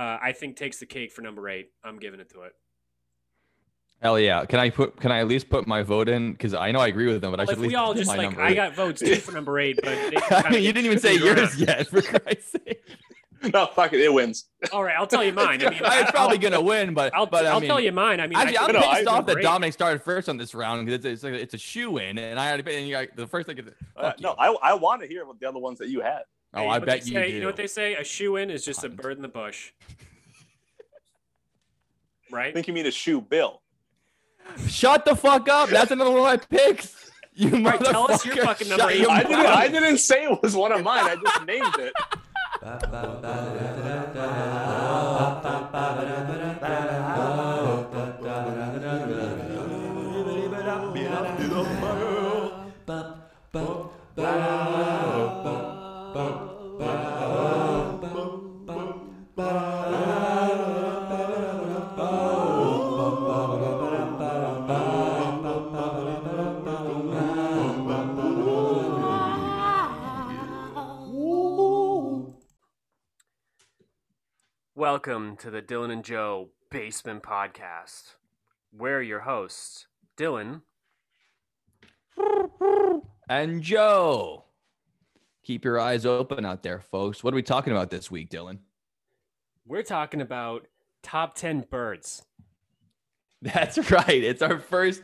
uh, I think takes the cake for number eight. I'm giving it to it. Hell yeah! Can I put? Can I at least put my vote in? Because I know I agree with them, but I should if at least we all just like, I got votes too for number eight, but I mean, you didn't even say yours around. yet. For Christ's sake, No, fuck it. It wins. All right, I'll tell you mine. I mean, it's probably I'll- gonna win, but I'll, but I I'll mean, tell you mine. I mean, Actually, I I'm think No, pissed off that great. Dominic started first on this round because it's, it's, like, it's a shoe in, and I already and you got, the first thing. Is, Uh, no, you. I, I want to hear what the other ones that you had. Oh, Hey, I bet you say? do. You know what they say? A shoe in is just a bird in the bush, right? I right? think you mean a shoebill. Shut the fuck up! That's another one of my picks. You right, tell us your motherfucker. fucking Shut number eight. I didn't. I didn't say it was one of mine. I just named it. Welcome to the Dylan and Joe Basement Podcast. We're your hosts, Dylan. And Joe, keep your eyes open out there, folks. What are we talking about this week, Dylan? We're talking about top 10 birds. That's right. It's our first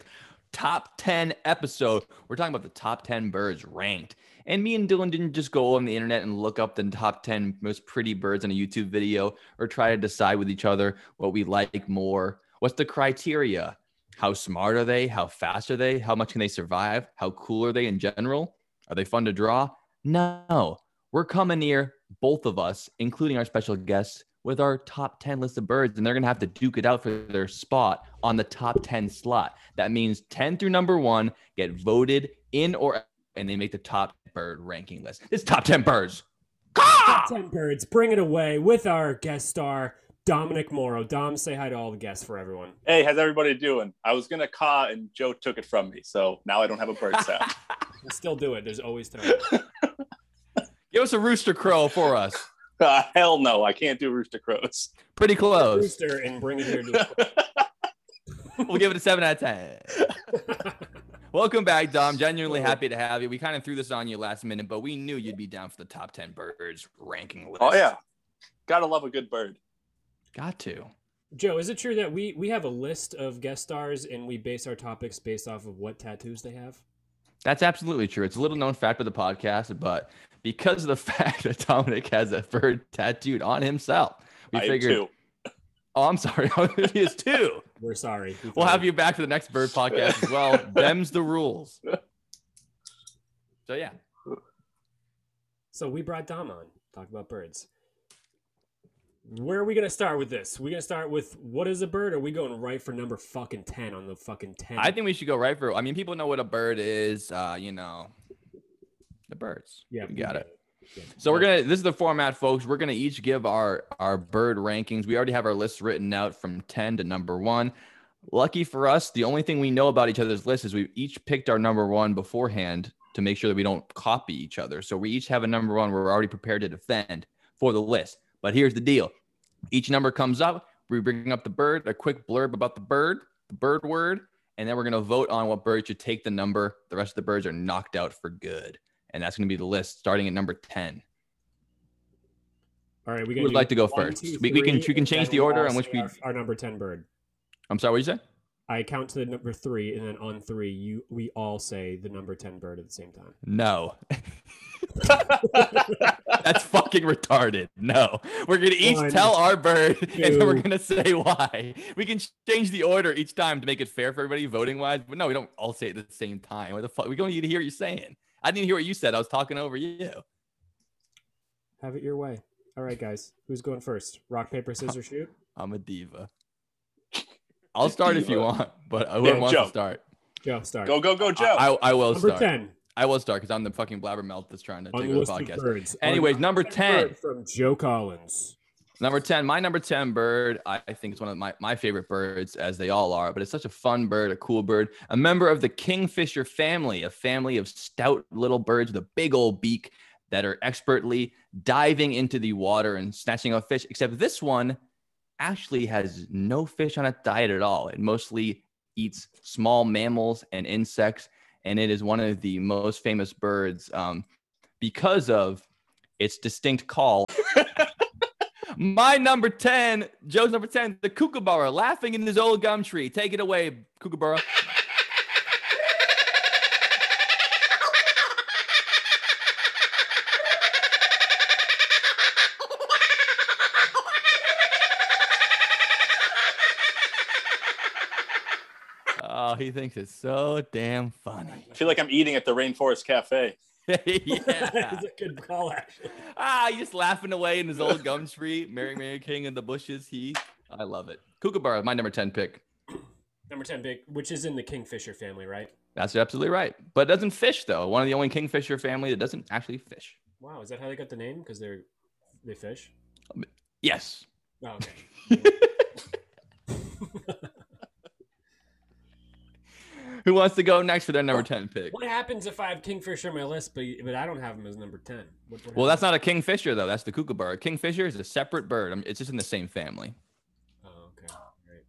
top 10 episode. We're talking about the top 10 birds ranked. And me and Dylan didn't just go on the internet and look up the top 10 most pretty birds in a YouTube video or try to decide with each other what we like more. What's the criteria? How smart are they? How fast are they? How much can they survive? How cool are they in general? Are they fun to draw? No. We're coming here, both of us, including our special guests, with our top 10 list of birds, and they're going to have to duke it out for their spot on the top 10 slot. That means 10 through number one get voted in or and they make the top bird ranking list. It's top 10 birds. Top 10 birds, bring it away with our guest star, Dominic Mauro. Dom, say hi to all the guests for everyone. Hey, how's everybody doing? I was gonna caw and Joe took it from me, so now I don't have a bird sound. We'll still do it. There's always time. Give us a rooster crow for us. Uh, hell no, I can't do rooster crows. Pretty close. Rooster and bring it here to We'll give it a 7 out of 10. Welcome back, Dom. Genuinely happy to have you. We kind of threw this on you last minute, but we knew you'd be down for the top 10 birds ranking list. oh yeah, gotta love a good bird. Got to. Joe, is it true that we we have a list of guest stars and we base our topics based off of what tattoos they have? That's absolutely true. It's a little known fact of the podcast, but because of the fact that Dominic has a bird tattooed on himself, we I am figured. too. Oh, I'm sorry. Oh, he is too. We're sorry. We We'll have you back for the next bird podcast as well. Them's the rules. So yeah, So we brought Dom on talk about birds. Where are we gonna start with this? we gonna start with what is a bird? Or are we going right for number fucking ten on the fucking ten? I think we should go right for. I mean, people know what a bird is. Uh, you know, the birds. yeah, we got it. So we're gonna. This is the format, folks. We're gonna each give our our bird rankings. We already have our list written out from ten to number one. Lucky for us, the only thing we know about each other's list is we each picked our number one beforehand to make sure that we don't copy each other. So we each have a number one we're already prepared to defend for the list. But here's the deal: each number comes up. We bring up the bird, a quick blurb about the bird, the bird word, and then we're gonna vote on what bird should take the number. The rest of the birds are knocked out for good, and that's gonna be the list starting at number ten. All right, we would like to go one, first? two, We- we can- we can change the order on which we- our, our number ten bird. I'm sorry, what did you say? I count to the number three, and then on three, you we all say the number ten bird at the same time. No. That's fucking retarded. No. We're going to each One, tell our bird and then we're going to say why. We can change the order each time to make it fair for everybody voting wise. But no, we don't all say it at the same time. What the fuck? We don't need to hear what you're saying. I didn't hear what you said. I was talking over you. Have it your way. All right, guys, who's going first? Rock paper scissors shoot. I'm a diva. I'll start if you want, but whoever Yeah, wants Joe. to start. Joe, start. Go go go, Joe. I, I, I will number start. ten. I will start because I'm the fucking blabbermouth that's trying to take over the Unlisted podcast. birds. Our Anyways, number 10. from Joe Collins. Number 10, my number 10 bird, I think it's one of my, my favorite birds, as they all are, but it's such a fun bird, a cool bird, a member of the kingfisher family, a family of stout little birds with a big old beak that are expertly diving into the water and snatching up fish, except this one actually has no fish on its diet at all. It mostly eats small mammals and insects, and it is one of the most famous birds um, because of its distinct call. My number 10, Joe's number 10, the kookaburra laughing in his old gum tree. Take it away, kookaburra. Oh, he thinks it's so damn funny. I feel like I'm eating at the Rainforest Cafe. yeah. That's a good call, actually. Ah, he's just laughing away in his old gum tree. Mary Mary King in the bushes. He, I love it. Kookaburra, my number 10 pick. Number 10 pick, which is in the kingfisher family, right? That's absolutely right. But it doesn't fish though. One of the only kingfisher family that doesn't actually fish. Wow, is that how they got the name? Because they're they fish. Yes. Oh, okay. Who wants to go next for their number 10 pick? what happens if I have kingfisher on my list, but but I don't have him as number 10? What, what Well, that's not a kingfisher though. That's the kookaburra. Kingfisher is a separate bird. I mean, it's just in the same family. Oh, okay. All right.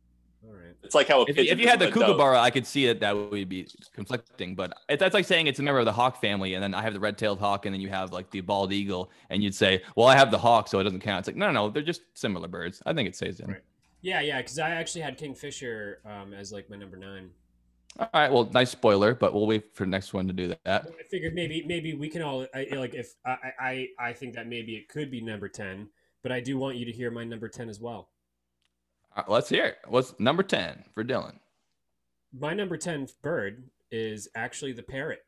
All right. It's like how a If, you- if you had the isn't a dove. kookaburra, I could see it. That would be conflicting. But it, that's like saying it's a member of the hawk family, and then I have the red-tailed hawk, and then you have like the bald eagle, and you'd say, "Well, I have the hawk, so it doesn't count." It's like, no, no, no, they're just similar birds. I think it stays in. Right. Yeah, yeah, because I actually had kingfisher um, as like my number nine. All right. Well, nice spoiler, but we'll wait for the next one to do that. I figured maybe maybe we can all I, like if I, I I think that maybe it could be number 10, but I do want you to hear my number 10 as well. All right, let's hear it. What's number ten for Dylan? My number 10 bird is actually the parrot.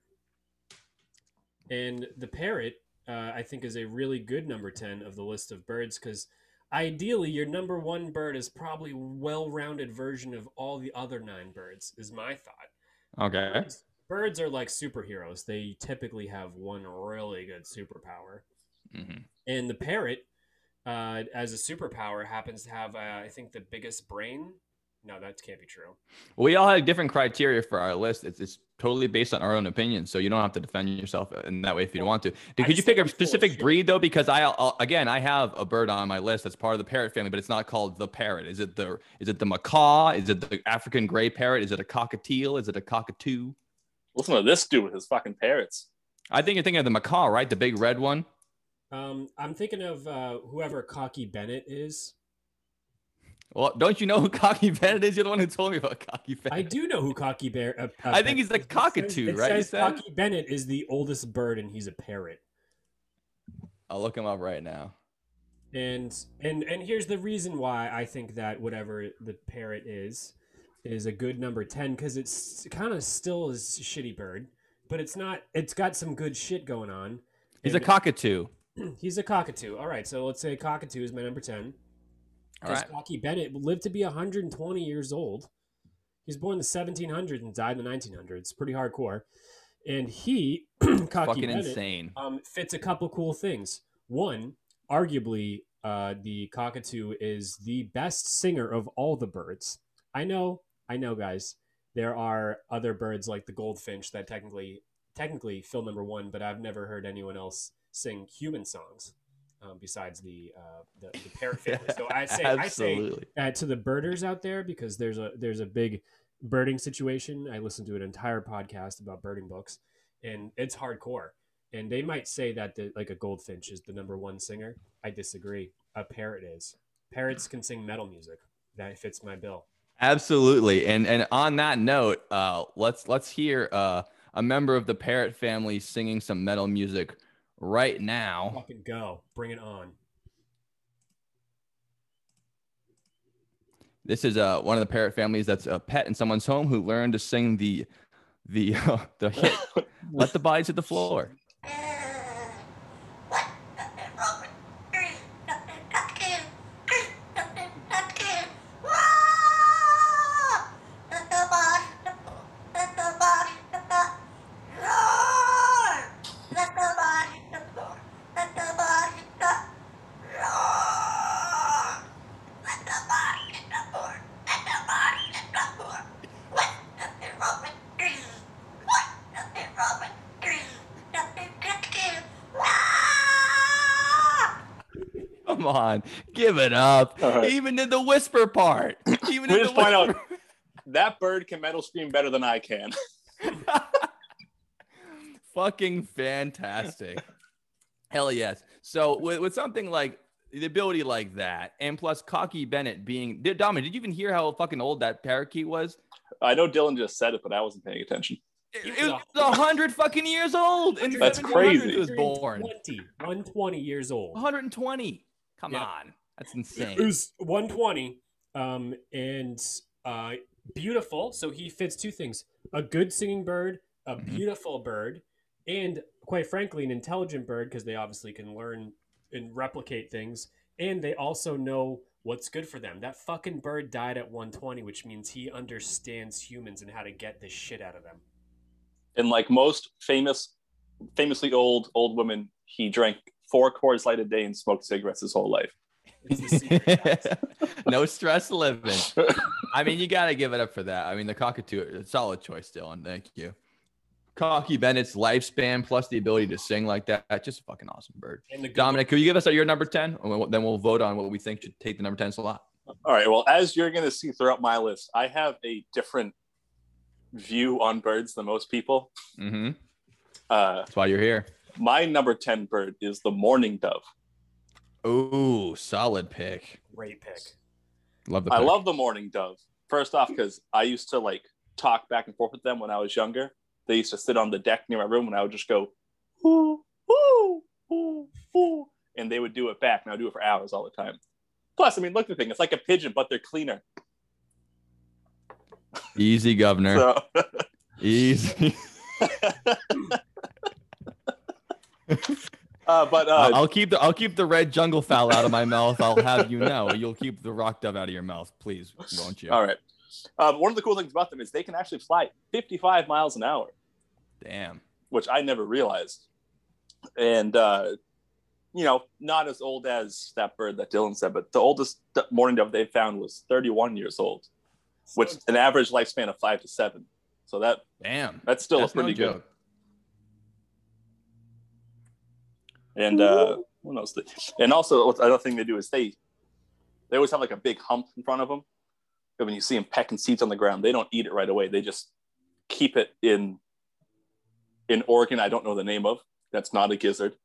And the parrot, uh, I think, is a really good number 10 of the list of birds because ideally, your number one bird is probably well rounded version of all the other nine birds, is my thought. Okay. Birds, birds are like superheroes, they typically have one really good superpower. hmm And the parrot, uh, as a superpower, happens to have, uh, I think, the biggest brain. No, that can't be true. We all had different criteria for our list. It's, it's totally based on our own opinions, so you don't have to defend yourself in that way if you don't want to. Dude, could you pick think a I'm full of specific shit. breed though? Because I I'll, again I have a bird on my list that's part of the parrot family, but it's not called the parrot. Is it the is it the macaw? Is it the African gray parrot? Is it a cockatiel? Is it a cockatoo? Listen to this dude with his fucking parrots. I think you're thinking of the macaw, right? The big red one. Um, I'm thinking of uh, whoever Cocky Bennett is. Well, don't you know who Cocky Bennett is? You're the one who told me about Cocky Bennett. I do know who Cocky Bear. Uh, uh, I think he's the it says- cockatoo, it right, Says? Cocky Bennett is the oldest bird, and he's a parrot. I'll look him up right now. And and and here's the reason why I think that whatever the parrot is is a good number ten because it's kind of still is a shitty bird, but it's not. It's got some good shit going on. He's a cockatoo. he's a cockatoo. All right, so let's say cockatoo is my number ten. Because right. Cocky Bennett lived to be 120 years old. He was born in the 1700s and died in the 1900s. Pretty hardcore. And he, Cocky Fucking Bennett, insane. um, fits a couple cool things. One, arguably, uh, the cockatoo is the best singer of all the birds. I know, I know, guys. There are other birds like the goldfinch that technically, technically fill number one, but I've never heard anyone else sing human songs um, besides the, uh, the the parrot family. So I say, I say uh, to the birders out there because there's a there's a big birding situation. I listened to an entire podcast about birding books, and it's hardcore. And they might say that the, like a goldfinch is the number one singer. I disagree. A parrot is. Parrots can sing metal music. That fits my bill. Absolutely. And and on that note, uh, let's let's hear uh, a member of the parrot family singing some metal music right now. Fucking go. Bring it on. This is uh, one of the parrot families that's a pet in someone's home who learned to sing the the the hit "Let the Bodies Hit the Floor." Did the whisper part. Even We did just the point out- That bird can metal scream better than I can. Fucking fantastic. Hell yes. So with, with something like the ability like that, and plus Cocky Bennett being did Dominic, did you even hear how fucking old that parakeet was? I know Dylan just said it, but I wasn't paying attention. It, it was a hundred fucking years old. And That's crazy. It was born. 120, 120 years old. 120. Come Yeah. on. That's insane. It was 120, um, and uh, beautiful. So he fits two things: a good singing bird, a Mhm. beautiful bird, and quite frankly, an intelligent bird because they obviously can learn and replicate things, and they also know what's good for them. That fucking bird died at 120, which means he understands humans and how to get the shit out of them. And like most famous, famously old old women, he drank four Coors Light a day and smoked cigarettes his whole life. no stress living. I mean, you got to give it up for that. I mean, the cockatoo, a solid choice, Dylan. Thank you. Cocky Bennett's lifespan plus the ability to sing like that, that's just a fucking awesome bird. And the Dominic, could you give us your number 10? Then we'll vote on what we think should take the number 10 slot. All right. Well, as you're going to see throughout my list, I have a different view on birds than most people. Mm-hmm. Uh, That's why you're here. my number 10 bird is the mourning dove. Ooh, solid pick. great pick. Love the I love the Mourning dove. First off, because I used to like talk back and forth with them when I was younger. They used to sit on the deck near my room and I would just go, ooh, ooh, ooh, ooh. And they would do it back. And I would do it for hours all the time. Plus, I mean, look at the thing. It's like a pigeon, but they're cleaner. Easy, governor. So Easy. uh, but I'll, uh, I'll keep the I'll keep the red jungle fowl out of my mouth. I'll have you know. You'll keep the rock dove out of your mouth, please, won't you? all right. Uh, one of the cool things about them is they can actually fly 55 miles an hour. Damn. which I never realized. And uh, you know, not as old as that bird that Dylan said, but the oldest mourning dove they found was 31 years old, which an average lifespan of five to seven. So that Damn. that's still That's a pretty no good. joke. And uh, what else? They, and also, what's another thing they do is they they always have like a big hump in front of them. And when you see them pecking seeds on the ground, they don't eat it right away. They just keep it in in organ. I don't know the name of. That's not a gizzard.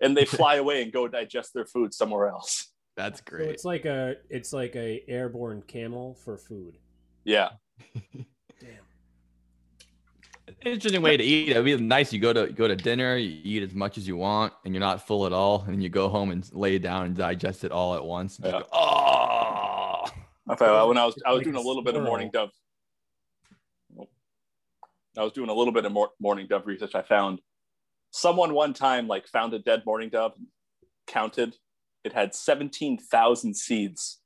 And they fly away and go digest their food somewhere else. That's So great. it's like a it's like a airborne camel for food. Yeah, Damn. Interesting way to eat. It'd be nice. You go to go to dinner, you eat as much as you want, and you're not full at all, and then you go home and lay down and digest it all at once. and just Yeah. go, oh, If I- when I was I was doing a a little bit of mourning dove. I was doing a little bit of mor- mourning dove research. I found someone one time like found a dead mourning dove, counted, it had seventeen thousand seeds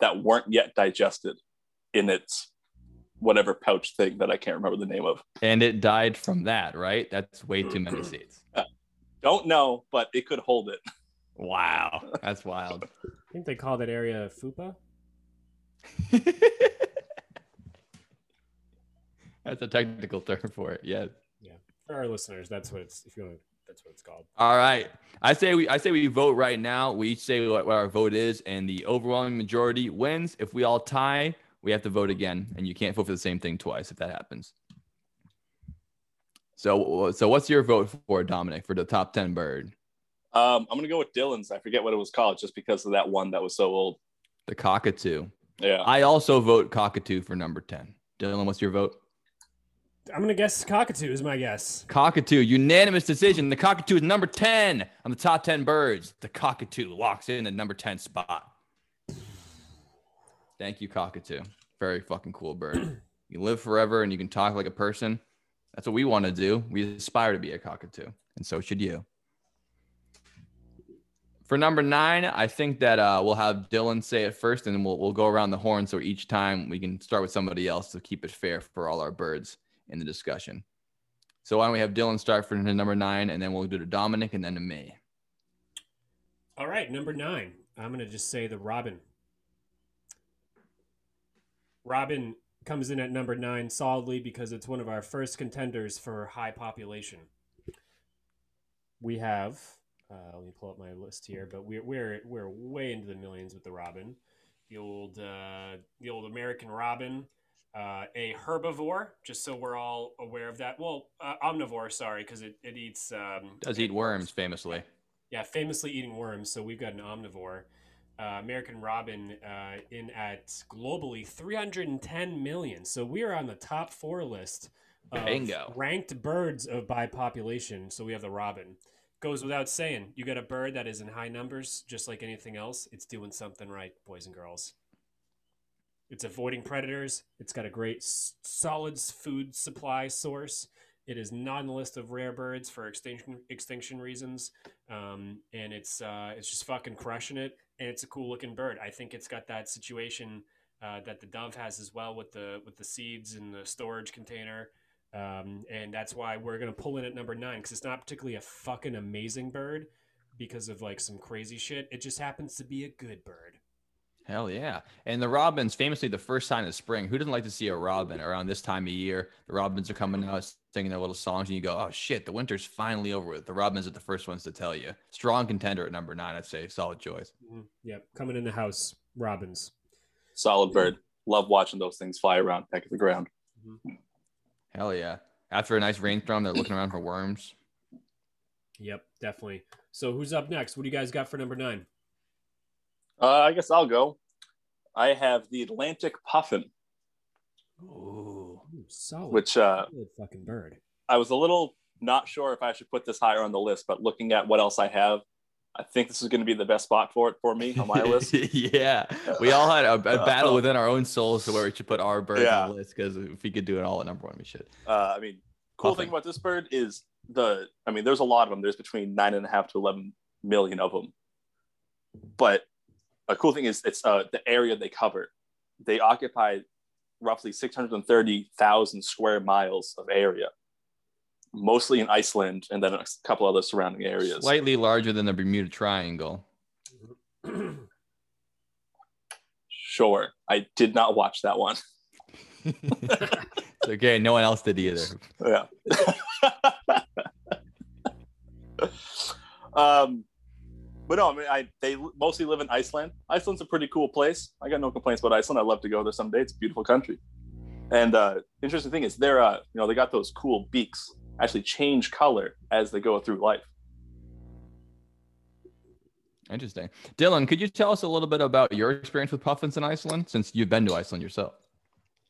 that weren't yet digested in its whatever pouch thing that I can't remember the name of. and it died from that, right? That's way too many mm-hmm. seeds. Uh, don't know, but it could hold it. Wow, that's wild. I think they call that area fupa. that's a technical term for it. Yes. For our listeners, that's what it's if you want that's what it's called. All right. I say we I say we vote right now. We each say what, what our vote is, and the overwhelming majority wins. If we all tie, we have to vote again, and you can't vote for the same thing twice if that happens. So so what's your vote for Dominic for the top ten bird? Um, I'm gonna go with Dylan's. I forget what it was called, just because of that one that was so old. The cockatoo. Yeah, I also vote cockatoo for number ten. Dylan, what's your vote? I'm gonna guess cockatoo is my guess. Cockatoo, unanimous decision. The cockatoo is number 10 on the top 10 birds. The cockatoo locks in the number 10 spot. Thank you, cockatoo. Very fucking cool bird. You live forever and you can talk like a person. That's what we want to do. We aspire to be a cockatoo, and so should you. For number nine, I think that uh, we'll have Dylan say it first, and then we'll, we'll go around the horn. So each time we can start with somebody else to keep it fair for all our birds in the discussion. So why don't we have Dylan start for number nine, and then we'll do to Dominic, and then to me. All right, number nine. I'm gonna just say the robin. Robin comes in at number nine solidly because it's one of our first contenders for high population. We have Uh, let me pull up my list here, but we're we're we're way into the millions with the robin, the old uh, the old American robin, uh, a herbivore. Just so we're all aware of that. Well, uh, omnivore, sorry, because it, it eats um, Does eat worms famously. yeah, famously eating worms. So we've got an omnivore. Uh, American robin uh, in at globally 310 million. So we are on the top four list of Bingo. ranked birds of by population. So we have the robin. Goes without saying, you got a bird that is in high numbers, just like anything else. It's doing something right, boys and girls. It's avoiding predators. It's got a great solid food supply source. It is not on the list of rare birds for extinction extinction reasons, um, and it's uh, it's just fucking crushing it. And it's a cool looking bird. I think it's got that situation uh, that the dove has as well with the with the seeds in the storage container, um, and that's why we're gonna pull in at number nine because it's not particularly a fucking amazing bird because of like some crazy shit. It just happens to be a good bird. Hell yeah. And the robins, famously the first sign of spring. Who doesn't like to see a robin around this time of year? The robins are coming out singing their little songs, and you go, oh shit, the winter's finally over with. The robins are the first ones to tell you. Strong contender at number nine, I'd say. Solid choice. Mhm. Yep, coming in the house, robins. Solid bird. Love watching those things fly around, peck at the ground. Hell yeah. After a nice rainstorm, they're looking around for worms. Yep, definitely. So who's up next? What do you guys got for number nine? Uh, I guess I'll go. I have the Atlantic puffin, Ooh. Solid. which uh, solid fucking bird. I was a little not sure if I should put this higher on the list, but looking at what else I have, I think this is going to be the best spot for it for me on my list. yeah. We all had a, a battle Uh, within our own souls to where we should put our bird Yeah. on the list because if we could do it all at number one, we should. Uh, I mean, cool Puffin. thing about this bird is the. I mean, there's a lot of them. There's between nine and a half to eleven million of them. But a cool thing is it's uh, the area they cover. They occupy roughly six hundred and thirty thousand square miles of area, mostly in Iceland and then a couple other surrounding areas. Slightly larger than the Bermuda Triangle. Sure, I did not watch that one. It's okay. No one else did either. Yeah. um, but no, I mean, I they mostly live in Iceland. Iceland's a pretty cool place. I got no complaints about Iceland. I'd love to go there someday. It's a beautiful country. And uh, interesting thing is, they're uh, you know they got those cool beaks actually change color as they go through life. Interesting. Dylan, could you tell us a little bit about your experience with puffins in Iceland since you've been to Iceland yourself?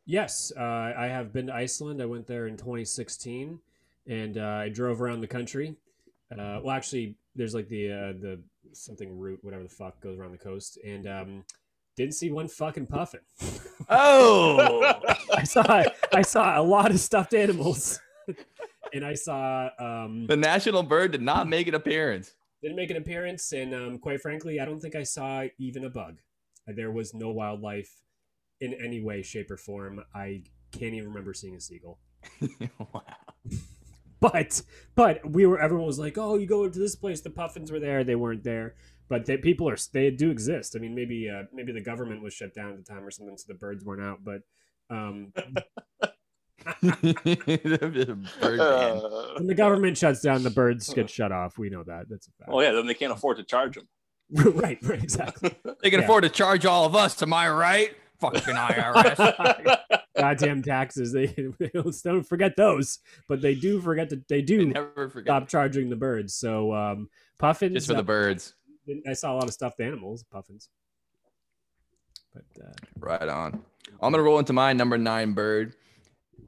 Yes, uh, I have been to Iceland. I went there in 2016, and uh, I drove around the country. Uh, well, actually, there's like the uh, the something route, whatever the fuck goes around the coast, and um, didn't see one fucking puffin. Oh, I saw I saw a lot of stuffed animals, and I saw um, the national bird did not make an appearance. didn't make an appearance, and um, quite frankly, I don't think I saw even a bug. There was no wildlife in any way, shape, or form. I can't even remember seeing a seagull. wow. But but we were everyone was like, oh, you go into this place. The puffins were there. They weren't there. But they, people are they do exist. I mean, maybe uh, maybe the government was shut down at the time or something, so the birds weren't out. But um, The bird. Uh, when the government shuts down, the birds get shut off. We know that. That's a fact. oh yeah, then they can't afford to charge them. right, right, exactly. They can Yeah. afford to charge all of us. Am I right? Fucking IRS. Goddamn taxes. They, they don't, forget those, but they do forget that they do never forget. stop charging the birds. So um, puffins. Just for the uh, birds. I saw a lot of stuffed animals, puffins. But uh, Right on. I'm gonna roll into my number nine bird.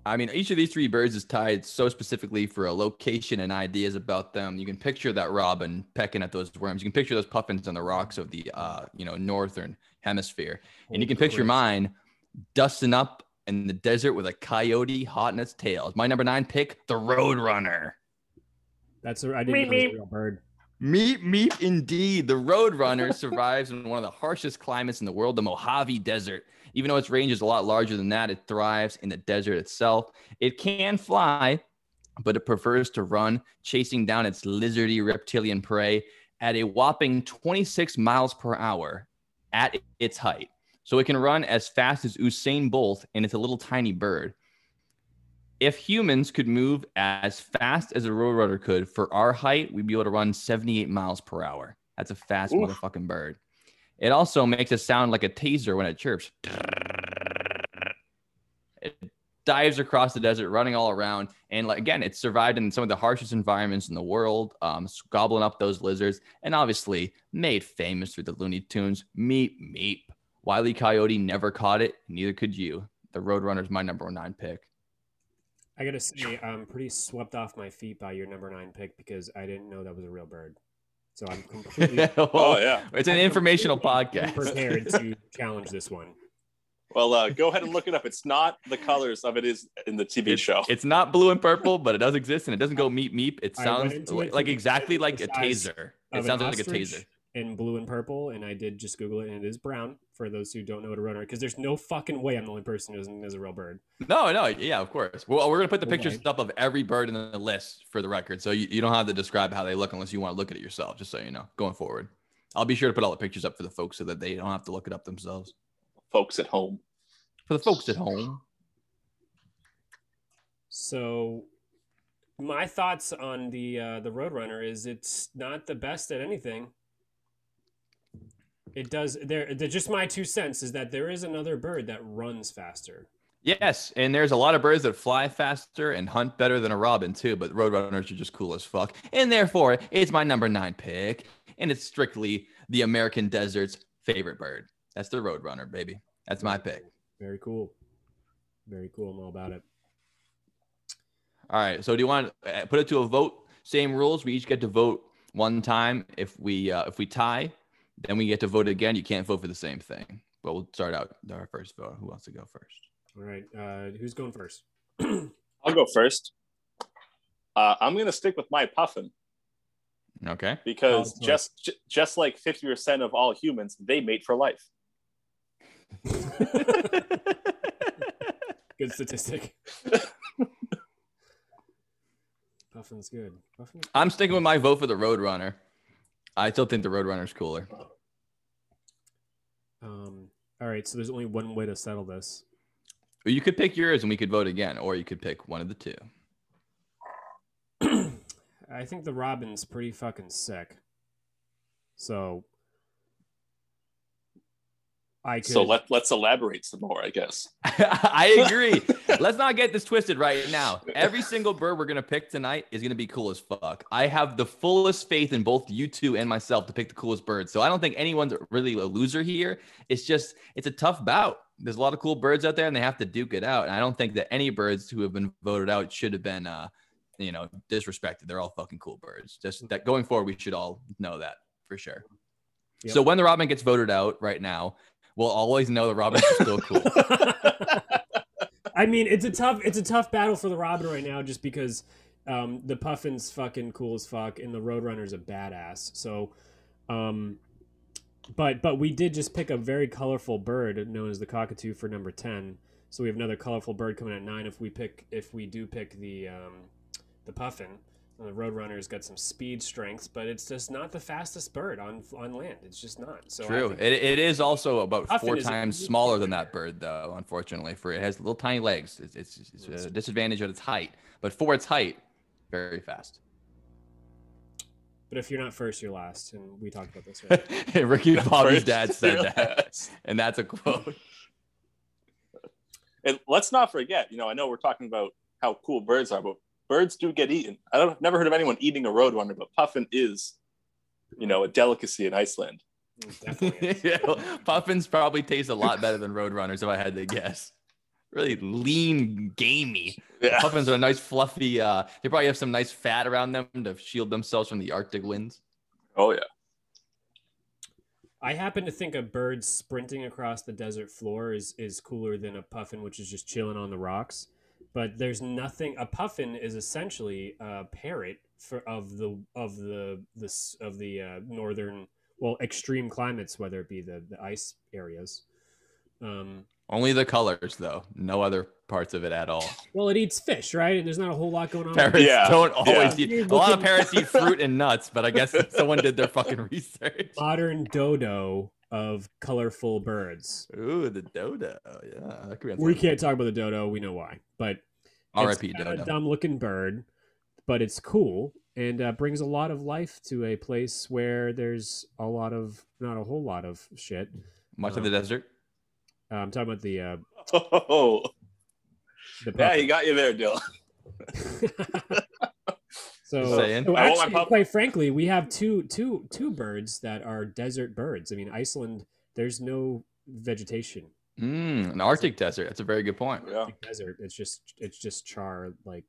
I mean, each of these three birds is tied so specifically for a location and ideas about them. You can picture that robin pecking at those worms. You can picture those puffins on the rocks of the uh, you know, northern hemisphere. And you can picture mine dusting up in the desert with a coyote hot in its tail. My number nine pick, the Roadrunner. That's a, I didn't know it was a real bird. Meep, meep, indeed. The Roadrunner survives in one of the harshest climates in the world, the Mojave Desert. Even though its range is a lot larger than that, it thrives in the desert itself. It can fly, but it prefers to run, chasing down its lizardy reptilian prey at a whopping 26 miles per hour at its height. So it can run as fast as Usain Bolt, and it's a little tiny bird. If humans could move as fast as a roadrunner could for our height, we'd be able to run 78 miles per hour. That's a fast Oof. motherfucking bird. It also makes it sound like a taser when it chirps. It dives across the desert, running all around, and like again, it's survived in some of the harshest environments in the world, um, gobbling up those lizards, and obviously made famous through the Looney Tunes. Meep meep. Wiley Coyote never caught it, neither could you. The Roadrunner's my number nine pick. I gotta say, I'm pretty swept off my feet by your number nine pick because I didn't know that was a real bird. So I'm completely Oh yeah. It's an informational podcast. prepared to challenge this one. Well, uh, go ahead and look it up. It's not the colors of it is in the TV It's, show. it's not blue and purple, but it does exist, and it doesn't go meep meep. It sounds like, it like exactly like a taser. It an sounds like a taser. In blue and purple, and I did just Google it, and it is brown. For those who don't know what a roadrunner, because there's no fucking way I'm the only person who isn't is a real bird. No, no, yeah, of course. Well, we're gonna put the Okay. pictures up of every bird in the list for the record, so you, you don't have to describe how they look unless you want to look at it yourself. Just so you know, going forward, I'll be sure to put all the pictures up for the folks so that they don't have to look it up themselves. Folks at home. For the folks at home, So, my thoughts on the uh, the Roadrunner is it's not the best at anything. It does there. they're Just my two cents is that there is another bird that runs faster. yes, and there's a lot of birds that fly faster and hunt better than a robin too. But roadrunners are just cool as fuck, and therefore it's my number nine pick, and it's strictly the American desert's favorite bird. That's the roadrunner, baby. That's my pick. Very cool. Very cool. I'm all about it. All right. So do you want to uh, put it to a vote? Same rules. We each get to vote one time. If we uh, if we tie, then we get to vote again. You can't vote for the same thing. But we'll start out our first vote. Who wants to go first? All right. Uh, who's going first? I'll go first. Uh, I'm gonna stick with my puffin Okay. because Oh, just j- just like 50% of all humans, they mate for life. Good statistic. Puffin's good. Puffin's I'm sticking with my vote for the Roadrunner. I still think the Roadrunner's cooler. Um, all right, so there's only one way to settle this. You could pick yours and we could vote again, or you could pick one of the two. I think the Robin's pretty fucking sick. So I could So let let's elaborate some more, I guess. I agree. Let's not get this twisted right now. Every single bird we're gonna pick tonight is gonna be cool as fuck. I have the fullest faith in both you two and myself to pick the coolest bird. So I don't think anyone's really a loser here. It's just it's a tough bout. There's a lot of cool birds out there, and they have to duke it out. And I don't think that any birds who have been voted out should have been, uh, you know, disrespected. They're all fucking cool birds. Just that going forward, we should all know that for sure. Yep. So when the robin gets voted out right now, we'll always know the robins are still cool. I mean, it's a tough it's a tough battle for the Robin right now, just because um, the Puffin's fucking cool as fuck, and the Roadrunner's a badass. So, um, but but we did just pick a very colorful bird known as the cockatoo for number ten. So we have another colorful bird coming at nine. If we pick if we do pick the um, the Puffin, the Roadrunner's got some speed strengths, but it's just not the fastest bird on on land. It's just not. So True. It, it is also about four times smaller than that bird, though. Unfortunately, for it has little tiny legs. It's, it's, it's a disadvantage at its height, but for its height, very fast. but if you're not first, you're last, and we talked about this. Right? Ricky Bobby's First, dad said that, yes. and that's a quote. And let's not forget, you know, I know we're talking about how cool birds are, but birds do get eaten. I don't never heard of anyone eating a roadrunner, but puffin is, you know, a delicacy in Iceland. Definitely. yeah, Puffins probably taste a lot better than Roadrunners, if I had to guess. Really lean, gamey. Yeah. Puffins are a nice, fluffy. Uh, they probably have some nice fat around them to shield themselves from the Arctic winds. Oh yeah. I happen to think a bird sprinting across the desert floor is is cooler than a puffin, which is just chilling on the rocks. But there's nothing. A puffin is essentially a parrot for of the of the this of the uh, northern well extreme climates, whether it be the the ice areas. Um, Only the colors, though. No other parts of it at all. well, it eats fish, right? And there's not a whole lot going on. Parrots Yeah, don't always yeah. eat. A lot of parrots eat fruit and nuts, but I guess someone did their fucking research. Modern dodo of colorful birds. Ooh, the dodo. Yeah, that could be We can't talk about the dodo. We know why, but R.I.P. It's Dodo. a dumb looking bird, but it's cool and uh, brings a lot of life to a place where there's a lot of not a whole lot of shit. Much of the desert. Uh, I'm talking about the uh, Oh, the yeah, he got you there, Dylan. so, so I want my actually, pup- quite frankly, we have two two two birds that are desert birds. I mean, Iceland, there's no vegetation. Mm, an Arctic desert. That's a very good point. Yeah. Like desert. It's just it's just char like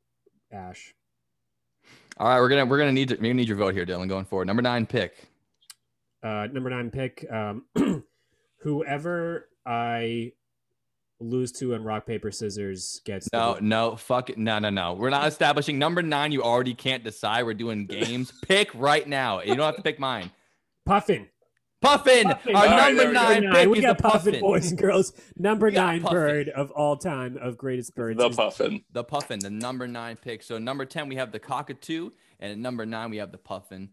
ash. All right, we're gonna we're gonna need to, we're gonna need your vote here, Dylan, going forward. Number nine pick. Uh, number nine pick. Um, whoever I lose two in rock paper scissors gets No, win. no, fuck it. No, no, no. We're not establishing number nine. You already can't decide. We're doing games. pick right now. You don't have to pick mine. Puffin. Puffin, Puffin. our All right, number there we nine pick. We is got the Puffin, Puffin. boys and girls. Number nine Puffin. bird of all time of greatest birds. The puffin. The Puffin, the number nine pick. So number ten, we have the Cockatoo, and at number nine, we have the Puffin.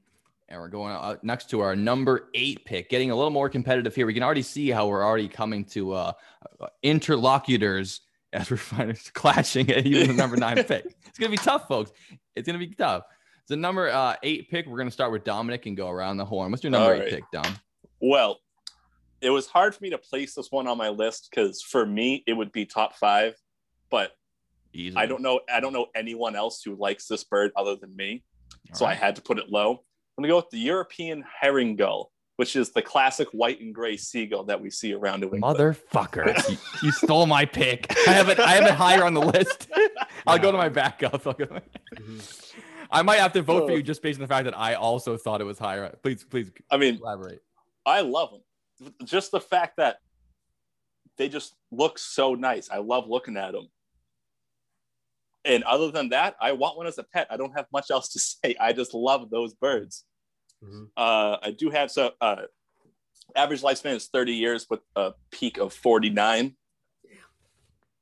And we're going uh, next to our number eight pick, getting a little more competitive here. We can already see how we're already coming to uh, uh, interlocutors as we're finally clashing at even the number nine pick. It's gonna be tough, folks. It's gonna be tough. So number uh, eight pick, we're gonna start with Dominic and go around the horn. What's your number All eight pick, Dom? Well, it was hard for me to place this one on my list because for me it would be top five, but Easy. I don't know. I don't know anyone else who likes this bird other than me, so I had to put it low. I'm gonna go with the European herring gull, which is the classic white and gray seagull that we see around New England. Motherfucker. you, you stole my pick. I have it I have it higher on the list. I'll go to my backup. I'll go to my-. I might have to vote for you just based on the fact that I also thought it was higher. Please, please I mean, elaborate. I love them. Just the fact that they just look so nice. I love looking at them. And other than that, I want one as a pet. I don't have much else to say. I just love those birds. Mhm. Uh, I do have so uh, average lifespan is 30 years with a peak of 49.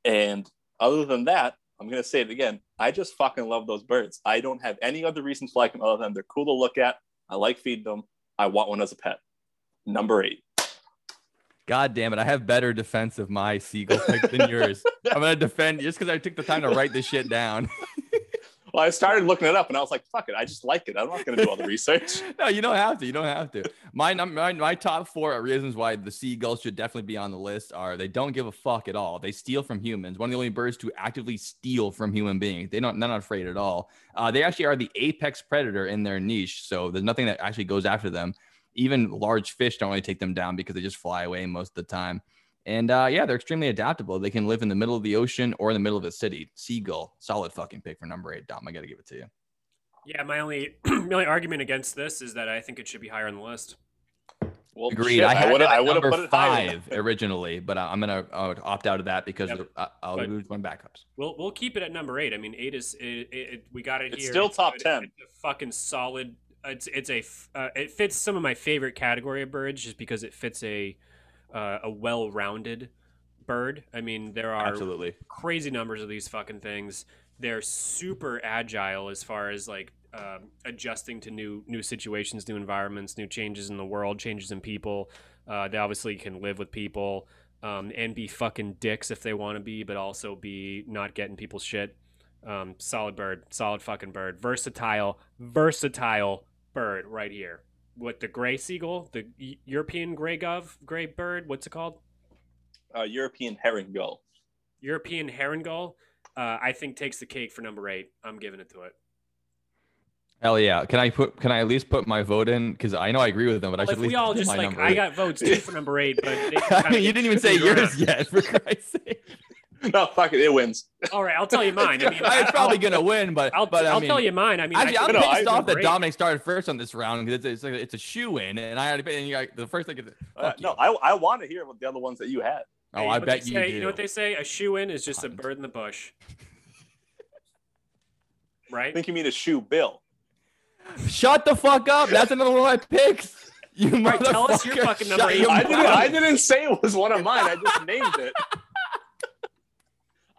And other than that, I'm gonna say it again. I just fucking love those birds. I don't have any other reasons to like them other than they're cool to look at. I like feeding them. I want one as a pet. Number eight. God damn it. I have better defense of my seagull pick than yours. I'm gonna defend just because I took the time to write this shit down. Well, I started looking it up and I was like, fuck it. I just like it. I'm not gonna do all the research. no, you don't have to. You don't have to. My my, my top four reasons why the seagulls should definitely be on the list are they don't give a fuck at all. They steal from humans. One of the only birds to actively steal from human beings. They don't. They're not afraid at all. Uh, they actually are the apex predator in their niche. So there's nothing that actually goes after them. Even large fish don't really take them down because they just fly away most of the time. And uh, yeah, they're extremely adaptable. They can live in the middle of the ocean or in the middle of a city. Seagull, solid fucking pick for number eight. Dom, I got to give it to you. Yeah, my only my only argument against this is that I think it should be higher on the list. Well, Agreed. shit, I had would've- I would've put it five originally, but I- I'm gonna uh, opt out of that because Yep. I- I'll But- lose my backups. We'll we'll keep it at number eight. I mean, eight is it, it, it- we got it It's here. still top good. 10. It's a fucking solid. It's it's a uh, it fits some of my favorite category of birds just because it fits a uh, a well-rounded bird. I mean, there are Absolutely. crazy numbers of these fucking things. They're super agile as far as like um, adjusting to new new situations, new environments, new changes in the world, changes in people. Uh, they obviously can live with people um, and be fucking dicks if they want to be, but also be not getting people's shit. Um, solid bird, solid fucking bird, versatile, versatile bird right here. What the gray seagull, the European gray gov, gray bird, what's it called? Uh, European herring gull. European herring gull, uh, I think takes the cake for number eight. I'm giving it to it. Hell yeah! Can I put? Can I at least put my vote in? Because I know I agree with them, but I should if at least we all just like, I got votes too for number eight, but they I kinda mean, you didn't even say yours yet, for Christ's sake. No, fuck it. It wins. All right, I'll tell you mine. I mean, it's probably gonna win, but I'll, but I I'll mean, tell you mine. I mean, Actually, I I'm No, think I- pissed off that great. Dominic started first on this round because it's, it's, it's a shoe in, and I already and you got, the first thing. Is, Uh, no. I, I want to hear what the other ones that you had. oh, Hey, I bet you say? do. You know what they say? A shoe in is just a bird in the bush, I right? think you mean a shoebill. Shut the fuck up! That's another one of my picks. You right, tell us your fucking number eight. your I didn't. I didn't say it was one of mine. I just named it.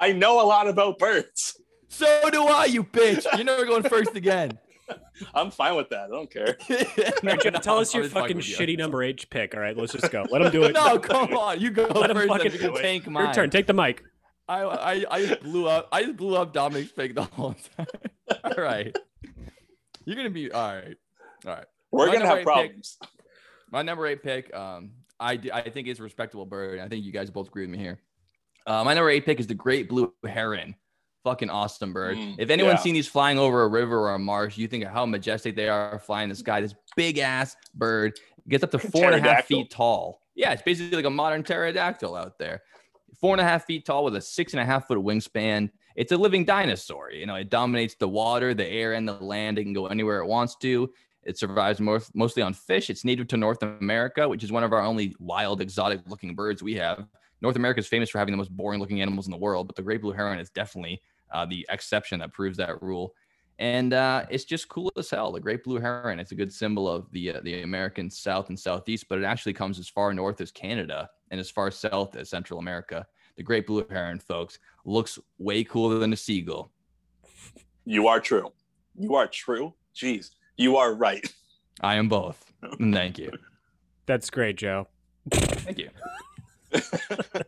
I know a lot about birds. So do I, you bitch. You're never going first again. I'm fine with that. I don't care. no, All right, Jeff, no, tell us your fucking fucking you. shitty number eight pick. All right, let's just go. Let him do it. No, come on. You go Let him first. fucking and do it. Tank mine. Your turn. Take the mic. I, I I just blew up. I just blew up Dominic's pick the whole time. all right, you're gonna be all right. All right. We're My gonna have eight pick- problems. My number eight pick, um, I, d- I think it's a respectable bird. I think you guys both agree with me here. Uh, my number eight pick is the great blue heron. Fucking awesome bird. Mm, if anyone's yeah. seen these flying over a river or a marsh, you think of how majestic they are flying in the sky. This big ass bird gets up to four and a half feet tall. Yeah, it's basically like a modern pterodactyl out there. Four and a half feet tall with a six and a half foot wingspan. It's a living dinosaur. You know, it dominates the water, the air, and the land. It can go anywhere it wants to. It survives more, mostly on fish. It's native to North America, which is one of our only wild, exotic looking birds we have. North America is famous for having the most boring looking animals in the world, but the great blue heron is definitely uh, the exception that proves that rule. And uh, it's just cool as hell. The great blue heron. It's a good symbol of the uh, the American South and Southeast, but it actually comes as far north as Canada and as far south as Central America. The great blue heron, folks, looks way cooler than a seagull. You are true. You are true. Jeez, you are right. I am both. Thank you. That's great, Joe. Thank you.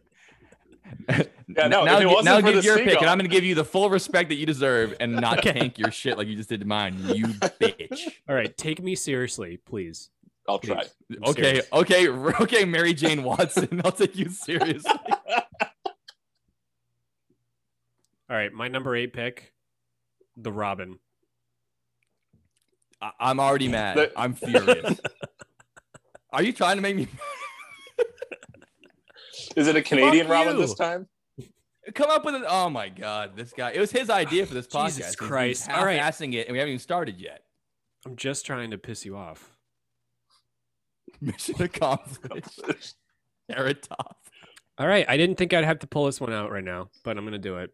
Yeah, no, now if it now give the your pick, and I'm going to give you the full respect that you deserve, and not Okay. tank your shit like you just did to mine. You bitch. All right, take me seriously, please. I'll try. I'm Okay, serious. okay, okay, Mary Jane Watson. I'll take you seriously. All right, my number eight pick, the Robin. I- I'm already mad. I'm furious. Are you trying to make me Is it a Canadian Fuck Robin you. this time? come up with it? Oh my god, this guy! It was his idea for this ah, podcast. Jesus He's Christ. All right. half-assing it, and we haven't even started yet. I'm just trying to piss you off. Mission accomplished. Eratop. All right, I didn't think I'd have to pull this one out right now, but I'm gonna do it.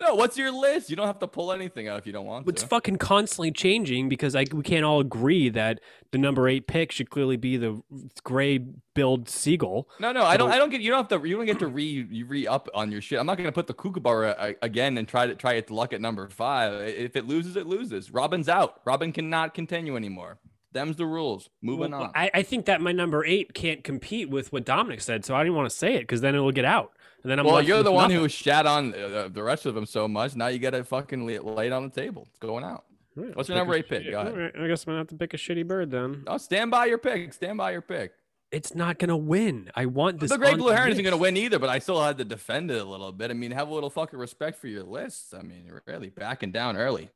No, what's your list? You don't have to pull anything out if you don't want It's to. It's fucking constantly changing because I we can't all agree that the number eight pick should clearly be the gray billed seagull. No, no, I don't. I don't get. You don't have to. You don't get to re you re up on your shit. I'm not gonna put the kookaburra uh, again and try to try its luck at number five. If it loses, it loses. Robin's out. Robin cannot continue anymore. Them's the rules. Moving Well, on. I, I think that my number eight can't compete with what Dominic said, so I didn't want to say it because then it will get out, and then I'm well, left you're the one nothing. who shat on uh, the rest of them so much. Now you got to fucking lay, lay it on the table. It's going out. All right, what's your number eight pick? shitty- Go ahead. all right, I guess I'm gonna have to pick a shitty bird then. Oh, stand by your pick. Stand by your pick. It's not gonna win. I want this. the Great Blue Heron isn't going to win either, but I still had to defend it a little bit. I mean, have a little fucking respect for your lists. I mean, really backing down early.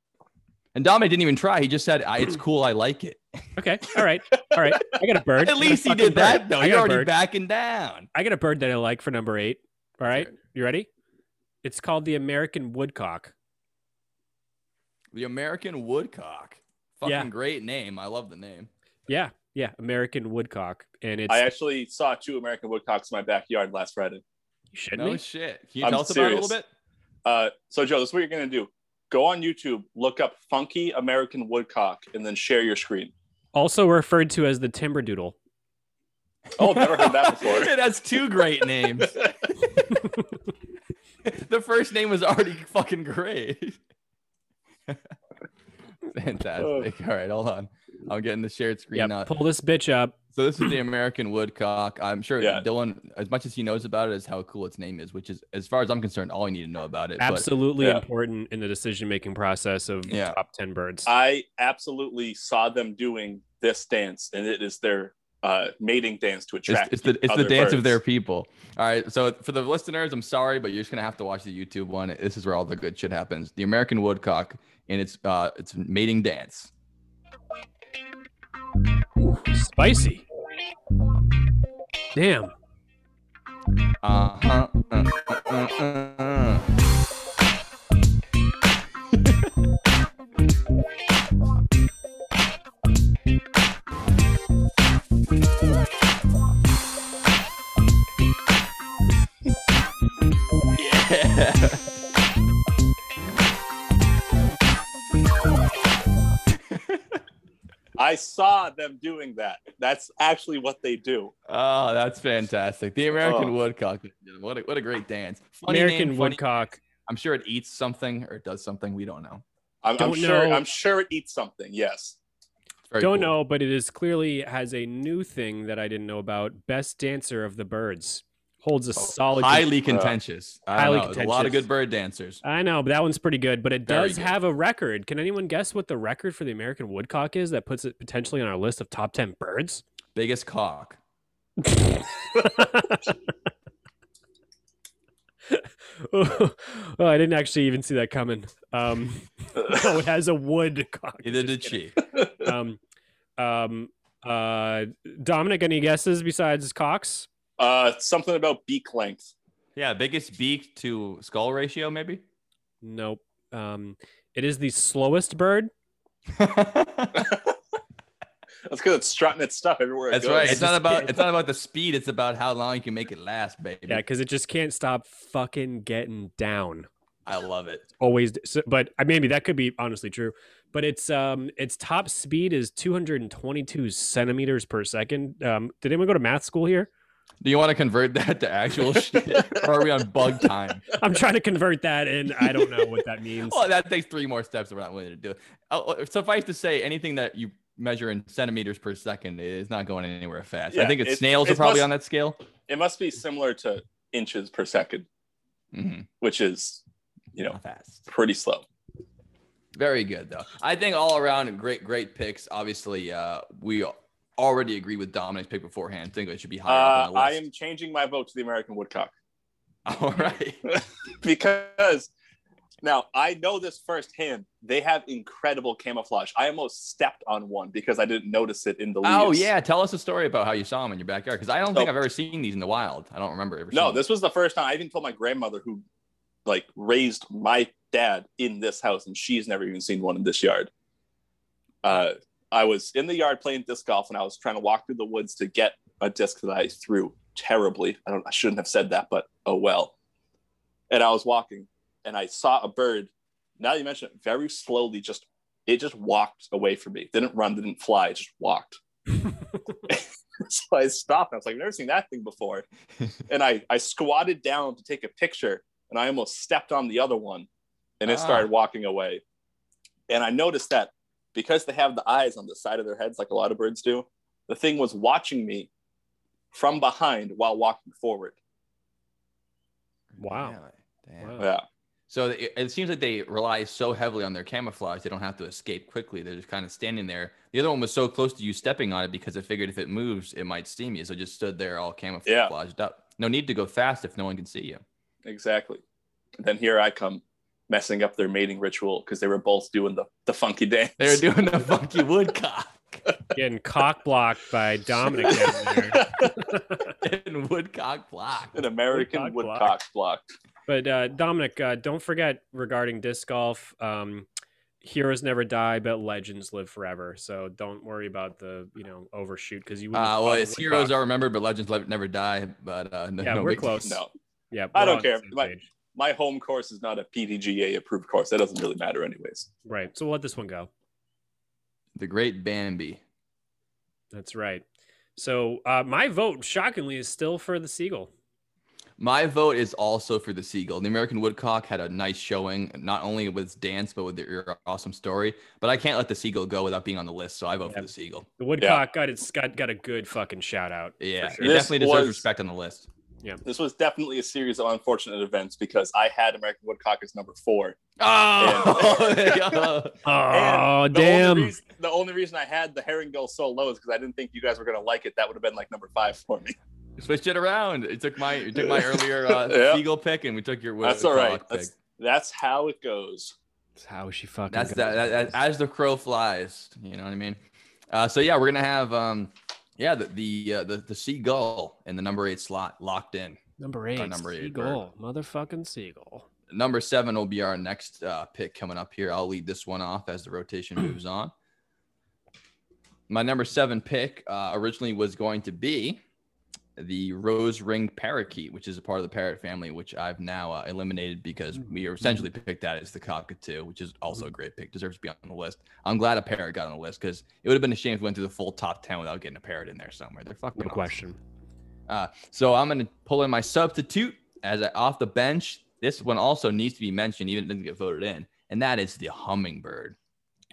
And Dame didn't even try. He just said, "I- "It's cool. I like it." Okay, all right, all right. I got a bird. At I got a least he fucking did that, bird. though. You're already bird. backing down. I got a bird that I like for number eight. All right, Okay. you ready? It's called the American woodcock. The American Woodcock. Fucking Yeah. great name. I love the name. Yeah, yeah, American woodcock, and it's I actually saw two American woodcocks in my backyard last Friday. you shitting No me? shit. Can you I'm tell us about it a little bit? Uh, so, Joe, this is what you're going to do. Go on YouTube, look up funky American woodcock, and then share your screen. Also referred to as the timber doodle. Oh, never heard that before. it has two great names. the first name was already fucking great. Fantastic. All right, hold on. I'm getting the shared screen Yeah, now. pull this bitch up. So this is the American woodcock. I'm sure Yeah. Dylan, as much as he knows about it, is how cool its name is, which is, as far as I'm concerned, all you need to know about it. But Absolutely yeah. important in the decision making process of Yeah. top ten birds. I absolutely saw them doing this dance, and it is their uh, mating dance to it's, attract. it's the it's the other dance of their people. All right. So for the listeners, I'm sorry, but you're just gonna have to watch the YouTube one. This is where all the good shit happens. The American woodcock and its uh its mating dance. Ooh, spicy. Damn. Uh-huh. Uh, uh, uh, uh, uh. Saw them doing that. That's actually what they do. Oh, that's fantastic. The American Oh. woodcock. What a, what a great dance. Funny American name, funny- woodcock. I'm sure it eats something or it does something. We don't know. I'm, I'm Don't sure. know. I'm sure it eats something. Yes. It's very Don't cool. know, but it is clearly has a new thing that I didn't know about. Best dancer of the birds. Holds a solid. Oh, highly contentious. I Highly don't know. There's A lot of good bird dancers. I know, but that one's pretty good. But it Very does good. have a record. Can anyone guess what the record for the American woodcock is that puts it potentially on our list of top ten birds? Biggest cock. oh, I didn't actually even see that coming. Um, oh, it has a woodcock. Neither did kidding. she. Um, um, uh, Dominic, any guesses besides Cox? Uh, something about beak length. Yeah, biggest beak to skull ratio, maybe. Nope. Um, it is the slowest bird. That's because it's strutting its stuff everywhere. It That's goes. right. It's not about can't- it's not about the speed. It's about how long you can make it last, baby. Yeah, because it just can't stop fucking getting down. I love it. Always, so, but uh, maybe that could be honestly true. But its um its top speed is 222 centimeters per second. Um, did anyone go to math school here? Do you want to convert that to actual shit, or are we on bug time? I'm trying to convert that, and I don't know what that means. Well, that takes three more steps. We're not willing to do it. Uh, suffice to say, anything that you measure in centimeters per second is not going anywhere fast. I think it's it- snails it are probably must- on that scale. It must be similar to inches per second, hmm which is, you know, fast. pretty slow. Very good though. I think all around great, great picks. Obviously, uh, we already agree with Dominic's pick beforehand. think it should be higher Uh, up on the I am changing my vote to the American woodcock All right. because now I know this firsthand. They have incredible camouflage. I almost stepped on one because I didn't notice it in the leaves. Oh yeah, tell us a story about how you saw them in your backyard because I don't think I've ever seen these in the wild. I don't remember ever. No, this was the first time. I even told my grandmother who like raised my dad in this house, and she's never even seen one in this yard. Uh, I was in the yard playing disc golf, and I was trying to walk through the woods to get a disc that I threw terribly. I don't. I shouldn't have said that, but oh well. And I was walking, and I saw a bird. Now you mention it, very slowly, just it just walked away from me. Didn't run, didn't fly, it just walked. so I stopped. I was like, I've never seen that thing before. and I, I squatted down to take a picture and I almost stepped on the other one and it Ah. started walking away. And I noticed that because they have the eyes on the side of their heads, like a lot of birds do, the thing was watching me from behind while walking forward. Wow. Really? Damn. Wow. Yeah. So it, it seems like they rely so heavily on their camouflage, they don't have to escape quickly. They're just kind of standing there. The other one was so close to you stepping on it because it figured if it moves, it might steam you. So it just stood there all camouflaged up. No need to go fast if no one can see you. Exactly. then here I come messing up their mating ritual because they were both doing the, the funky dance. They were doing the funky woodcock Getting cock blocked by Dominic down there. and woodcock block. An American Woodcock block. woodcock block. But uh, Dominic, uh, don't forget regarding disc golf, um, heroes never die, but legends live forever. So don't worry about the you know overshoot because you. wouldn't Uh, well, it's heroes are remembered, but legends never die. But uh, no, Yeah, no we're big- close. No, Yeah, I don't care. My- page. My home course is not a PDGA approved course. That doesn't really matter, anyways. Right. So we'll let this one go. The Great Bambi. That's right. So uh, my vote, shockingly, is still for the seagull. My vote is also for the seagull. The American woodcock had a nice showing, not only with its dance, but with their awesome story. But I can't let the seagull go without being on the list, so I vote Yeah. for the seagull. The woodcock got its got got a good fucking shout out. Yeah, sure. it This definitely deserves was- respect on the list. This was definitely a series of unfortunate events because I had American woodcock as number four. Oh, Oh the damn! Only reason, the only reason I had the herring gull so low is because I didn't think you guys were gonna like it. That would have been like number five for me. switched it around. It took my it took my earlier uh, Yeah. seagull pick, and we took your woodcock That's all right. pick. That's that's how it goes. That's how she fucking. That's goes. that, that, that as the crow flies. You know what I mean? Uh, so yeah, we're gonna have um, yeah, the the uh, the, the seagull in the number eight slot locked in. Number eight, number eight seagull, motherfucking seagull. Number seven will be our next uh, pick coming up here. I'll lead this one off as the rotation moves on. My number seven pick uh, originally was going to be the rose ring parakeet, which is a part of the parrot family, which I've now uh, eliminated because we essentially picked that as the cockatoo, which is also a great pick, deserves to be on the list. I'm glad a parrot got on the list because it would have been a shame if we went through the full top 10 without getting a parrot in there somewhere. They're fucking No awesome. question. Uh, so I'm going to pull in my substitute as I, off the bench. This one also needs to be mentioned, even if it didn't get voted in, and that is the hummingbird.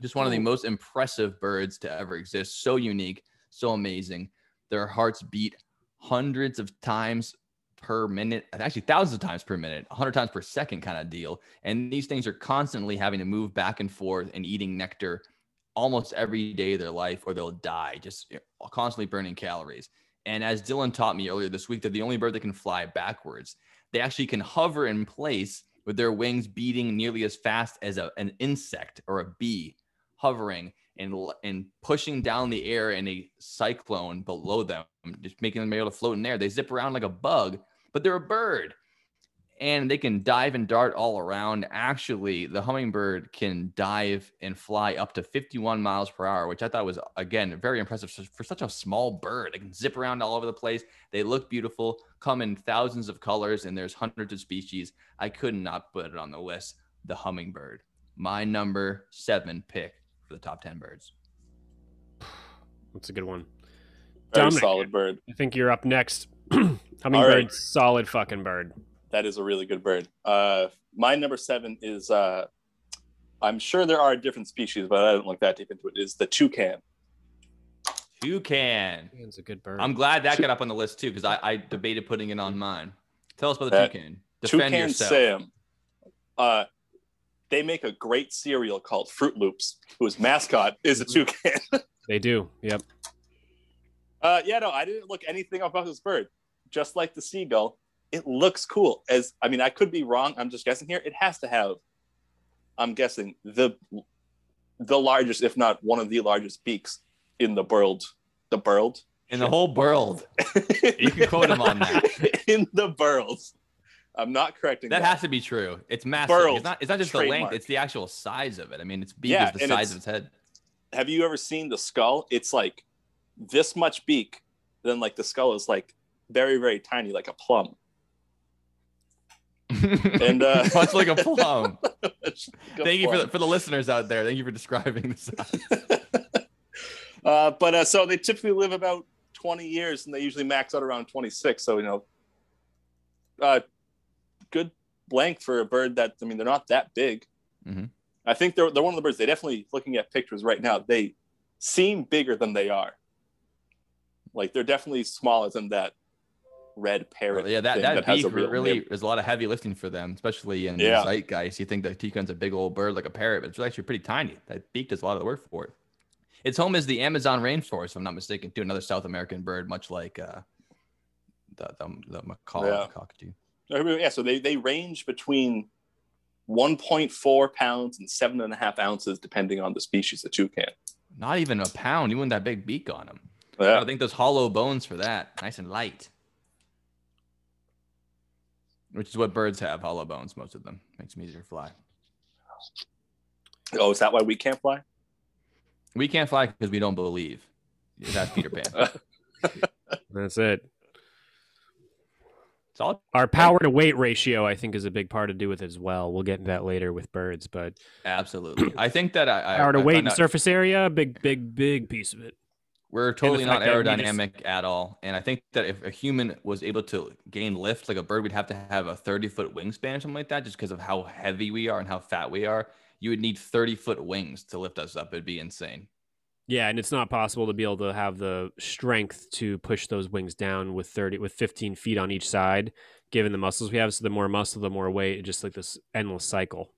Just one of the most impressive birds to ever exist. So unique, so amazing. Their hearts beat hundreds of times per minute, actually thousands of times per minute, 100 times per second kind of deal. And these things are constantly having to move back and forth and eating nectar almost every day of their life or they'll die, just constantly burning calories. And as Dylan taught me earlier this week, they're the only bird that can fly backwards. They actually can hover in place with their wings beating nearly as fast as a, an insect or a bee hovering and, and pushing down the air in a cyclone below them, just making them able to float in there. They zip around like a bug, but they're a bird and they can dive and dart all around. Actually, the hummingbird can dive and fly up to 51 miles per hour, which I thought was, again, very impressive for such a small bird. They can zip around all over the place. They look beautiful, come in thousands of colors, and there's hundreds of species. I could not put it on the list. The hummingbird, my number seven pick for the top 10 birds. That's a good one. Very Dominic, solid bird. I think you're up next. Hummingbird, right. solid fucking bird. That is a really good bird. Uh, my number seven is, uh, I'm sure there are different species, but I don't look that deep into it. Is the toucan. Toucan. Toucan's a good bird. I'm glad that got up on the list too because I, I, debated putting it on mine. Tell us about the that, toucan. Defend toucan yourself. Sam. Uh, they make a great cereal called Froot Loops, whose mascot is a mm-hmm. toucan. they do. Yep. Uh, yeah, no, I didn't look anything about this bird. Just like the seagull, it looks cool. As I mean, I could be wrong. I'm just guessing here. It has to have. I'm guessing the the largest, if not one of the largest beaks in the world. The world. In the whole world. you can quote him on that. in the world. I'm not correcting that. That has to be true. It's massive. it's not. It's not just trademark. the length. It's the actual size of it. I mean, its beak yeah, is the size of its head. Have you ever seen the skull? It's like this much beak. Then like the skull is like very very tiny, like a plum and uh, much like a plum. like a thank plum. you for the, for the listeners out there. Thank you for describing the size. uh, but uh, so they typically live about 20 years, and they usually max out around 26. So you know, uh, good length for a bird that I mean they're not that big. Mm-hmm. I think they're they're one of the birds. They definitely looking at pictures right now. They seem bigger than they are. Like they're definitely smaller than that red parrot. yeah, that that, that beak really nib. is a lot of heavy lifting for them, especially in yeah. zeitgeist. You think the toucan's a big old bird like a parrot, but it's actually pretty tiny. That beak does a lot of the work for it. Its home is the Amazon rainforest, if I'm not mistaken, to another South American bird, much like uh, the the, the macaw yeah. cockatoo. Yeah, so they they range between 1.4 pounds and seven and a half ounces, depending on the species of toucan. Not even a pound, You even that big beak on them. Yeah. I think those hollow bones for that, nice and light. Which is what birds have hollow bones most of them. Makes them easier to fly. Oh is that why we can't fly? We can't fly because we don't believe. That's peter pan. That's it our power to weight ratio i think is a big part to do with it as well we'll get into that later with birds but absolutely i think that i power to I, weight and surface area big big big piece of it we're totally not aerodynamic just... at all. And I think that if a human was able to gain lift like a bird, we'd have to have a 30 foot wingspan or something like that, just because of how heavy we are and how fat we are. You would need 30 foot wings to lift us up. It'd be insane. Yeah, and it's not possible to be able to have the strength to push those wings down with 30 with 15 feet on each side, given the muscles we have. So the more muscle, the more weight, just like this endless cycle.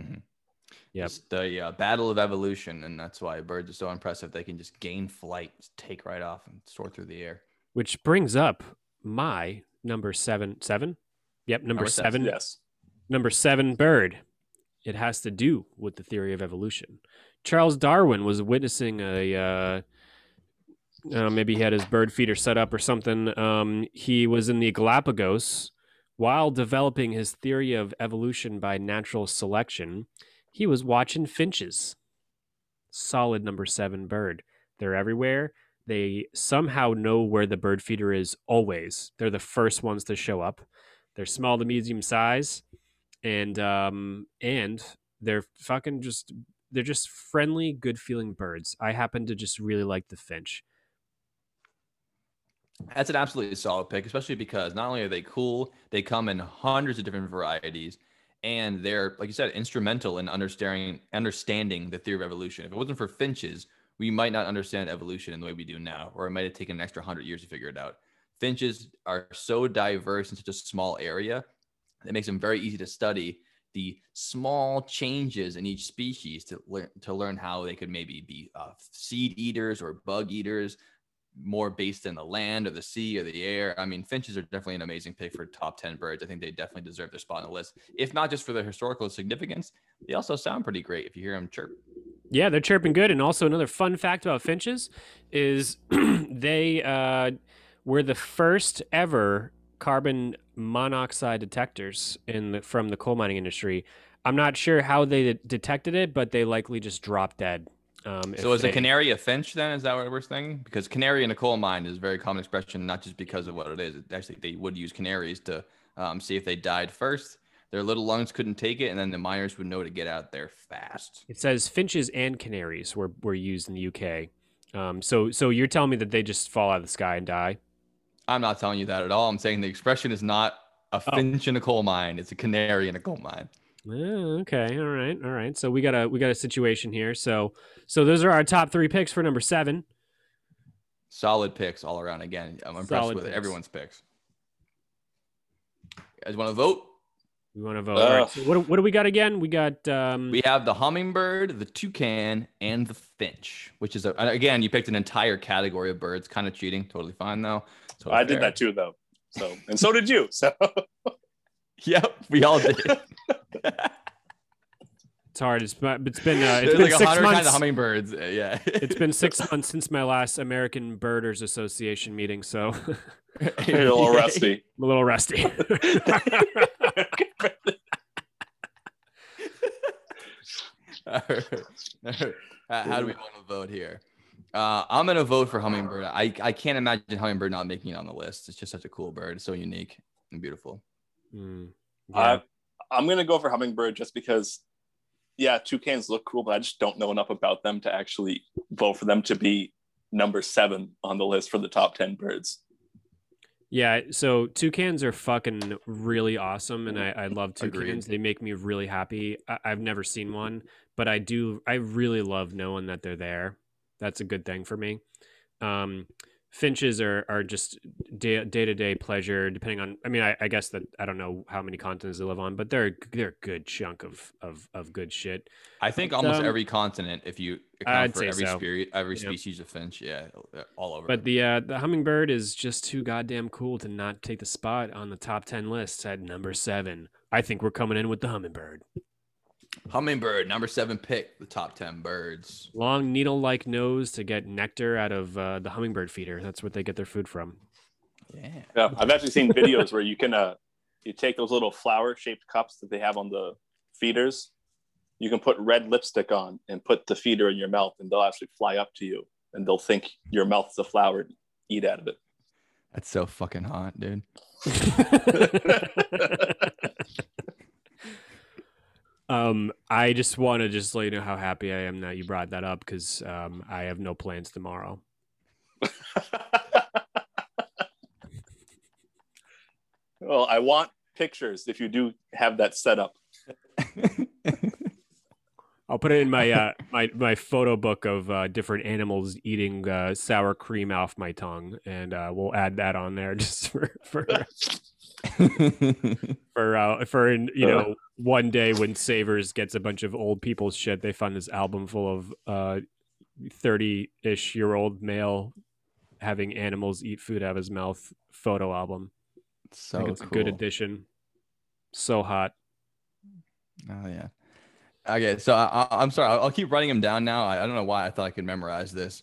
Mm-hmm. Yeah, the uh, battle of evolution, and that's why birds are so impressive. They can just gain flight, just take right off, and soar through the air. Which brings up my number seven. Seven. Yep, number, number seven. seven. Yes. Number seven bird. It has to do with the theory of evolution. Charles Darwin was witnessing a. Uh, uh, maybe he had his bird feeder set up or something. Um, he was in the Galapagos while developing his theory of evolution by natural selection he was watching finches. Solid number seven bird. They're everywhere. They somehow know where the bird feeder is always. They're the first ones to show up. They're small to medium size, and um, and they're fucking just they're just friendly, good feeling birds. I happen to just really like the finch. That's an absolutely solid pick, especially because not only are they cool, they come in hundreds of different varieties and they're like you said instrumental in understanding understanding the theory of evolution if it wasn't for finches we might not understand evolution in the way we do now or it might have taken an extra 100 years to figure it out finches are so diverse in such a small area that makes them very easy to study the small changes in each species to learn to learn how they could maybe be uh, seed eaters or bug eaters more based in the land or the sea or the air. I mean, finches are definitely an amazing pick for top 10 birds. I think they definitely deserve their spot on the list, if not just for their historical significance. They also sound pretty great if you hear them chirp. Yeah, they're chirping good. And also, another fun fact about finches is they uh, were the first ever carbon monoxide detectors in the, from the coal mining industry. I'm not sure how they de- detected it, but they likely just dropped dead. Um, So is a canary a finch then? Is that what we're saying? Because canary in a coal mine is a very common expression, not just because of what it is. It actually, they would use canaries to um, see if they died first. Their little lungs couldn't take it, and then the miners would know to get out there fast. It says finches and canaries were, were used in the UK. Um, so so you're telling me that they just fall out of the sky and die? I'm not telling you that at all. I'm saying the expression is not a Oh. finch in a coal mine; it's a canary in a coal mine. Oh, okay, all right, all right. So we got a we got a situation here. So so those are our top three picks for number seven. Solid picks all around. Again, I'm impressed Solid with picks. everyone's picks. You guys want to vote? We want to vote. All right, Ugh. so what what do we got again? We got um, We have the hummingbird, the toucan, and the finch, which is a, again, you picked an entire category of birds. Kind of cheating. Totally fine though. Totally I did that too, though. So, and so did you. So, Yep, we all did. it's hard. It's been- it's been uh, it's There's been like a six hundred kinds months. of hummingbirds. Uh, Yeah, it's been six months since my last American Birders Association meeting, so a little rusty. a little rusty. All right. All right. Uh, How do we want to vote here? Uh, I'm gonna vote for hummingbird. I, I can't imagine hummingbird not making it on the list. It's just such a cool bird. It's so unique and beautiful. Mm, I, I'm gonna go for hummingbird just because, yeah, toucans look cool, but I just don't know enough about them to actually vote for them to be number seven on the list for the top ten birds. Yeah, so toucans are fucking really awesome, and I, I love toucans. Agreed. They make me really happy. I, I've never seen one, but I do. I really love knowing that they're there. That's a good thing for me. Um, finches are are just day day to day pleasure. Depending on, I mean, I, I guess that I don't know how many continents they live on, but they're they're a good chunk of of of good shit. I think But, almost um, every continent, if you account I'd for say every so. spirit, every species of finch, yeah, all over. But the uh, the hummingbird is just too goddamn cool to not take the spot on the top ten lists at number seven. I think we're coming in with the hummingbird. Hummingbird, number seven pick, the top ten birds. long needle-like nose to get nectar out of uh, the hummingbird feeder. That's what they get their food from. Yeah. Yeah, I've actually seen videos where you can uh, you take those little flower-shaped cups that they have on the feeders. You can put red lipstick on and put the feeder in your mouth, and they'll actually fly up to you, and they'll think your mouth's a flower and eat out of it. That's so fucking hot, dude. um, I just want to just let you know how happy I am that you brought that up because um, I have no plans tomorrow. well, I want pictures if you do have that set up. I'll put it in my uh, my my photo book of uh, different animals eating uh, sour cream off my tongue, and uh, we'll add that on there just for for for uh, for you know one day when Savers gets a bunch of old people's shit, they find this album full of uh thirty ish year old male having animals eat food out of his mouth photo album. So it's cool. a good addition. So hot. Oh yeah. Okay, so I, I'm sorry. I'll, I'll keep writing them down now. I, I don't know why I thought I could memorize this.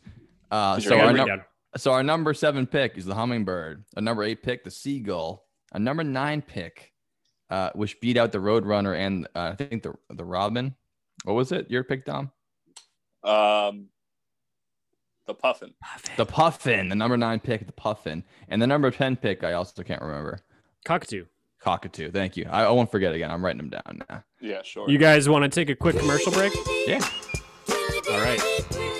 Uh, so our num- so our number seven pick is the hummingbird. A number eight pick, the seagull. A number nine pick, uh, which beat out the roadrunner and uh, I think the the robin. What was it? Your pick, Dom? Um, the puffin. The puffin. The number nine pick, the puffin, and the number ten pick. I also can't remember. Cockatoo. Cockatoo. Thank you. I, I won't forget again. I'm writing them down now. Yeah, sure. You guys want to take a quick commercial break? Yeah. All right.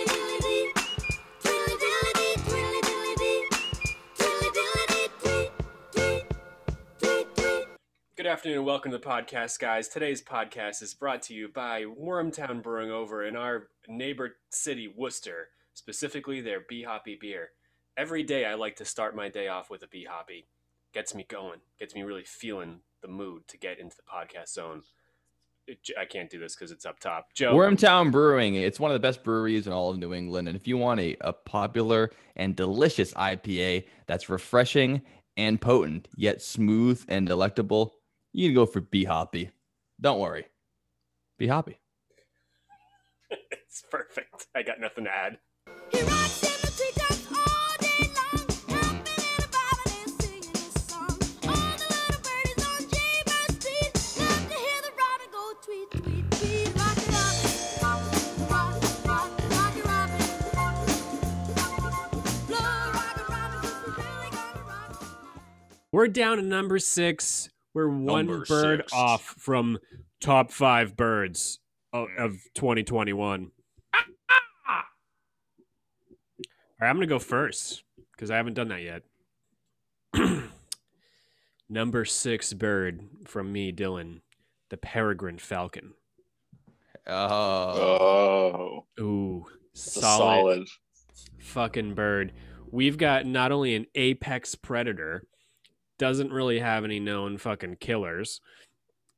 Afternoon and welcome to the podcast, guys. Today's podcast is brought to you by Wormtown Brewing over in our neighbor city, Worcester, specifically their Be Hoppy beer. every day I like to start my day off with a be hoppy. Gets me going, gets me really feeling the mood to get into the podcast zone. I can't do this because it's up top. Joe, Wormtown Brewing. It's one of the best breweries in all of New England. And if you want a, a popular and delicious IPA that's refreshing and potent, yet smooth and delectable, you can go for Be Hoppy. Don't worry. Be happy. it's perfect. I got nothing to add. We're down to number six. We're one Number bird six. off from top five birds of, of 2021. All right, I'm going to go first because I haven't done that yet. number six bird from me, Dylan, the peregrine falcon. Oh. Oh, Ooh, solid, solid. fucking bird. We've got not only an apex predator, doesn't really have any known fucking killers,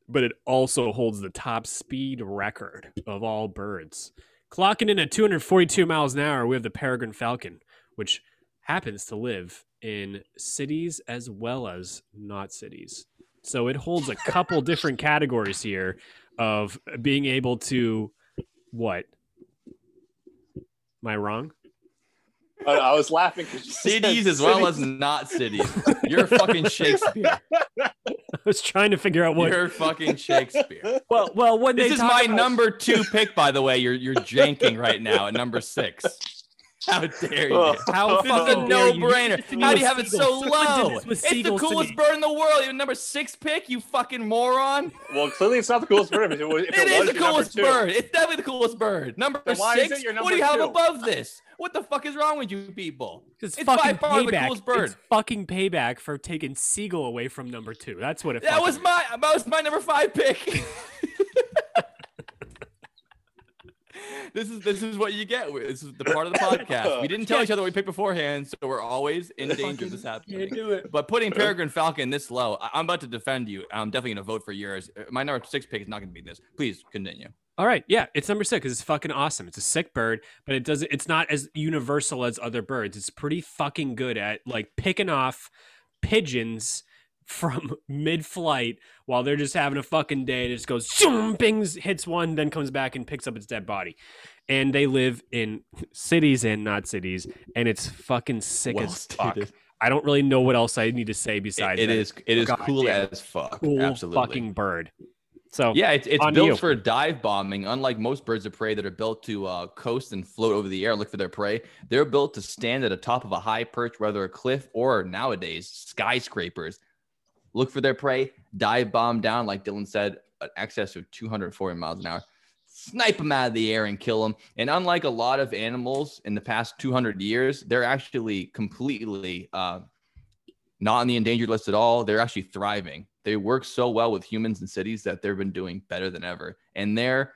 but it also holds the top speed record of all birds. Clocking in at 242 miles an hour, we have the peregrine falcon, which happens to live in cities as well as not cities. So it holds a couple different categories here of being able to what? Am I wrong? I, I was laughing because Cities as well as not cities. You're fucking Shakespeare. I was trying to figure out what. You're fucking Shakespeare. Well, well, when This they is my about- number two pick, by the way. You're you're janking right now at number six. How dare you? Oh. How This is a fucking dare no-brainer. How do you have it so seagulls. Someone did low? this with It's the coolest me. bird in the world. You're number six pick. You fucking moron. Well, clearly it's not the coolest bird. If it, was, if It it is was the coolest bird. It's definitely the coolest bird. Number Then why is six. it your what do you number have two? above this? What the fuck is wrong with you people? It's, It's by fucking payback. It's fucking payback for taking seagull away from number two. That's what it. That was is. my that was my number five pick. this is this is what you get. This is the part of the podcast. We didn't tell each other what we picked beforehand, so we're always in danger of this happening. do it. But putting Peregrine Falcon this low, I- I'm about to defend you. I'm definitely gonna vote for yours. My number six pick is not gonna be this. Please continue. All right, yeah, it's number six because it's fucking awesome. It's a sick bird, but it doesn't. It's not as universal as other birds. It's pretty fucking good at like picking off pigeons from mid-flight while they're just having a fucking day. It just goes zoom, bings, hits one, then comes back and picks up its dead body. And they live in cities and not cities, and it's fucking sick Well as fuck. stated. I don't really know what else I need to say besides It that is it is God cool damn. as fuck. cool Absolutely. fucking bird. So Yeah, it's, it's built you. for dive bombing. Unlike most birds of prey that are built to uh, coast and float over the air and look for their prey, they're built to stand at the top of a high perch, whether a cliff or nowadays skyscrapers. Look for their prey, dive bomb down, like Dylan said, an excess of 240 miles an hour. Snipe them out of the air and kill them. And unlike a lot of animals in the past 200 years, they're actually completely uh, not on the endangered list at all. They're actually thriving. They work so well with humans and cities that they've been doing better than ever. And their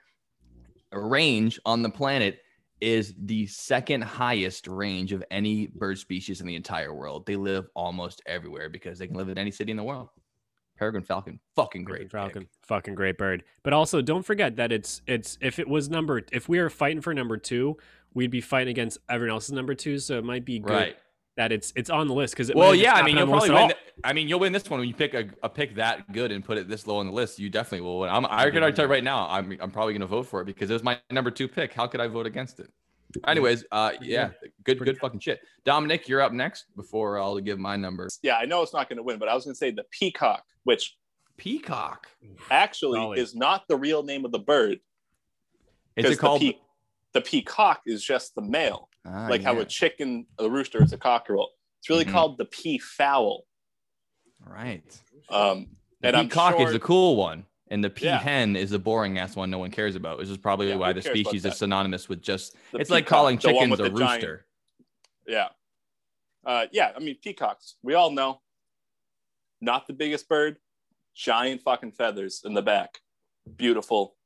range on the planet is the second highest range of any bird species in the entire world. They live almost everywhere because they can live in any city in the world. Peregrine falcon, fucking great. Falcon, pick. fucking great bird. But also, don't forget that it's it's if it was number if we are fighting for number two, we'd be fighting against everyone else's number two. So it might be good Right. That it's it's on the list because Well, yeah. I mean, you'll probably win. th- I mean, you'll win this one when you pick a, a pick that good and put it this low on the list. You definitely will win. I'm, I can already tell you right now. I'm, I'm probably going to vote for it because it was my number two pick. How could I vote against it? Anyways, uh, yeah, good, good fucking shit. Dominic, you're up next before I'll give my number. Yeah, I know it's not going to win, but I was going to say the peacock, which Peacock. actually Solid. is not the real name of the bird. Is 'cause it called? the, pe- the peacock is just the male, Ah, like how a chicken, a rooster is a cockerel. It's really Mhm. called the peafowl. right. Um, The and I'm peacock sure, is the cool one, and the Yeah. peahen is the boring ass one no one cares about. Which is probably Yeah, why the species is synonymous with just. the it's like calling chickens a the giant- rooster. Yeah. Uh, yeah, I mean, peacocks, we all know. Not the biggest bird, giant fucking feathers in the back. Beautiful.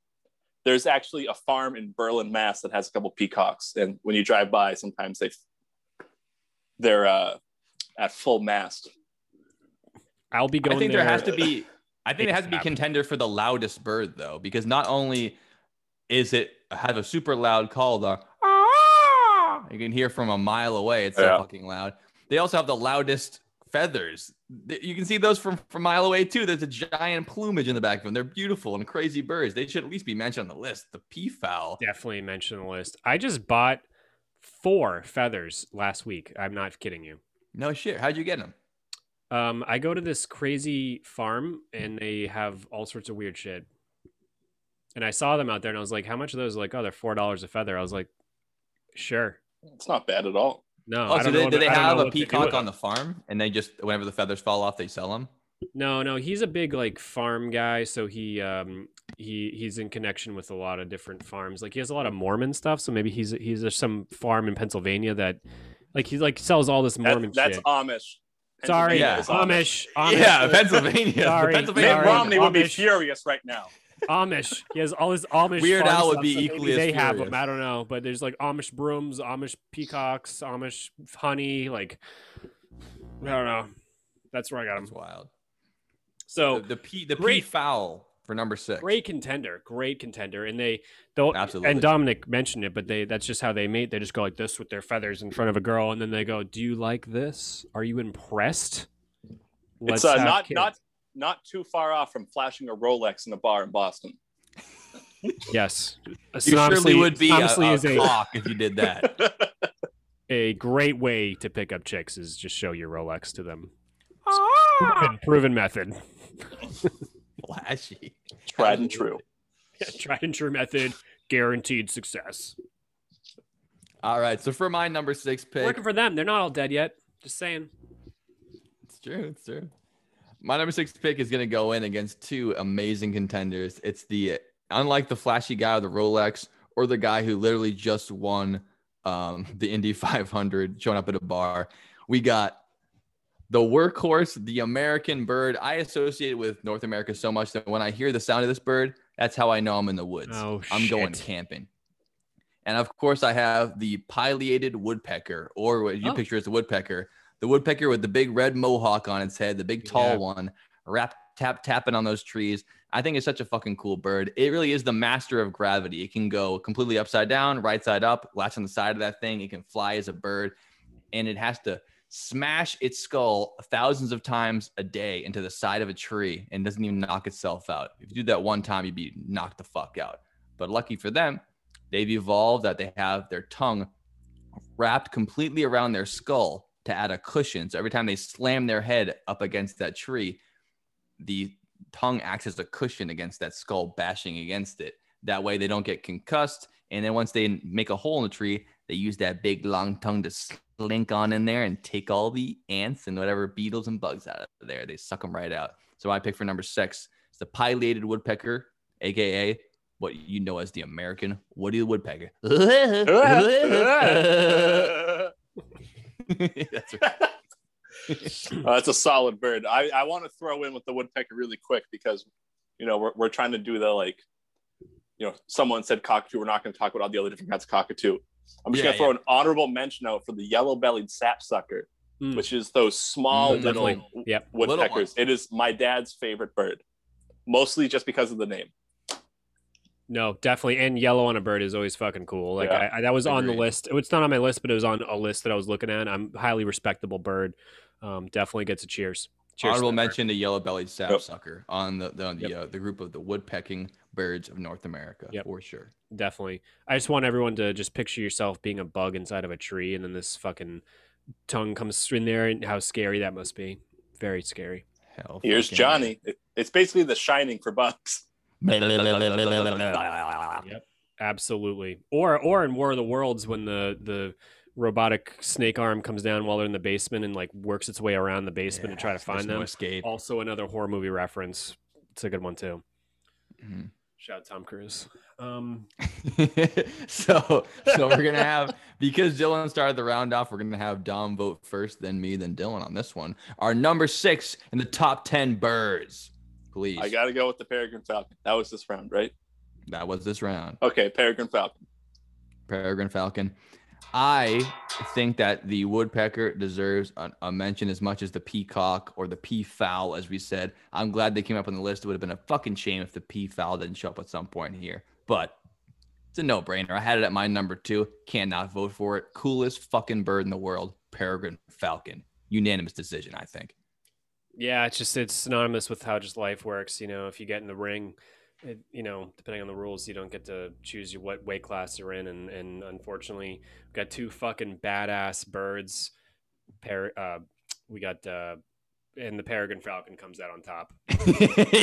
There's actually a farm in Berlin, Mass that has a couple peacocks. And when you drive by, sometimes they they're uh, at full mast. I'll be going I think there has to be. I think it has to be contender for the loudest bird though, because not only is it have a super loud call, the "Ah!" you can hear from a mile away. It's so Yeah. fucking loud. They also have the loudest feathers. You can see those from from a mile away too. There's a giant plumage in the back of them. They're beautiful and crazy birds. They should at least be mentioned on the list. The peafowl. definitely mention the list. I just bought four feathers last week. I'm not kidding you. No shit. How'd you get them? Um, I go to this crazy farm and they have all sorts of weird shit. And I saw them out there and I was like, how much are those? Like, oh, they're four dollars a feather. I was like, sure. It's not bad at all. No, Oh, I so don't they, know do they I have a what to do peacock on the farm, and they just whenever the feathers fall off, they sell them? No, no, he's a big like farm guy, so he um he he's in connection with a lot of different farms. Like he has a lot of Mormon stuff, so maybe he's he's there's some farm in Pennsylvania that like he like sells all this That- Mormon that's shit. Amish. Sorry, Yeah. Amish, Amish, yeah, Pennsylvania. Sorry. The Mitt Pennsylvania Sorry. Romney would be furious right now. Amish. He has all his Amish. Weird farm Al would be so maybe equally as They have them. I don't know, but there's like Amish brooms, Amish peacocks, Amish honey. Like I don't know. That's where I got That's them. wild. So the the pea the great. peafowl for number six. great contender, great contender, and they don't. Absolutely. And Dominic mentioned it, but they that's just how they mate. They just go like this with their feathers in front of a girl, and then they go, "Do you like this? Are you impressed?" it's uh, not kids." not not too far off from flashing a Rolex in a bar in Boston. yes. You surely would be a, honestly a is a, cock if you did that. a great way to pick up chicks is just show your Rolex to them. Ah! Proven, proven method. Flashy. Tried and true. Tried and true method, guaranteed success. All right. So for my number six pick, Working for them. They're not all dead yet. Just saying. it's true. It's true. My number six pick is going to go in against two amazing contenders. It's the unlike the flashy guy with the Rolex or the guy who literally just won um, the Indy 500 showing up at a bar. We got the workhorse, the American bird. I associate with North America so much that when I hear the sound of this bird, that's how I know I'm in the woods. Oh, I'm going camping. And of course, I have the pileated woodpecker, or what you Oh. picture as a woodpecker. The woodpecker with the big red mohawk on its head, the big tall Yeah. one, rap tap tapping on those trees. I think it's such a fucking cool bird. It really is the master of gravity. It can go completely upside down, right side up, latch on the side of that thing. It can fly as a bird, and it has to smash its skull thousands of times a day into the side of a tree and doesn't even knock itself out. If you do that one time, you'd be knocked the fuck out. But lucky for them, they've evolved that they have their tongue wrapped completely around their skull to add a cushion. So every time they slam their head up against that tree, the tongue acts as a cushion against that skull bashing against it. That way they don't get concussed. And then once they make a hole in the tree, they use that big long tongue to slink on in there and take all the ants and whatever beetles and bugs out of there. They suck them right out. So I pick for number six. It's the pileated woodpecker, aka what you know as the American Woody the Woodpecker. That's right. Uh, that's a solid bird. I, I want to throw in with the woodpecker really quick because, you know, we're, we're trying to do the like, you know, someone said cockatoo. We're not going to talk about all the other different kinds of cockatoo. I'm just Yeah, going to throw an honorable mention out for the yellow bellied sapsucker, Mm. which is those small Mm, little. Yep. Woodpeckers. ones. It is my dad's favorite bird, mostly just because of the name. No, definitely. And yellow on a bird is always fucking cool. Like Yeah, I, I, that was on the list. It's not on my list, but it was on a list that I was looking at. I'm highly respectable bird. Um, definitely gets a cheers. Cheers. to Honorable mention to yellow-bellied sapsucker on the the, the, Yep. uh, the group of the woodpecking birds of North America Yep. for sure. Definitely. I just want everyone to just picture yourself being a bug inside of a tree, and then this fucking tongue comes in there, and how scary that must be. Very scary. Hell, Here's Johnny. It, it's basically the shining for bugs. Yep. Absolutely. Or or in War of the Worlds when the the robotic snake arm comes down while they're in the basement and like works its way around the basement to try to find no them. escape. Also another horror movie reference. It's a good one too. Mhm. Shout out Tom Cruise. Um so so we're gonna have because Dylan started the round off, we're gonna have Dom vote first, then me, then Dylan on this one. Our number six in the top ten birds. Please. I got to go with the peregrine falcon. That was this round, right? that was this round. Okay, peregrine falcon. Peregrine Falcon. I think that the woodpecker deserves a, a mention as much as the peacock or the peafowl, as we said. I'm glad they came up on the list. It would have been a fucking shame if the peafowl didn't show up at some point here. But it's a no-brainer. I had it at my number two. Cannot vote for it. Coolest fucking bird in the world, peregrine falcon. Unanimous decision, I think. Yeah, it's just it's synonymous with how just life works. You know, if you get in the ring, it, you know, depending on the rules, you don't get to choose your, what weight class you're in, and and unfortunately, we got two fucking badass birds. Par- uh, we got uh, and the peregrine falcon comes out on top,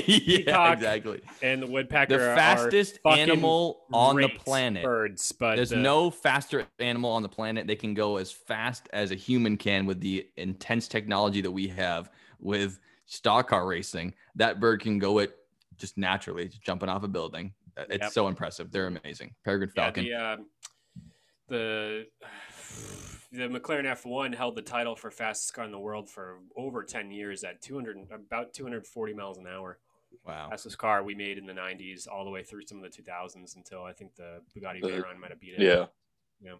yeah, exactly. and the woodpecker. The fastest animal on the planet. Birds, but There's the- no faster animal on the planet. They can go as fast as a human can with the intense technology that we have with stock car racing. That bird can go it just naturally, just jumping off a building. Uh, It's Yep. so impressive. They're amazing. Peregrine Yeah, Falcon. the, uh, the the McLaren F1 held the title for fastest car in the world for over 10 years at 200 about 240 miles an hour. Wow. Fastest car we made in the 90s all the way through some of the 2000s until I think the Bugatti The- Veyron might have beat it. Yeah. Yeah.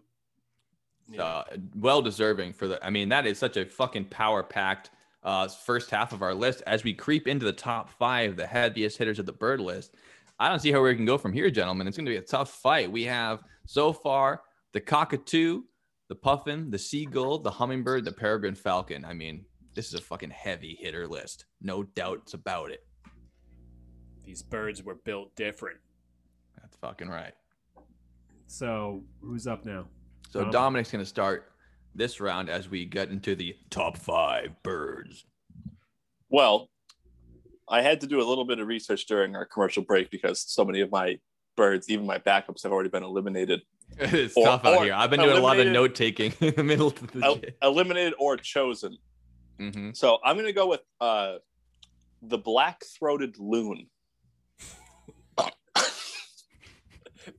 Yeah. Uh, well deserving for the. I mean, that is such a fucking power packed uh, first half of our list. As we creep into the top five, the heaviest hitters of the bird list, I don't see how we can go from here, gentlemen. It's going to be a tough fight. We have so far the cockatoo, the puffin, the seagull, the hummingbird, the peregrine falcon. I mean, this is a fucking heavy hitter list. No doubts about it. These birds were built different. That's fucking right. So, who's up now? So Dominic's going to start this round as we get into the top five birds. Well, I had to do a little bit of research during our commercial break because so many of my birds, even my backups, have already been eliminated. It's Or- tough out here. I've been doing a lot of note taking in the middle of the El- eliminated or chosen. hmm So I'm going to go with uh, the black-throated loon.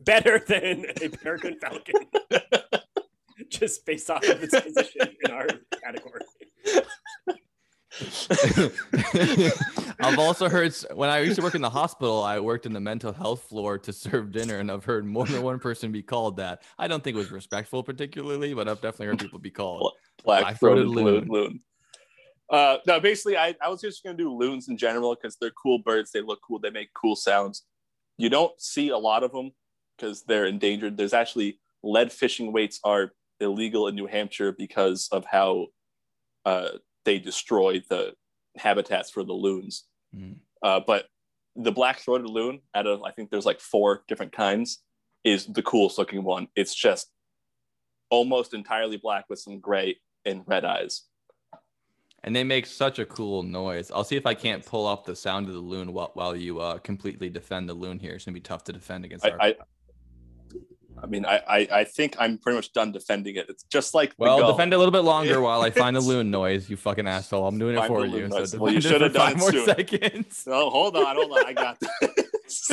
Better than a peregrine falcon. Just based off of its position in our category. I've also heard when I used to work in the hospital, I worked in the mental health floor to serve dinner, and I've heard more than one person be called that. I don't think it was respectful particularly, but I've definitely heard people be called. black-throated Black-throated loon. loon. loon. Uh, no, basically, I, I was just going to do loons in general because they're cool birds. They look cool. They make cool sounds. You don't see a lot of them because they're endangered. There's actually lead fishing weights are illegal in New Hampshire because of how uh, they destroy the habitats for the loons. Mhm. Uh, but the black-throated loon, out of I think there's like four different kinds, is the coolest looking one. It's just almost entirely black with some gray and red eyes. And they make such a cool noise. I'll see if I can't pull up the sound of the loon while, while you uh, completely defend the loon here. It's gonna be tough to defend against our I, I, mean, I, I, I think I'm pretty much done defending it. It's just like Well, defend it a little bit longer while I find the loon noise, you fucking asshole. I'm doing it for you. So. Well, you should have done five it more sooner. seconds. Oh, hold on, hold on. I got this.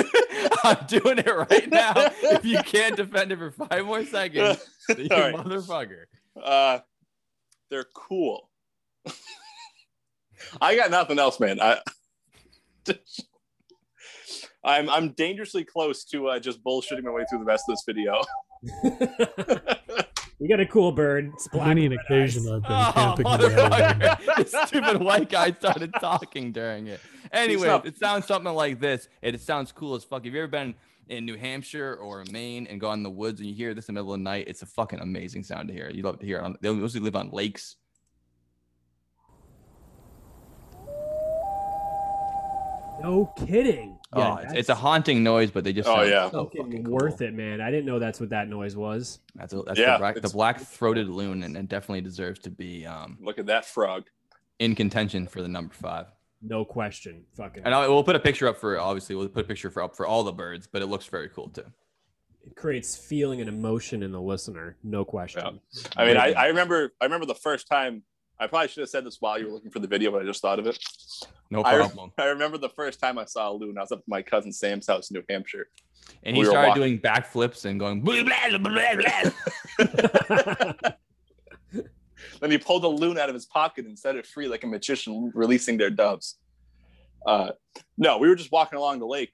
I'm doing it right now. If you can't defend it for five more seconds, you right. motherfucker. Uh, they're cool. I got nothing else, man. I, I'm I'm dangerously close to uh, just bullshitting my way through the rest of this video. we got a cool bird. It's black Many an occasion eyes. I've been Oh, camping the motherfucker. this stupid white guy started talking during it. Anyway, it sounds something like this. It sounds cool as fuck. Have you ever been in New Hampshire or Maine and gone in the woods and you hear this in the middle of the night? It's a fucking amazing sound to hear. You love to hear it. On, they mostly live on lakes. No kidding. Oh, it's, it's a haunting noise, but they just Oh, yeah. so fucking fucking worth cool. it, man. I didn't know that's what that noise was. That's, a, that's Yeah, the, black, the black-throated loon, and it definitely deserves to be um, Look at that frog. in contention for the number five. No question. Fucking. And I, we'll put a picture up for obviously we'll put a picture for up for all the birds, but it looks very cool too. It creates feeling and emotion in the listener. No question. I mean, I, I remember I remember the first time. I probably should have said this while you were looking for the video, but I just thought of it. No I, problem. I remember the first time I saw a loon. I was up at my cousin Sam's house in New Hampshire. And he we started walking- doing backflips and going blah, blah, blah, blah, blah. Then he pulled a loon out of his pocket and set it free like a magician releasing their doves. Uh, no, we were just walking along the lake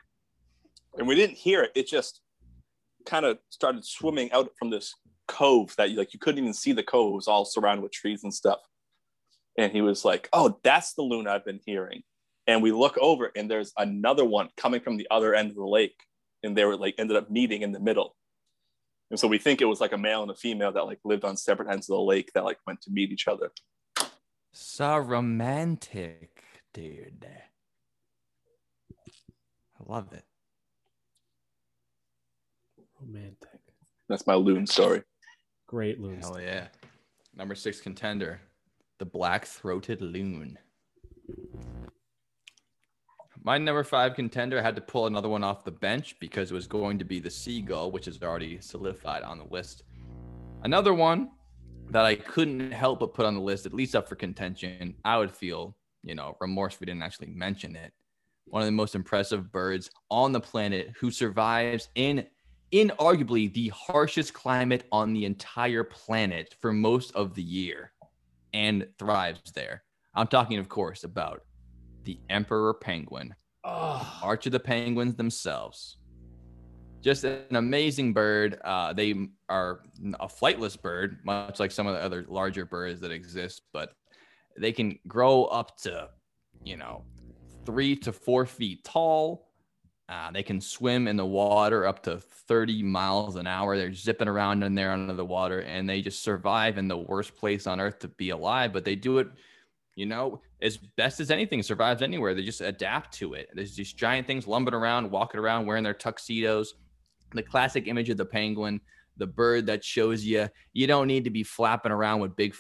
and we didn't hear it. It just kind of started swimming out from this cove that you like you couldn't even see the cove. It was all surrounded with trees and stuff. And he was like, "Oh, that's the loon I've been hearing." And we look over, and there's another one coming from the other end of the lake, and they were like ended up meeting in the middle. And so we think it was like a male and a female that like lived on separate ends of the lake that like went to meet each other. So romantic, dude. I love it. Romantic. That's my loon story. Great loon. Hell yeah. Number six contender, the black throated loon. My number five contender had to pull another one off the bench because it was going to be the seagull, which is already solidified on the list. Another one that I couldn't help but put on the list, at least up for contention. I would feel, you know, remorse if we didn't actually mention it. One of the most impressive birds on the planet who survives in inarguably the harshest climate on the entire planet for most of the year and thrives there. I'm talking, of course, about the emperor penguin, Oh, March of the Penguins themselves. Just an amazing bird. Uh, they are a flightless bird, much like some of the other larger birds that exist, but they can grow up to, you know, three to four feet tall. Uh, they can swim in the water up to 30 miles an hour. They're zipping around in there under the water and they just survive in the worst place on earth to be alive, but they do it you know, as best as anything survives anywhere. They just adapt to it. There's these giant things lumbering around, walking around, wearing their tuxedos. The classic image of the penguin, the bird that shows you you don't need to be flapping around with big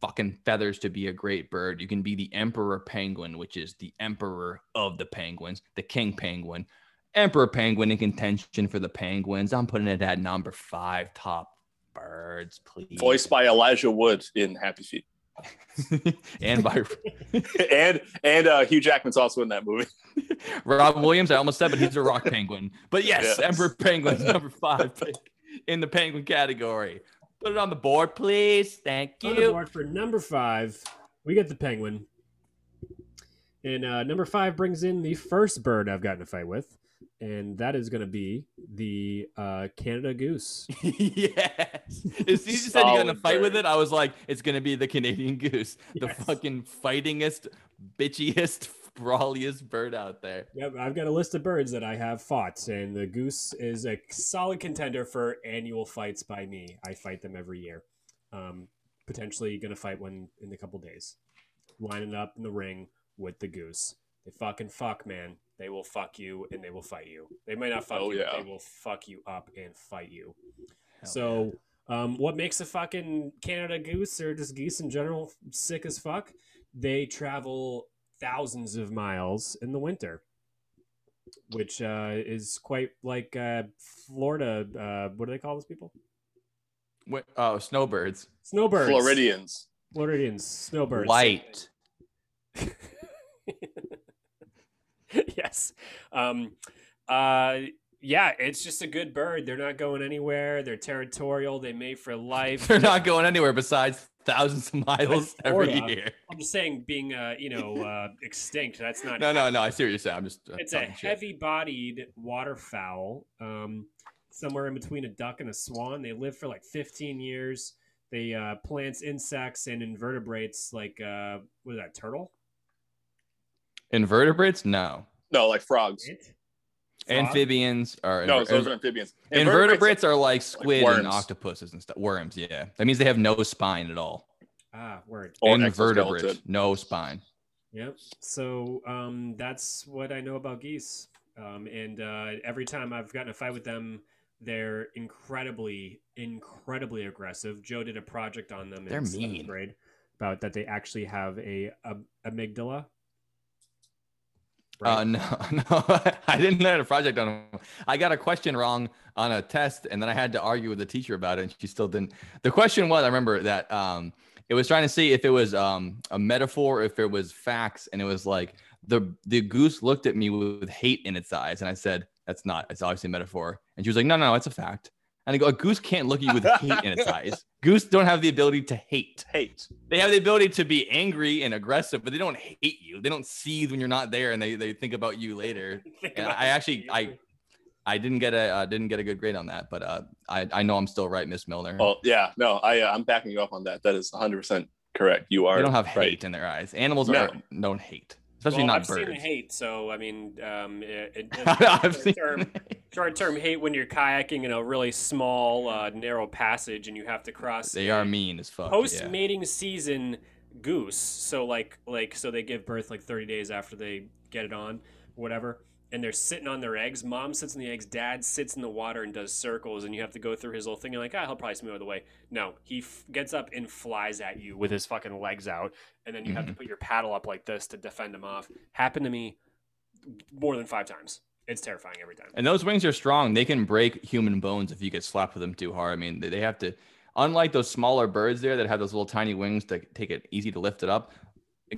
fucking feathers to be a great bird. You can be the emperor penguin, which is the emperor of the penguins, the king penguin. Emperor penguin in contention for the penguins. I'm putting it at number five top birds, please. Voiced by Elijah Wood in Happy Feet. and by and and uh, Hugh Jackman's also in that movie. Robin Williams, I almost said, but he's a rock penguin. But yes, Yes. Emperor Penguin's number five pick in the penguin category. Put it on the board, please. Thank On the you. board for number five, we get the penguin. And uh, number five brings in the first bird I've gotten a fight with, and that is going to be the uh, Canada goose. yes. As soon as you said you're gonna Solid fight with it, I was like, it's gonna be the Canadian goose, the fucking fightingest, bitchiest, brawliest bird out there. Yep, I've got a list of birds that I have fought, and the goose is a solid contender for annual fights by me. I fight them every year. Um, potentially going to fight one in a couple days. Lining up in the ring with the goose. They fucking fuck, man. They will fuck you and they will fight you. They might not fuck Oh, you, yeah. they will fuck you up and fight you. Hell so, um, what makes a fucking Canada goose or just geese in general sick as fuck? They travel thousands of miles in the winter, which uh, is quite like uh, Florida. Uh, what do they call those people? Wait, oh, snowbirds. Snowbirds. Floridians. Floridians. Snowbirds. White. yes. Um, uh, yeah, it's just a good bird. They're not going anywhere. They're territorial. They mate for life. They're not going anywhere besides thousands of miles every Florida. year. I'm just saying, being uh, you know, uh, extinct. That's not. No, no, no. I see what you're saying. I'm just. uh, It's a heavy-bodied waterfowl, um, somewhere in between a duck and a swan. They live for like 15 years. They uh, plants insects and invertebrates, like uh, what is that? Turtle? Invertebrates? No. No, like frogs. Ant? Amphibians are. No, those are amphibians. Invertebrates are like squid and octopuses and stuff. Worms, yeah. That means they have no spine at all. Ah, word. Or Invertebrates, no spine. Yep. So um, that's what I know about geese. Um, and uh, every time I've gotten a fight with them, they're incredibly, incredibly aggressive. Joe did a project on them They're in mean. grade about that they actually have a, a amygdala. Uh, no, no, I didn't learn a project on them. I got a question wrong on a test, and then I had to argue with the teacher about it, and she still didn't. The question was, I remember that um, it was trying to see if it was um, a metaphor, if it was facts, and it was like the the goose looked at me with hate in its eyes, and I said, "That's not. It's obviously a metaphor." And she was like, "No, no, no, it's a fact." And I go, "A goose can't look at you with hate in its eyes. Goose don't have the ability to hate." hate. they have the ability to be angry and aggressive, but they don't hate you. They don't seethe when you're not there, and they, they think about you later. And I actually I I didn't get a uh, didn't get a good grade on that, but uh, I I know I'm still right, Miss Milner. Oh yeah, no, I uh, I'm backing you up on that. That is 100 percent correct. You are. they don't have right. hate in their eyes. Animals No. are don't hate, especially well, not I've birds. seen the hate, so I mean, um, it, it, I've seen. term, short term hate when you're kayaking in a really small, uh, narrow passage and you have to cross. They are mean as fuck. Post yeah. mating season goose. So like like so they give birth like 30 days after they get it on, whatever. And they're sitting on their eggs. Mom sits in the eggs. Dad sits in the water and does circles. And you have to go through his little thing. You're like, ah, he'll probably swim out of the way. No, he f- gets up and flies at you with his fucking legs out. And then you have to put your paddle up like this to defend him off. Happened to me more than five times. It's terrifying every time. And those wings are strong. They can break human bones if you get slapped with them too hard. I mean, they- have to, unlike those smaller birds there that have those little tiny wings to take it easy to lift it up.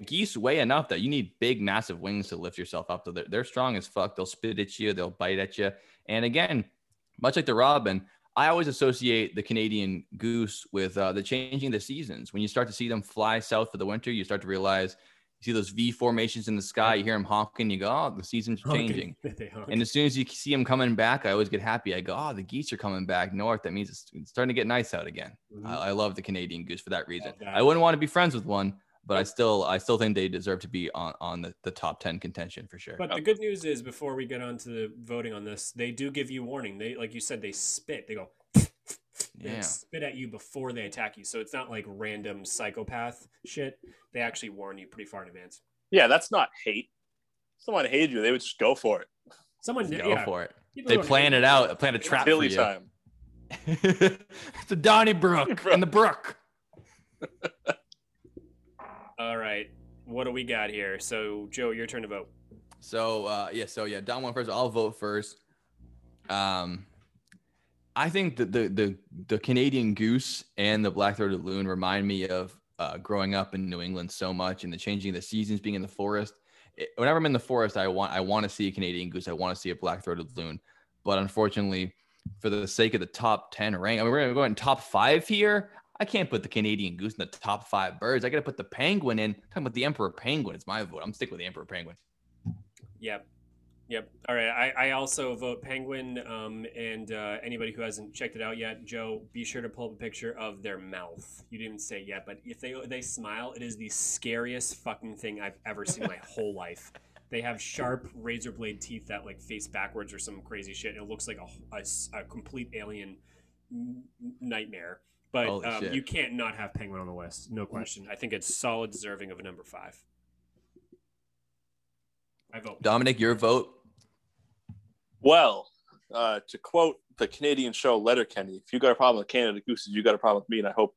Geese weigh enough that you need big, massive wings to lift yourself up. So they're, they're strong as fuck. They'll spit at you, they'll bite at you. And again, much like the robin, I always associate the Canadian goose with uh, the changing of the seasons. When you start to see them fly south for the winter, you start to realize see those V formations in the sky. You hear them honking. You go, oh, the season's changing. They. And as soon as you see them coming back, I always get happy. I go, oh, the geese are coming back north. That means it's, it's starting to get nice out again. Mhm. I, I love the Canadian goose for that reason. Love. I wouldn't want to be friends with one, but I still, I still think they deserve to be on, on the, the top 10 contention for sure. But the good news is, before we get on to the voting on this, they do give you warning. They, like you said, they spit. They go, they Yeah. spit at you before they attack you. So it's not like random psychopath shit. They actually warn you pretty far in advance. Yeah, that's not hate. If someone hated you, they would just go for it. Someone Go yeah, for it. people They plan it you. out, plan a It's trap for Billy you. time. it's the Donnybrook and the Brook. All right, what do we got here? So Joe, your turn to vote. So uh, yeah, so yeah, Dom went first. I'll vote first. Um, I think that the the the Canadian goose and the black-throated loon remind me of uh, growing up in New England so much, and the changing of the seasons, being in the forest. It- whenever I'm in the forest, I want I want to see a Canadian goose. I want to see a black-throated loon, but unfortunately, for the sake of the top ten rank, I mean, we're gonna go in top five here. I can't put the Canadian goose in the top five birds. I got to put the penguin in. talking about the emperor penguin. It's my vote. I'm sticking with the emperor penguin. Yep. Yep. All right. I, I also vote Penguin. Um, and uh, anybody who hasn't checked it out yet, Joe, be sure to pull up a picture of their mouth. You didn't say it yet, but if they they smile, it is the scariest fucking thing I've ever seen in my whole life. They have sharp razor blade teeth that like face backwards or some crazy shit. It looks like a a complete alien nightmare. But um, you can't not have Penguin on the list. No question. I think it's solid deserving of a number five. I vote. Dominic, your vote. Well, uh, to quote the Canadian show Letterkenny, if you got a problem with Canada Gooses, you got a problem with me, and I hope.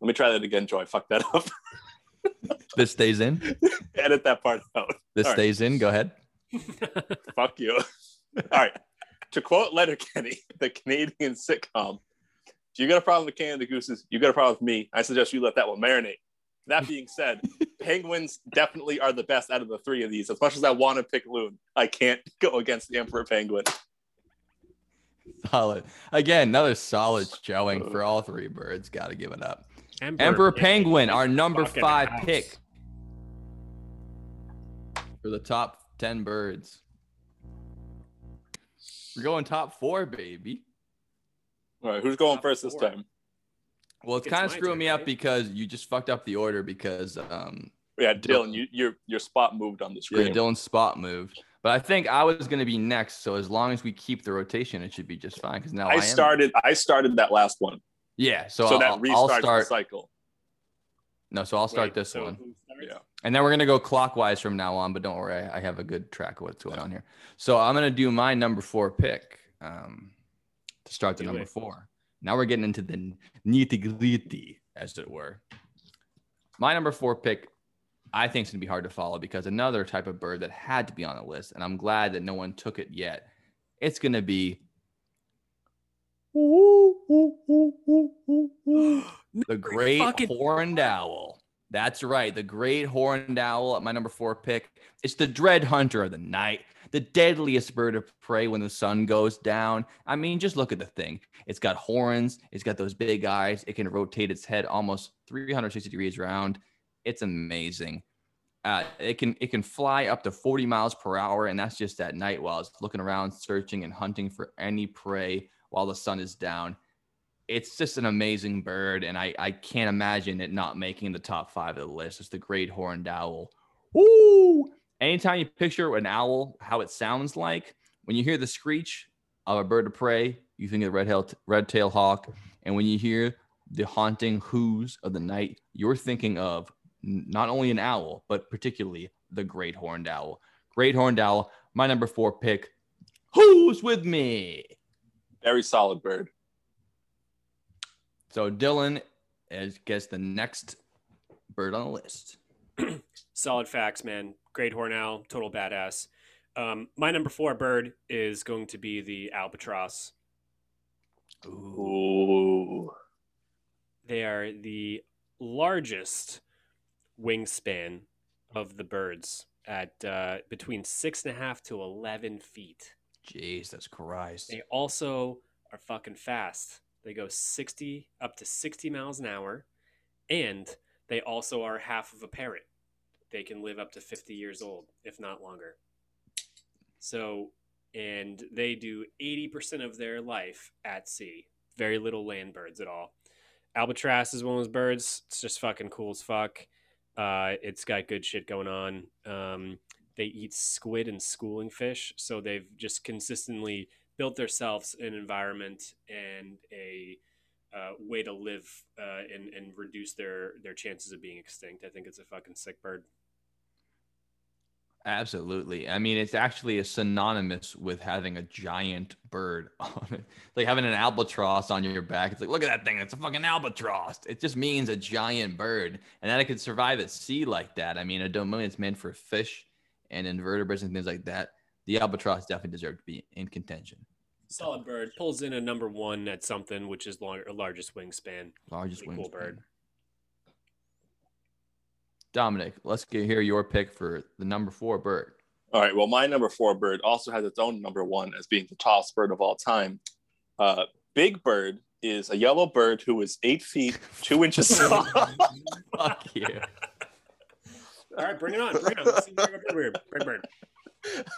Let me try that again, Joy. Fuck that up. This stays in. Edit that part out. This All right. stays in. Go ahead. Fuck you. All right. To quote Letterkenny, the Canadian sitcom, if you got a problem with Canada Gooses, you got a problem with me. I suggest you let that one marinate. That being said, penguins definitely are the best out of the three of these. As much as I want to pick Loon, I can't go against the Emperor Penguin. Solid. Again, another solid showing for uh, all three birds. Got to give it up. Emperor, Emperor yeah, Penguin, our number five house. pick for the top 10 birds. We're going top four, baby. All right, who's going Top first this four. time? Well, it's It's kind of screwing turn, me up because you just fucked up the order because um, Yeah, Dylan. Dylan, you, your your spot moved on the screen. yeah, screen. Dylan's spot moved. But I think I was going to be next. So as long as we keep the rotation, it should be just fine. Because now I, I am- started. I started that last one, Yeah. So, so, I'll, that I'll restarts start. the cycle. No, so I'll start Wait, this so one. Yeah. And then we're gonna go clockwise from now on, but don't worry, I, I have a good track of what's going on here. So I'm gonna do my number four pick um, to start the Do number it. four. Now we're getting into the nitty gritty, as it were. My number four pick, I think, is gonna be hard to follow because another type of bird that had to be on the list, and I'm glad that no one took it yet. It's gonna be the great fucking- horned owl. That's right, the great horned owl at my number four pick. It's the dread hunter of the night, the deadliest bird of prey when the sun goes down. I mean, just look at the thing. It's got horns, it's got those big eyes, it can rotate its head almost 360 degrees around. It's amazing. Uh, it can it can fly up to 40 miles per hour, and that's just at night while it's looking around, searching and hunting for any prey while the sun is down. It's just an amazing bird, and I, I can't imagine it not making the top five of the list. It's the great horned owl. Woo! Anytime you picture an owl, how it sounds like, when you hear the screech of a bird of prey, you think of the red red tail hawk, and when you hear the haunting whoos of the night, you're thinking of not only an owl, but particularly the great horned owl. Great horned owl, my number four pick. Who's with me? Very solid bird. So Dylan is gets the next bird on the list. Solid facts, man. Great horn owl, total badass. Um, my number four bird is going to be the albatross. Ooh. They are the largest wingspan of the birds at uh, between six and a half to 11 feet. Jesus Christ. They also are fucking fast. They go 60 up to 60 miles an hour, and they also are half of a parrot. They can live up to 50 years old, if not longer. So, and they do 80% of their life at sea. Very little land birds at all. Albatross is one of those birds. It's just fucking cool as fuck. Uh, it's got good shit going on. Um, they eat squid and schooling fish, so they've just consistently built themselves an environment and a uh, way to live uh, and and reduce their their chances of being extinct. I think it's a fucking sick bird. Absolutely. I mean, it's actually a synonymous with having a giant bird on it. Like having an albatross on your back. It's like, look at that thing. It's a fucking albatross. It just means a giant bird. And that it could survive at sea like that. I mean, a domain it's meant for fish and invertebrates and things like that. The albatross definitely deserve to be in contention. Solid bird pulls in a number one at something, which is long, largest wingspan. Largest Pretty cool wingspan. bird. Dominic, let's get hear your pick for the number four bird. All right. Well, my number four bird also has its own number one as being the tallest bird of all time. Uh, Big Bird is a yellow bird who is eight feet two inches tall. Fuck you. All right, bring it on. Bring it on. Let's see Big bird. Big bird.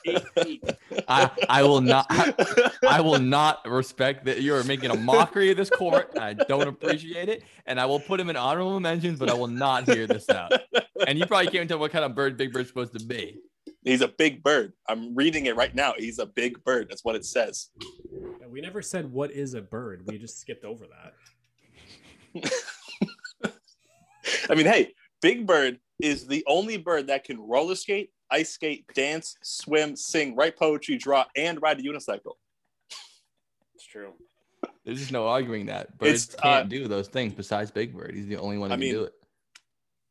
Eight feet. I, I will not I will not respect that you are making a mockery of this court. I don't appreciate it. And I will put him in honorable mentions, but I will not hear this out. And you probably can't tell what kind of bird Big Bird's supposed to be. He's a big bird. I'm reading it right now. He's a big bird. That's what it says. We never said what is a bird. We just skipped over that. I mean, hey, Big Bird is the only bird that can roller skate, ice skate, dance, swim, sing, write poetry, draw, and ride a unicycle. It's true. There's just no arguing that. Birds It's, can't uh, do those things besides Big Bird. He's the only one who I can mean, do it.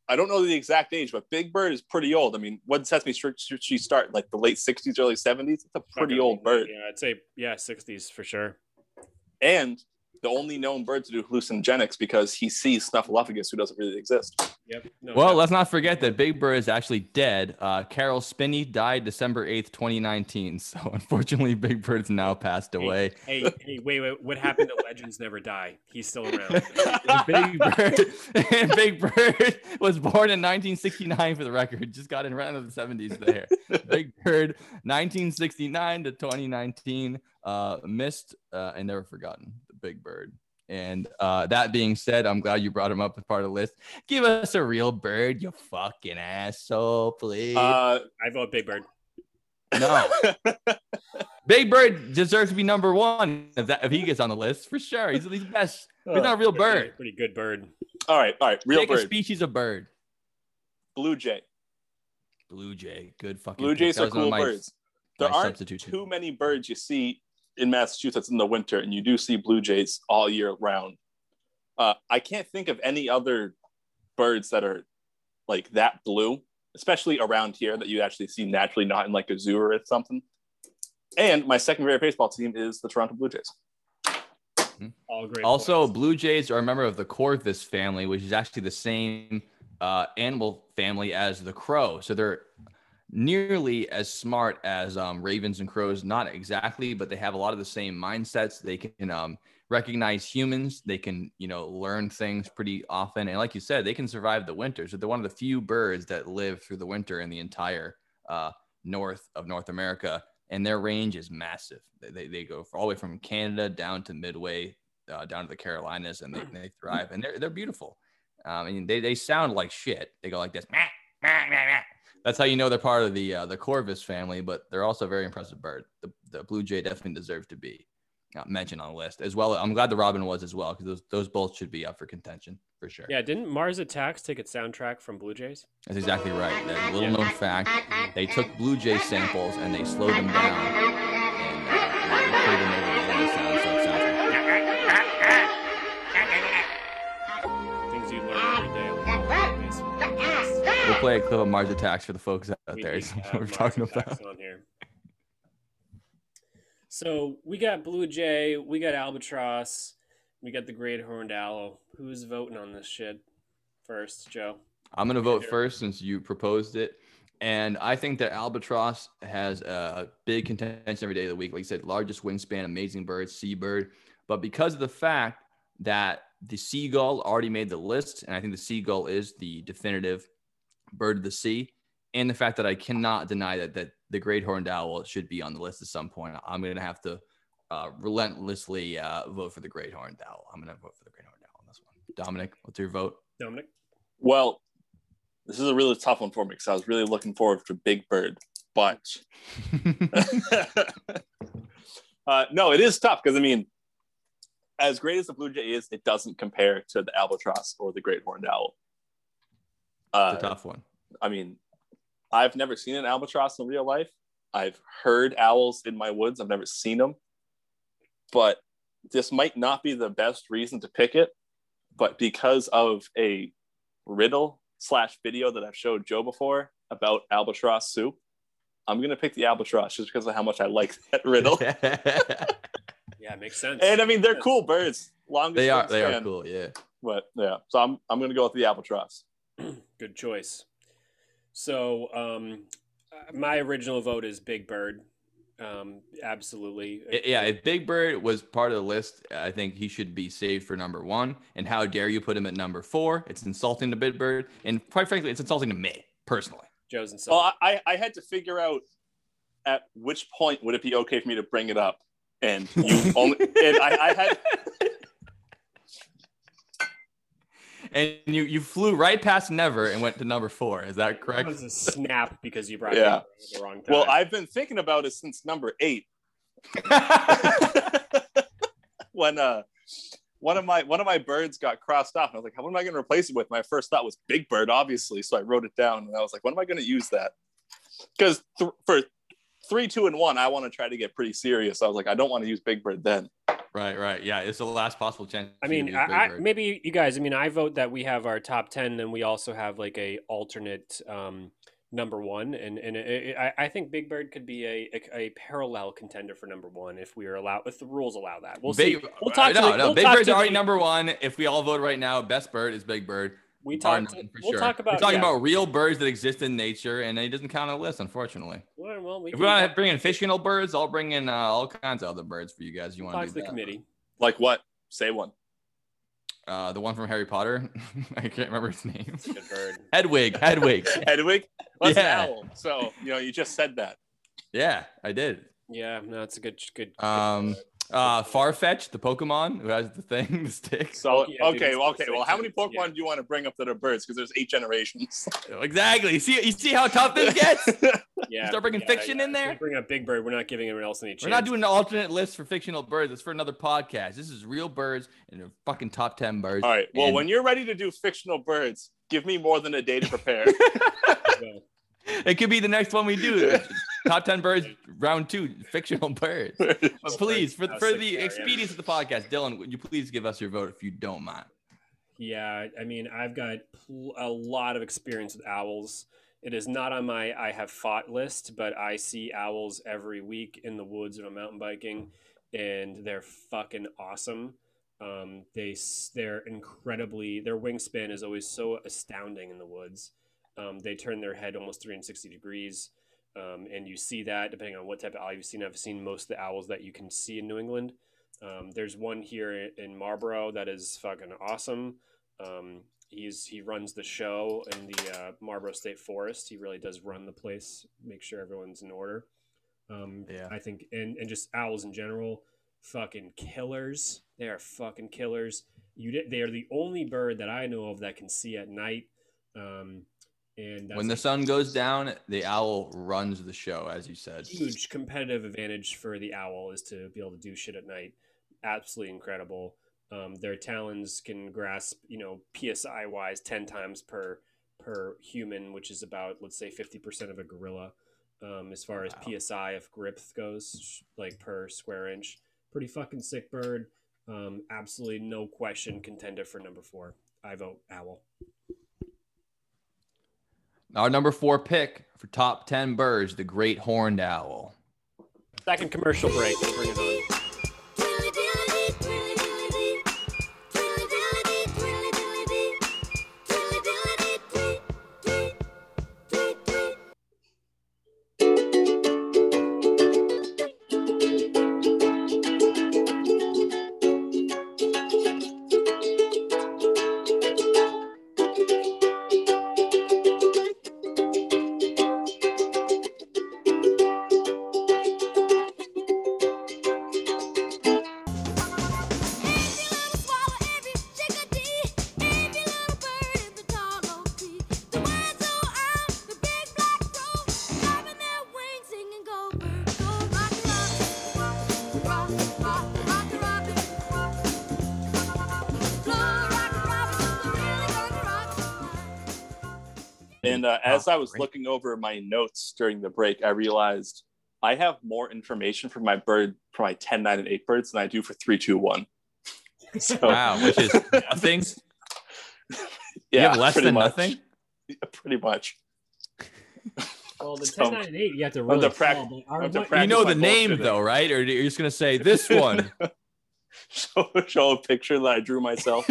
I don't know the exact age, but Big Bird is pretty old. I mean, when Sesame Street should she start? Like the late 60s, early 70s? It's a pretty Fucking- old bird. Yeah, I'd say yeah, sixties for sure. And the only known bird to do hallucinogenics because he sees Snuffleupagus, who doesn't really exist. Yep. No, Well, no. let's not forget that Big Bird is actually dead. Uh, Caroll Spinney died December 8th, 2019. So unfortunately, Big Bird's now passed away. hey, hey, wait, wait. What happened to Legends Never Die? He's still around. And Big Bird and Big Bird was born in 1969 for the record. Just got in right into the 70s there. Big Bird, 1969 to 2019, uh, missed uh, and never forgotten. The Big Bird. And uh, that being said, I'm glad you brought him up as part of the list. Give us a real bird, you fucking asshole, please. Uh, I vote Big Bird. no, Big Bird deserves to be number one if that if he gets on the list for sure. He's the best. He's not a real bird. Pretty good bird. all right, all right. Real Pick a species of bird. Blue jay. Blue jay, good fucking. Blue jays That are was one of cool my- birds. There aren't too many birds you see in Massachusetts in the winter, and you do see blue jays all year round. Uh, I can't think of any other birds that are like that blue, especially around here, that you actually see naturally, not in like a zoo or something. And my second favorite baseball team is the Toronto Blue Jays. All great. Also, points. blue jays are a member of the corvus family, which is actually the same uh, animal family as the crow. So they're nearly as smart as um, ravens and crows. Not exactly, but they have a lot of the same mindsets. They can um, recognize humans. They can, you know, learn things pretty often. And like you said, they can survive the winter. So they're one of the few birds that live through the winter in the entire uh, north of North America. And their range is massive. They, they, go all the way from Canada down to Midway, uh, down to the Carolinas, and they, they thrive. And they're, they're beautiful. Um, I mean, they, they sound like shit. They go like this. That's how you know they're part of the uh, the Corvus family, but they're also a very impressive bird. The, the blue jay definitely deserves to be uh, mentioned on the list as well. I'm glad the robin was as well because those those both should be up for contention for sure. Yeah, didn't Mars Attacks take its soundtrack from Blue Jays? That's exactly right. That little known fact. They took blue jay samples and they slowed them down play a clip of Mars Attacks for the folks out We there. need Is to what we're talking about. on here. So we got Blue Jay, we got Albatross, we got the Great Horned Owl. Who's voting on this shit first, Joe? I'm gonna vote first since you proposed it, and I think that albatross has a big contention every day of the week. Like you said, largest wingspan, amazing bird, seabird. But because of the fact that the seagull already made the list, and I think the seagull is the definitive bird of the sea, and the fact that I cannot deny that that the great horned owl should be on the list at some point, I'm gonna have to uh, relentlessly uh, vote for the great horned owl. I'm gonna vote for the great horned owl on this one. Dominic, what's your vote? Dominic? Well, this is a really tough one for me because I was really looking forward to Big Bird, but uh, no, it is tough because I mean, as great as the blue jay is, it doesn't compare to the albatross or the great horned owl. Uh, It's a tough one. I mean, I've never seen an albatross in real life. I've heard owls in my woods. I've never seen them, but this might not be the best reason to pick it. But because of a riddle slash video that I've showed Joe before about albatross soup, I'm gonna pick the albatross just because of how much I like that riddle. Yeah, makes sense. and I mean, they're cool birds. Longest they are they are wingspan, cool. Yeah. But yeah, so I'm I'm gonna go with the albatross. Good choice. So, um, uh, my original vote is Big Bird. Um, absolutely. Yeah, if Big Bird was part of the list, I think he should be saved for number one. And how dare you put him at number four? It's insulting to Big Bird, and quite frankly, it's insulting to me personally. Joe's and Well, I I had to figure out at which point would it be okay for me to bring it up, and you only and I, I had And you you flew right past never and went to number four. Is that That correct? was a snap because you brought Yeah. it at the wrong time. well, I've been thinking about it since number eight when uh one of my one of my birds got crossed off. And I was like, what am I going to replace it with? My first thought was Big Bird, obviously. So I wrote it down, and I was like, when am I going to use that? Because th- for three, two, and one, I want to try to get pretty serious. I was like, I don't want to use Big Bird then. Right, right. Yeah, it's the last possible chance. I for you to mean, I, I, maybe you guys. I mean, I vote that we have our top ten, and we also have like a alternate um, number one, and and it, it, I, I think Big Bird could be a, a a parallel contender for number one if we are allowed if the rules allow that. We'll Big, see. We'll talk. no, to no. we'll Big Bird's already number one. If we all vote right now, best bird is Big Bird. We bar talk. none, for We'll sure. talk about. We're talking yeah. about real birds that exist in nature, and it doesn't count on the list, unfortunately. Well, well, we If can we want to talk- bring in fictional birds, I'll bring in uh, all kinds of other birds for you guys. You want talk to to do the that. committee. Like what? Say one. Uh, the one from Harry Potter. I can't remember his name. Good bird. Hedwig. Hedwig. Hedwig? Well, that's Yeah. an owl. So, you know, you just said that. yeah, I did. Yeah, no, it's a good, good. good Um, bird. Uh, Farfetch, the Pokemon who has the thing, the stick. So, Yeah, okay, it's well, okay. Well, how many Pokemon yeah. do you want to bring up that are birds? Because there's eight generations. Exactly. You see, you see how tough this gets. yeah, start bringing yeah, fiction yeah. in there? we Bring up Big Bird. We're not giving anyone else any chance. We're not doing an alternate list for fictional birds. It's for another podcast. This is real birds and they're fucking top ten birds. All right. Well, And- when you're ready to do fictional birds, give me more than a day to prepare. Well, It could be the next one we do. top ten birds, round two, fictional birds. But please, for, for the there, yeah. expedience of the podcast, Dylan, would you please give us your vote if you don't mind? Yeah, I mean, I've got pl- a lot of experience with owls. It is not on my I have fought list, but I see owls every week in the woods when I'm mountain biking, and they're fucking awesome. Um, they they're incredibly their wingspan is always so astounding in the woods. Um, they turn their head almost 360 degrees. Um, and you see that depending on what type of owl you've seen. I've seen most of the owls that you can see in New England. Um, there's one here in- Marlboro that is fucking awesome. Um, he's he runs the show in the uh, Marlboro State Forest. He really does run the place, make sure everyone's in order. Um, Yeah. I think, and and just owls in general, fucking killers. They are fucking killers. You they are the only bird that I know of that can see at night. Um, and when the sun goes down, the owl runs the show, as you said. huge competitive advantage for the owl is to be able to do shit at night. Absolutely incredible. Um, their talons can grasp, you know, psi wise, ten times per per human, which is about let's say fifty percent of a gorilla. Um, as far as Wow. psi of grip goes, like per square inch, pretty fucking sick bird. Um, absolutely no question contender for number four. I vote owl. Our number four pick for top 10 birds, the great horned owl. Second commercial break. Bring it on. I was great. looking over my notes during the break, I realized I have more information for my bird for my 10, 9, and 8 birds than I do for 3, 2, 1. So, Wow, which is nothing. yeah, you have less pretty than much. nothing? Yeah, pretty much. Well, the So- 10, 9, and 8, you have to I'm really the prac- fall, but our I'm the one- prac- You know the name, bullshitting. though, right? Or you're just going to say this one? show, show a picture that I drew myself.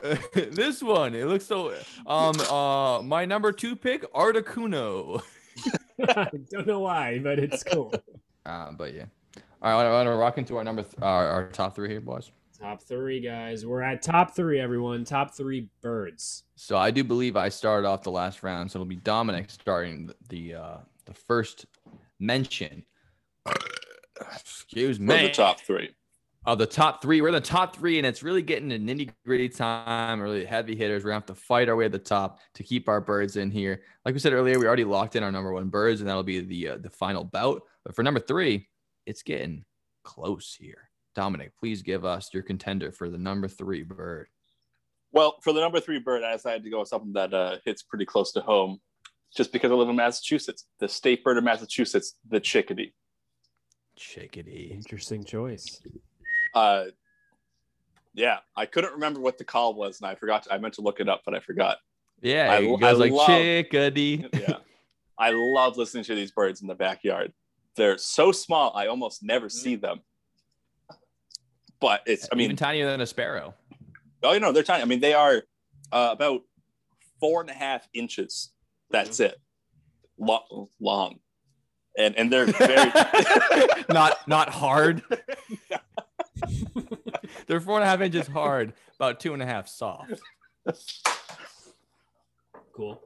this one. It looks so. Um. Uh. My number two pick, Articuno. Don't know why, but it's cool. Uh, but yeah. All right, I want to rock into our number, th- our, our top three here, boys. top three, guys. We're at top three, everyone. Top three birds. So I do believe I started off the last round, so it'll be Dominic starting the the, uh, the first mention. Excuse For me. the top three. Of the top three, we're in the top three, and it's really getting to nitty gritty time. Really heavy hitters. We're gonna have to fight our way to the top to keep our birds in here. Like we said earlier, we already locked in our number one birds, and that'll be the uh, the final bout. But for number three, it's getting close here. Dominic, please give us your contender for the number three bird. Well, for the number three bird, I decided to go with something that uh, hits pretty close to home just because I live in Massachusetts. The state bird of Massachusetts, the chickadee. Chickadee. Interesting choice. Uh, yeah, I couldn't remember what the call was, and I forgot. To, I meant to look it up, but I forgot. Yeah, I- goes like love- chickadee. Yeah, I love listening to these birds in the backyard. They're so small, I almost never see them. But it's, I mean, even tinier than a sparrow. oh, you know, they're tiny. I mean, they are uh, about four and a half inches. That's it, Lo- long, and and they're very. not not hard. They're four and a half inches hard, about two and a half soft. Cool.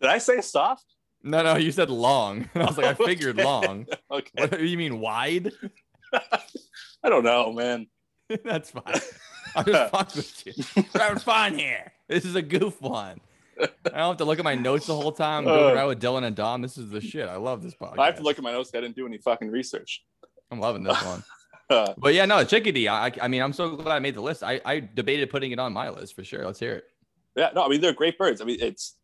Did I say soft? No, no, you said long. I was like, I figured Okay. long. Okay, What do you mean wide? I don't know, man. That's fine. I'm just fucking with you. We're having fun here. This is a goof one. I don't have to look at my notes the whole time. Go Uh. around with Dylan and Dom. This is the shit. I love this podcast. I have to look at my notes. I didn't do any fucking research. I'm loving this one. But yeah, no, chickadee. I, I mean, I'm so glad I made the list. I, I debated putting it on my list for sure. Let's hear it. yeah, no, I mean they're great birds. I mean it's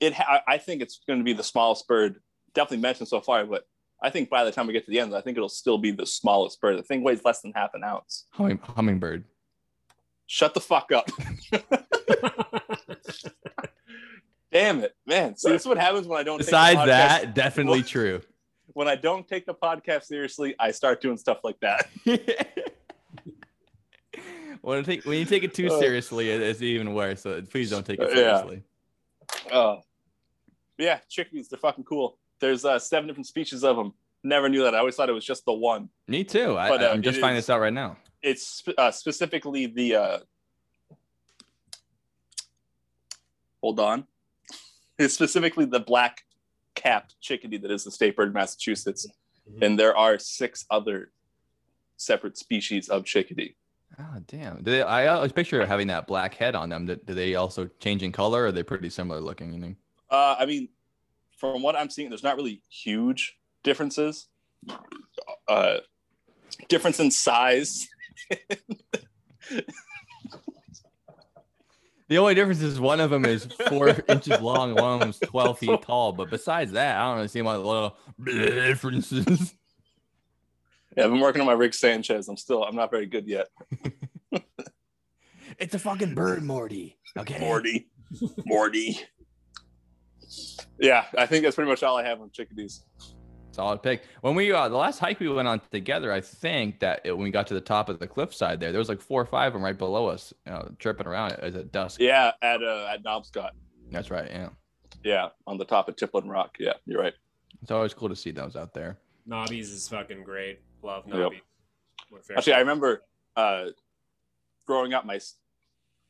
it. Ha- I think it's going to be the smallest bird definitely mentioned so far, but I think by the time we get to the end, I think it'll still be the smallest bird. The thing weighs less than half an ounce. Humming, hummingbird. Shut the fuck up. Damn it, man. See, this is what happens when I don't. Besides take the podcast, that, definitely true. When I don't take the podcast seriously, I start doing stuff like that. when, you take, when you take it too Uh, seriously, it- it's even worse. So please don't take it yeah. seriously. Uh, yeah, chickadees, they're fucking cool. There's uh, seven different species of them. Never knew that. I always thought it was just the one. Me too. I, But, uh, I'm just it finding is- this out right now. It's uh, specifically the. Uh, hold on. It's specifically the black capped chickadee that is the state bird of Massachusetts. Mhm. And there are six other separate species of chickadee. Oh damn! Do they, I always picture having that black head on them. Do, do they also change in color? Or are they pretty similar looking? You think? Uh, I mean, from what I'm seeing, there's not really huge differences. Uh, difference in size. The only difference is one of them is four inches long, one of them is twelve feet tall. But besides that, I don't really see much little differences. Yeah, I've been working on my Rick Sanchez. I'm still, I'm not very good yet. It's a fucking bird, Morty. Okay. Morty, Morty. Yeah, I think that's pretty much all I have on chickadees. Solid pick. When we uh, the last hike we went on together, I think that it, when we got to the top of the cliffside there, there was like four or five of them right below us, you know, tripping around as at dusk. Yeah, at uh, at Knobscott. That's right. Yeah, Yeah, on the top of Tiplin Rock. Yeah, you're right. it's always cool to see those out there. Nobbies is fucking great. Love Yep. Nobby. We're fair. Actually, I remember uh, growing up. My,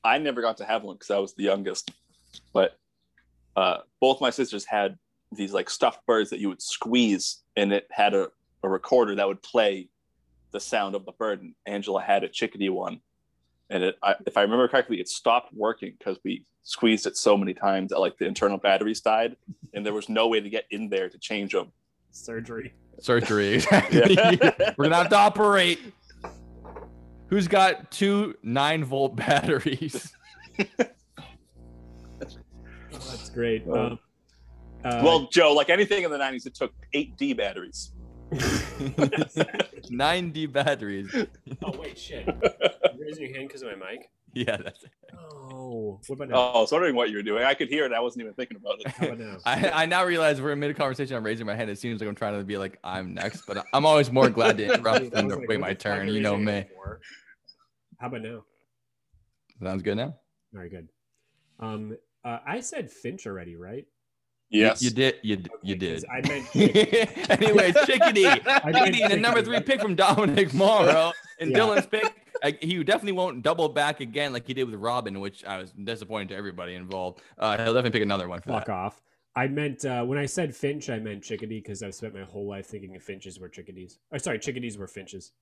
I never got to have one because I was the youngest, but uh, both my sisters had these like stuffed birds that you would squeeze, and it had a, a recorder that would play the sound of the bird. And Angela had a chickadee one, and it, I, if I remember correctly, it stopped working because we squeezed it so many times that like the internal batteries died, and there was no way to get in there to change them. surgery. Surgery. Exactly. We're gonna have to operate. Who's got two nine volt batteries? That's great. Oh. Um, uh, well, Joe, like anything in the '90s, it took eight D batteries. Nine D batteries. oh wait, shit. You raising your hand because of my mic? Yeah, that's it. Oh, what about now? Oh, I was wondering what you were doing. I could hear it. I wasn't even thinking about it. How about now? I, I now realize we're in mid conversation. I'm raising my hand. It seems like I'm trying to be like I'm next, but I'm always more glad to interrupt than to like, wait my turn. You know me. hand for? How about now? Sounds good now. Very good. Um, uh, I said Finch already, right? You- Yes. You, did. You, d- Okay, you 'cause did. I meant chick- Anyways, Chickadee. meant Chickadee, the number three pick from Dominic Mauro. And Yeah. Dylan's pick, I, he definitely won't double back again like he did with Robin, which I was disappointed to everybody involved. Uh, he'll definitely pick another one for Fuck that. off. I meant uh, when I said Finch, I meant chickadee because I've spent my whole life thinking of finches were chickadees. Or sorry, chickadees were finches.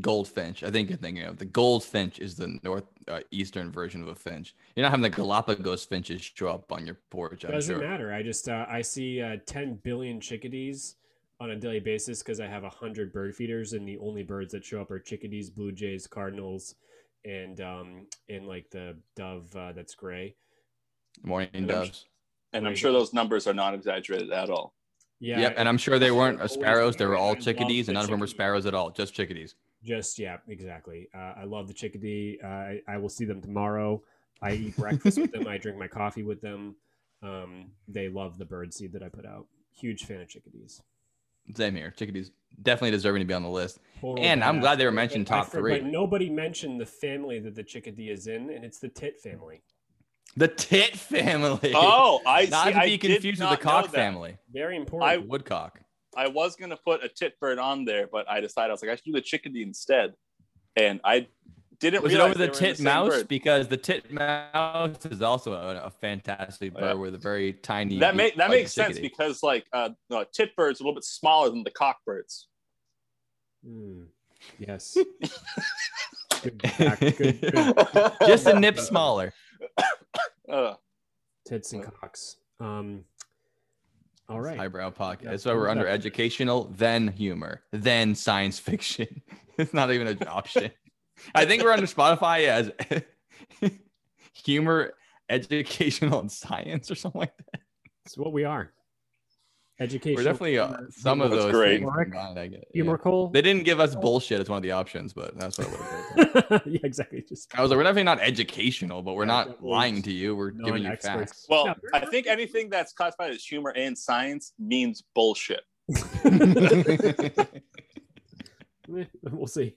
Goldfinch. I think you're thinking of the goldfinch is the north uh, eastern version of a finch. You're not having the Galapagos finches show up on your porch. I'm Doesn't sure. matter. I just uh, I see uh, 10 billion chickadees on a daily basis because I have a hundred bird feeders, and the only birds that show up are chickadees, blue jays, cardinals, and um and like the dove uh, that's gray. Mourning I'm doves. and I'm sure those numbers are not exaggerated at all. Yeah, yep, and I'm sure they weren't sparrows. They were all I love chickadees, and the none of them were sparrows at all. Just chickadees. Just yeah, exactly. Uh, I love the chickadee. Uh, I, I will see them tomorrow. I eat breakfast with them. I drink my coffee with them. Um, they love the bird seed that I put out. Huge fan of chickadees. Same here. Chickadees definitely deserving to be on the list. Total And I'm glad they were mentioned top for- three. But nobody mentioned the family that the chickadee is in, and it's the tit family. The tit family. Oh, I Not see. to be did confused with the cock family. Very important. I- Woodcock. I was gonna put a tit bird on there, but I decided I was like, I should do the chickadee instead. And I didn't Was it over the they were tit mouse? bird. Because the tit mouse is also a, a fantastic Oh, bird yeah. with a very tiny. That beak make that like makes sense because like uh, no, tit birds are a little bit smaller than the cock birds. Mm, yes. good, good, good Just a nip smaller. Uh, tits and cocks. Um, all right. Highbrow podcast. That's why we're under educational, then humor, then science fiction. it's not even an option. I think we're under Spotify as humor, educational, and science or something like that. It's what we are. Education. We're definitely uh, some of That's those great. things. Humor- combined, I get, humor yeah. Cole. They didn't give us bullshit as one of the options, but that's what it would have been. yeah, exactly. Just I was like, we're definitely not educational, but we're Yeah, not definitely lying to you. We're giving you non-experts. facts. well, Yeah, I think anything that's classified as humor and science means bullshit. We'll see.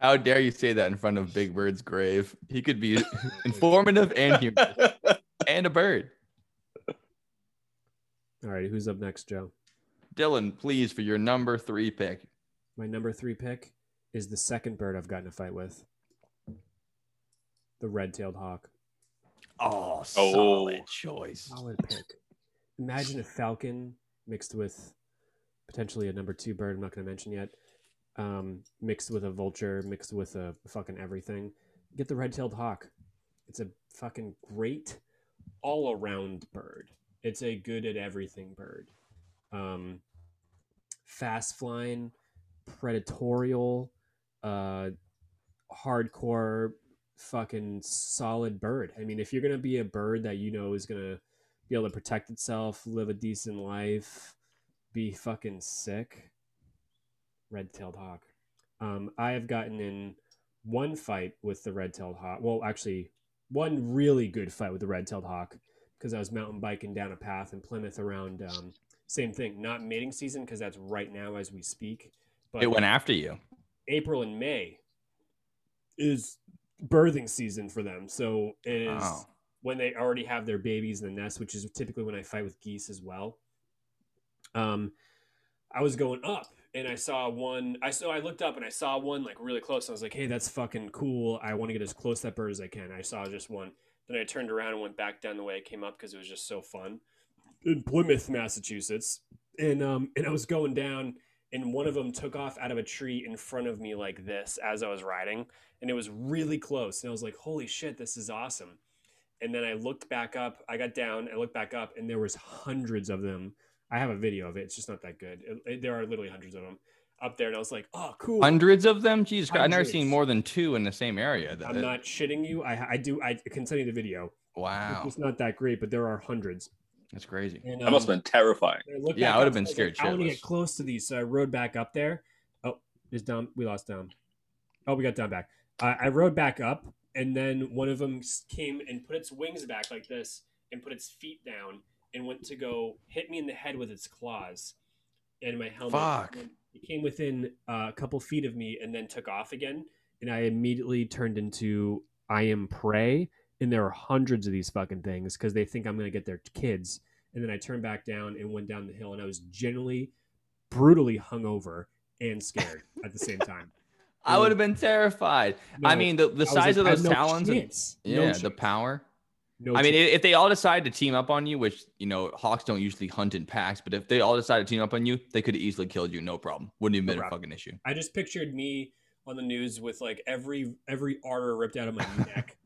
How dare you say that in front of Big Bird's grave? He could be informative and humorous and a bird. All right, who's up next, Joe? Dylan, please, for your number three pick. My number three pick is the second bird I've gotten a fight with. The red-tailed hawk. Oh, solid Oh. choice. Solid pick. Imagine a falcon mixed with potentially a number two bird. I'm not going to mention yet. Um, mixed with a vulture, mixed with a fucking everything. Get the red-tailed hawk. It's a fucking great all-around bird. It's a good at everything bird. Um, fast flying, predatorial, uh, hardcore, fucking solid bird. I mean, if you're gonna be a bird that you know is gonna be able to protect itself, live a decent life, be fucking sick, red-tailed hawk. Um, I have gotten in one fight with the red-tailed hawk. Well, actually, one really good fight with the red-tailed hawk because I was mountain biking down a path in Plymouth around. Um, same thing, not mating season because that's right now as we speak. But It went after you. April and May is birthing season for them. So it is when they already have their babies in the nest, which is typically when I fight with geese as well. Um, I was going up and I saw one. I so I looked up and I saw one like really close. I was like, "Hey, that's fucking cool. I want to get as close to that bird as I can." I saw just one. Then I turned around and went back down the way I came up because it was just so fun in Plymouth, Massachusetts. And um, and I was going down, and one of them took off out of a tree in front of me like this as I was riding, and it was really close. And I was like, "Holy shit, this is awesome!" And then I looked back up. I got down. I looked back up, and there was hundreds of them. I have a video of it. It's just not that good. It- it- there are literally hundreds of them up there, and I was like, "Oh, cool." Hundreds of them? Jesus Christ. I've never seen more than two in the same area. That I'm not shitting you. I I do. I can send you the video. Wow. It's not that great, but there are hundreds. That's crazy. And, That must um, have been terrifying. I Yeah, I would've been was scared I want to get close to these, so I rode back up there. Oh, is Dom? We lost Dom. Oh, we got Dom back. Uh, I rode back up, and then one of them came and put its wings back like this, and put its feet down, and went to go hit me in the head with its claws, and my helmet. Fuck. And It came within uh, a couple feet of me, and then took off again, and I immediately turned into I am prey. And there are hundreds of these fucking things because they think I'm gonna get their kids and then I turned back down and went down the hill, and I was generally brutally hungover and scared at the same time. I would have been terrified. I mean, the, the size like, of those no talons. chance. No yeah, chance. the power. No I mean, chance. if they all decide to team up on you, which you know hawks don't usually hunt in packs, but if they all decide to team up on you, they could easily killed you, no problem. Wouldn't even No been a fucking issue. I just pictured me on the news with like every every artery ripped out of my neck,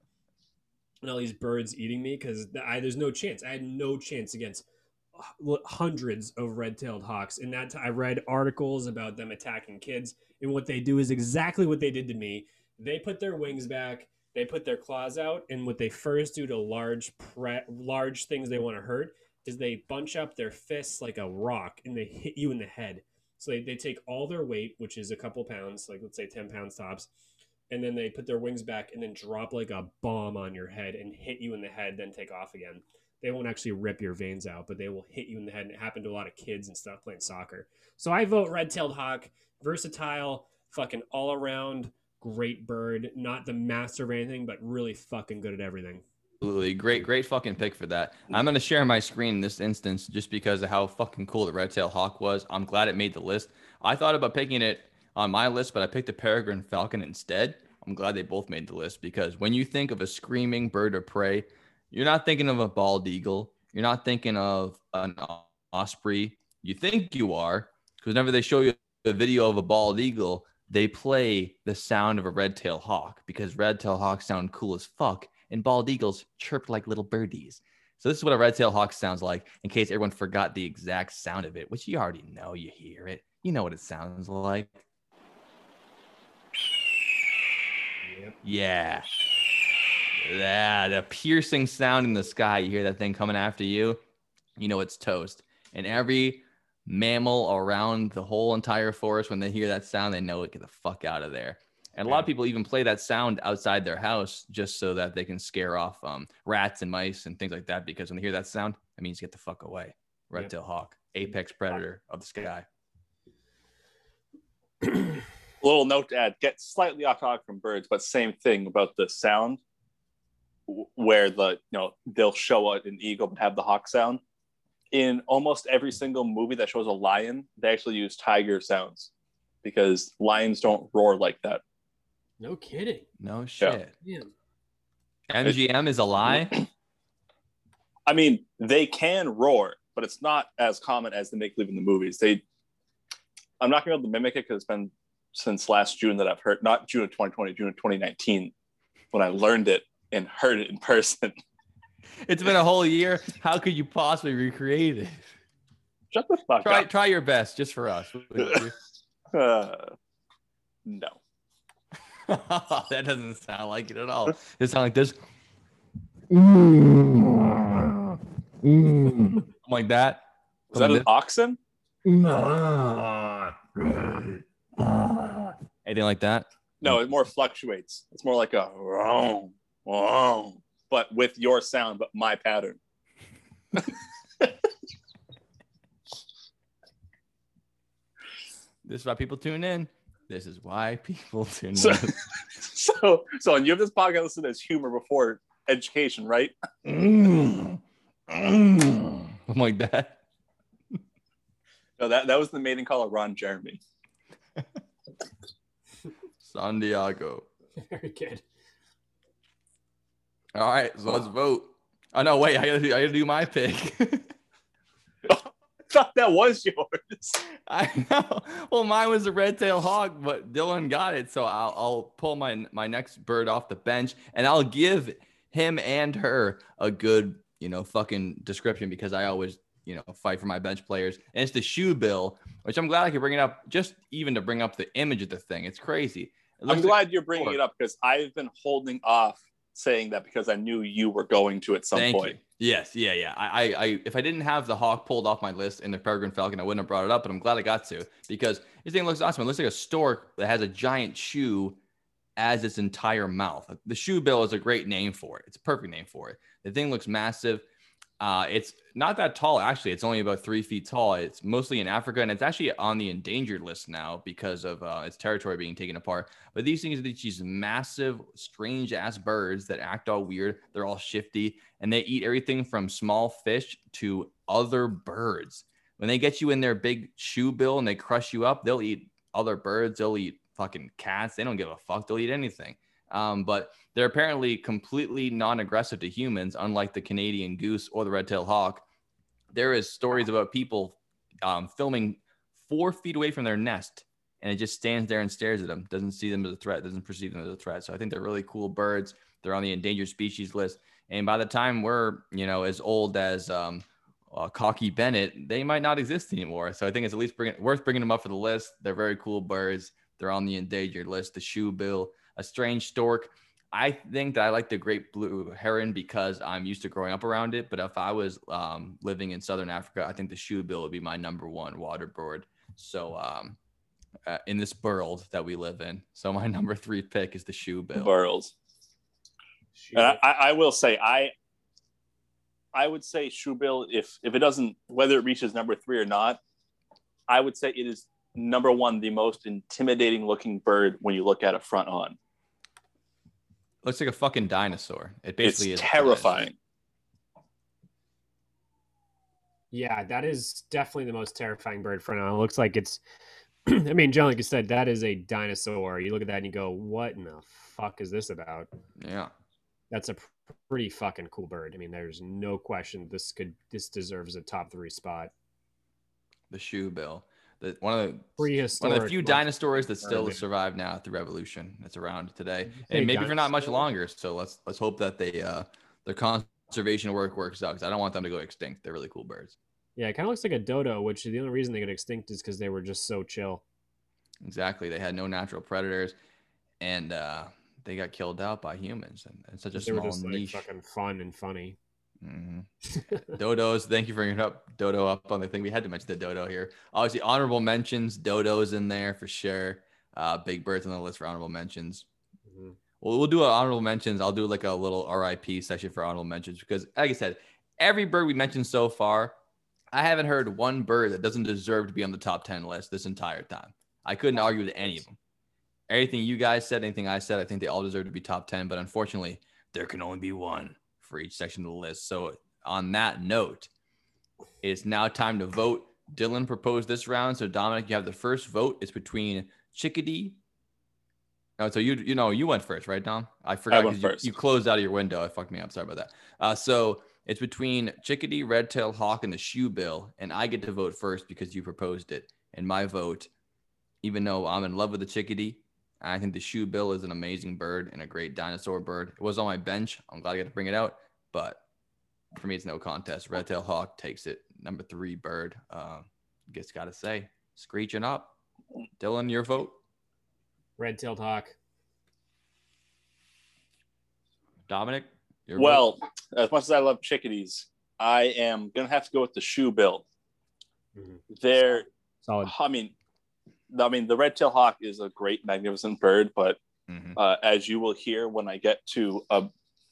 and all these birds eating me because I there's no chance. I had no chance against hundreds of red-tailed hawks. And that t- I read articles about them attacking kids, and what they do is exactly what they did to me. They put their wings back, they put their claws out, and what they first do to large pre- large things they want to hurt is they bunch up their fists like a rock and they hit you in the head. So they, they take all their weight, which is a couple pounds, like let's say 10 pounds tops, and then they put their wings back and then drop like a bomb on your head and hit you in the head, then take off again. They won't actually rip your veins out, but they will hit you in the head. And it happened to a lot of kids and stuff playing soccer. So I vote red tailed hawk, versatile, fucking all around great bird. Not the master of anything, but really fucking good at everything. Absolutely. Great, great fucking pick for that. I'm going to share my screen in this instance just because of how fucking cool the red tail hawk was. I'm glad it made the list. I thought about picking it on my list, but I picked the peregrine falcon instead. I'm glad they both made the list because when you think of a screaming bird of prey, you're not thinking of a bald eagle. You're not thinking of an osprey. You think you are because whenever they show you a video of a bald eagle, they play the sound of a red tail hawk because red tail hawks sound cool as fuck and bald eagles chirp like little birdies. So this is what a red tail hawk sounds like in case everyone forgot the exact sound of it, which you already know. You hear it. You know what it sounds like. Yeah. Yeah, the piercing sound in the sky. You hear that thing coming after you, you know it's toast. And every mammal around the whole entire forest, when they hear that sound, they know it. Get the fuck out of there. And a lot of people even play that sound outside their house just so that they can scare off um, rats and mice and things like that. Because when they hear that sound, it means get the fuck away. Red Yep. tail hawk, apex predator of the sky. little note to add get slightly off topic from birds but same thing about the sound where the you know they'll show up an eagle but have the hawk sound in almost every single movie that shows a lion, they actually use tiger sounds because lions don't roar like that. No kidding. No shit. Man. MGM is a lie. I mean, they can roar, but it's not as common as they make believe in the movies. They, I'm not gonna be able to mimic it because it's been since last June that I've heard, not June of 2020, June of 2019, when I learned it and heard it in person. It's been a whole year. How could you possibly recreate it? Shut the fuck Try up. try your best, just for us. Uh, no. that doesn't sound like it at all. It sounds like this. like that. Is that an oxen? Anything like that? No, it more fluctuates. It's more like a wrong, wrong, but with your sound, but my pattern. This is why people tune in. This is why people tune So, in. so, so, and you have this podcast listed as humor before education, right? I'm like that. No, that that was the mating call of Ron Jeremy. San Diego. Very good. All right, so let's vote. Oh no, wait, I gotta do, I gotta do my pick. I thought that was yours. I know. Well, mine was a red tail hawk, but Dylan got it, so I'll, I'll pull my my next bird off the bench, and I'll give him and her a good, you know, fucking description because I always, you know, fight for my bench players. And it's the shoe bill, which I'm glad I could bring it up, just even to bring up the image of the thing. It's crazy. It I'm looks like- glad you're bringing it up because I've been holding off saying that because I knew you were going to at some Thank point. you. Yes, yeah, yeah. I, I, I, if I didn't have the hawk pulled off my list in the Peregrine Falcon, I wouldn't have brought it up. But I'm glad I got to because this thing looks awesome. It looks like a stork that has a giant shoe as its entire mouth. The shoe bill is a great name for it. It's a perfect name for it. The thing looks massive. Uh, it's not that tall, actually. It's only about three feet tall. It's mostly in Africa, and it's actually on the endangered list now because of uh, its territory being taken apart. But these things are these massive, strange ass birds that act all weird. They're all shifty, and they eat everything from small fish to other birds. When they get you in their big shoe bill and they crush you up, they'll eat other birds. They'll eat fucking cats. They don't give a fuck. They'll eat anything. Um, but they're apparently completely non-aggressive to humans, unlike the Canadian goose or the red-tailed hawk. There is stories about people um, filming four feet away from their nest, and it just stands there and stares at them. Doesn't see them as a threat. Doesn't perceive them as a threat. So I think they're really cool birds. They're on the endangered species list, and by the time we're you know as old as um, uh, Cocky Bennett, they might not exist anymore. So I think it's at least bring, worth bringing them up for the list. They're very cool birds. They're on the endangered list. The shoe bill, a strange stork. I think that I like the great blue heron because I'm used to growing up around it. But if I was um, living in Southern Africa, I think the shoe bill would be my number one water bird. So um, uh, in this world that we live in, so my number three pick is the shoe bill. Burls. And I, I I will say I I would say Shoebill, if if it doesn't whether it reaches number three or not, I would say it is number one, the most intimidating looking bird when you look at it front on. Looks like a fucking dinosaur. It basically it's is terrifying. Yeah, that is definitely the most terrifying bird for now. It looks like it's. I mean, John, like you said, that is a dinosaur. You look at that and you go, "What in the fuck is this about?" Yeah. That's a pretty fucking cool bird. I mean, there's no question this could this deserves a top three spot. The shoe bill. The, one of the one of the few like- dinosaurs that still survive now through evolution that's around today, and maybe for not much longer. So let's let's hope that they uh their conservation work works out because I don't want them to go extinct. They're really cool birds. Yeah, it kind of looks like a dodo, which the only reason they got extinct is because they were just so chill. Exactly. They had no natural predators, and uh, they got killed out by humans and, and such a they were small just like niche. fucking fun and funny. Hmm Dodos. Thank you for bringing up dodo up on the thing. We had to mention the dodo here. Obviously, honorable mentions. Dodos in there for sure. Uh, big birds on the list for honorable mentions. Mhm. Well, we'll do an honorable mentions. I'll do like a little RIP session for honorable mentions because, like I said, every bird we mentioned so far, I haven't heard one bird that doesn't deserve to be on the top 10 list this entire time. I couldn't argue with any of them. Everything you guys said, anything I said, I think they all deserve to be top 10, but unfortunately, there can only be one for each section of the list. So, on that note, It's now time to vote. Dylan proposed this round, so Dominic, you have the first vote. It's between Chickadee. Oh, so you you know you went first, right, Dom? I forgot went 'cause you, you closed out of your window. I fucked me up. Sorry about that. Uh, so it's between Chickadee, Red-tailed Hawk, and the Shoe Bill, and I get to vote first because you proposed it. And my vote, even though I'm in love with the Chickadee, I think the Shoebill is an amazing bird and a great dinosaur bird. It was on my bench. I'm glad I got to bring it out, but for me, it's no contest. Red tail Hawk takes it. Number three bird. Uh, just gotta say, screeching up. Dylan, your vote. Red-tailed hawk. Dominic, your vote? Well, as much as I love chickadees, I am gonna have to go with the shoe bill. Mhm. They're, Solid. I mean, I mean, the red tail hawk is a great, magnificent bird, but Mhm. uh, as you will hear when I get to a,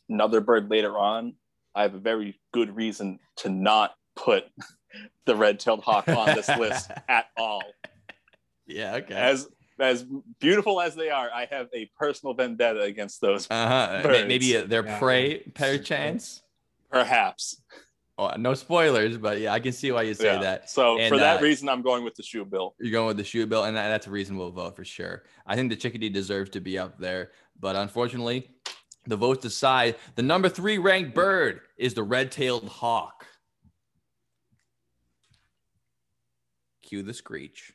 another bird later on, I have a very good reason to not put the red-tailed hawk on this list at all. yeah, okay. As as beautiful as they are, I have a personal vendetta against those. uh-huh. birds. Maybe uh, their Yeah. prey, perchance. Perhaps. Oh, no spoilers, but yeah, I can see why you say Yeah. that. So And, for that uh, reason, I'm going with the shoe bill. You're going with the shoe bill, and that, that's a reasonable vote for sure. I think the chickadee deserves to be up there, but unfortunately, the votes decide. The number three ranked bird is the red-tailed hawk. Cue the screech.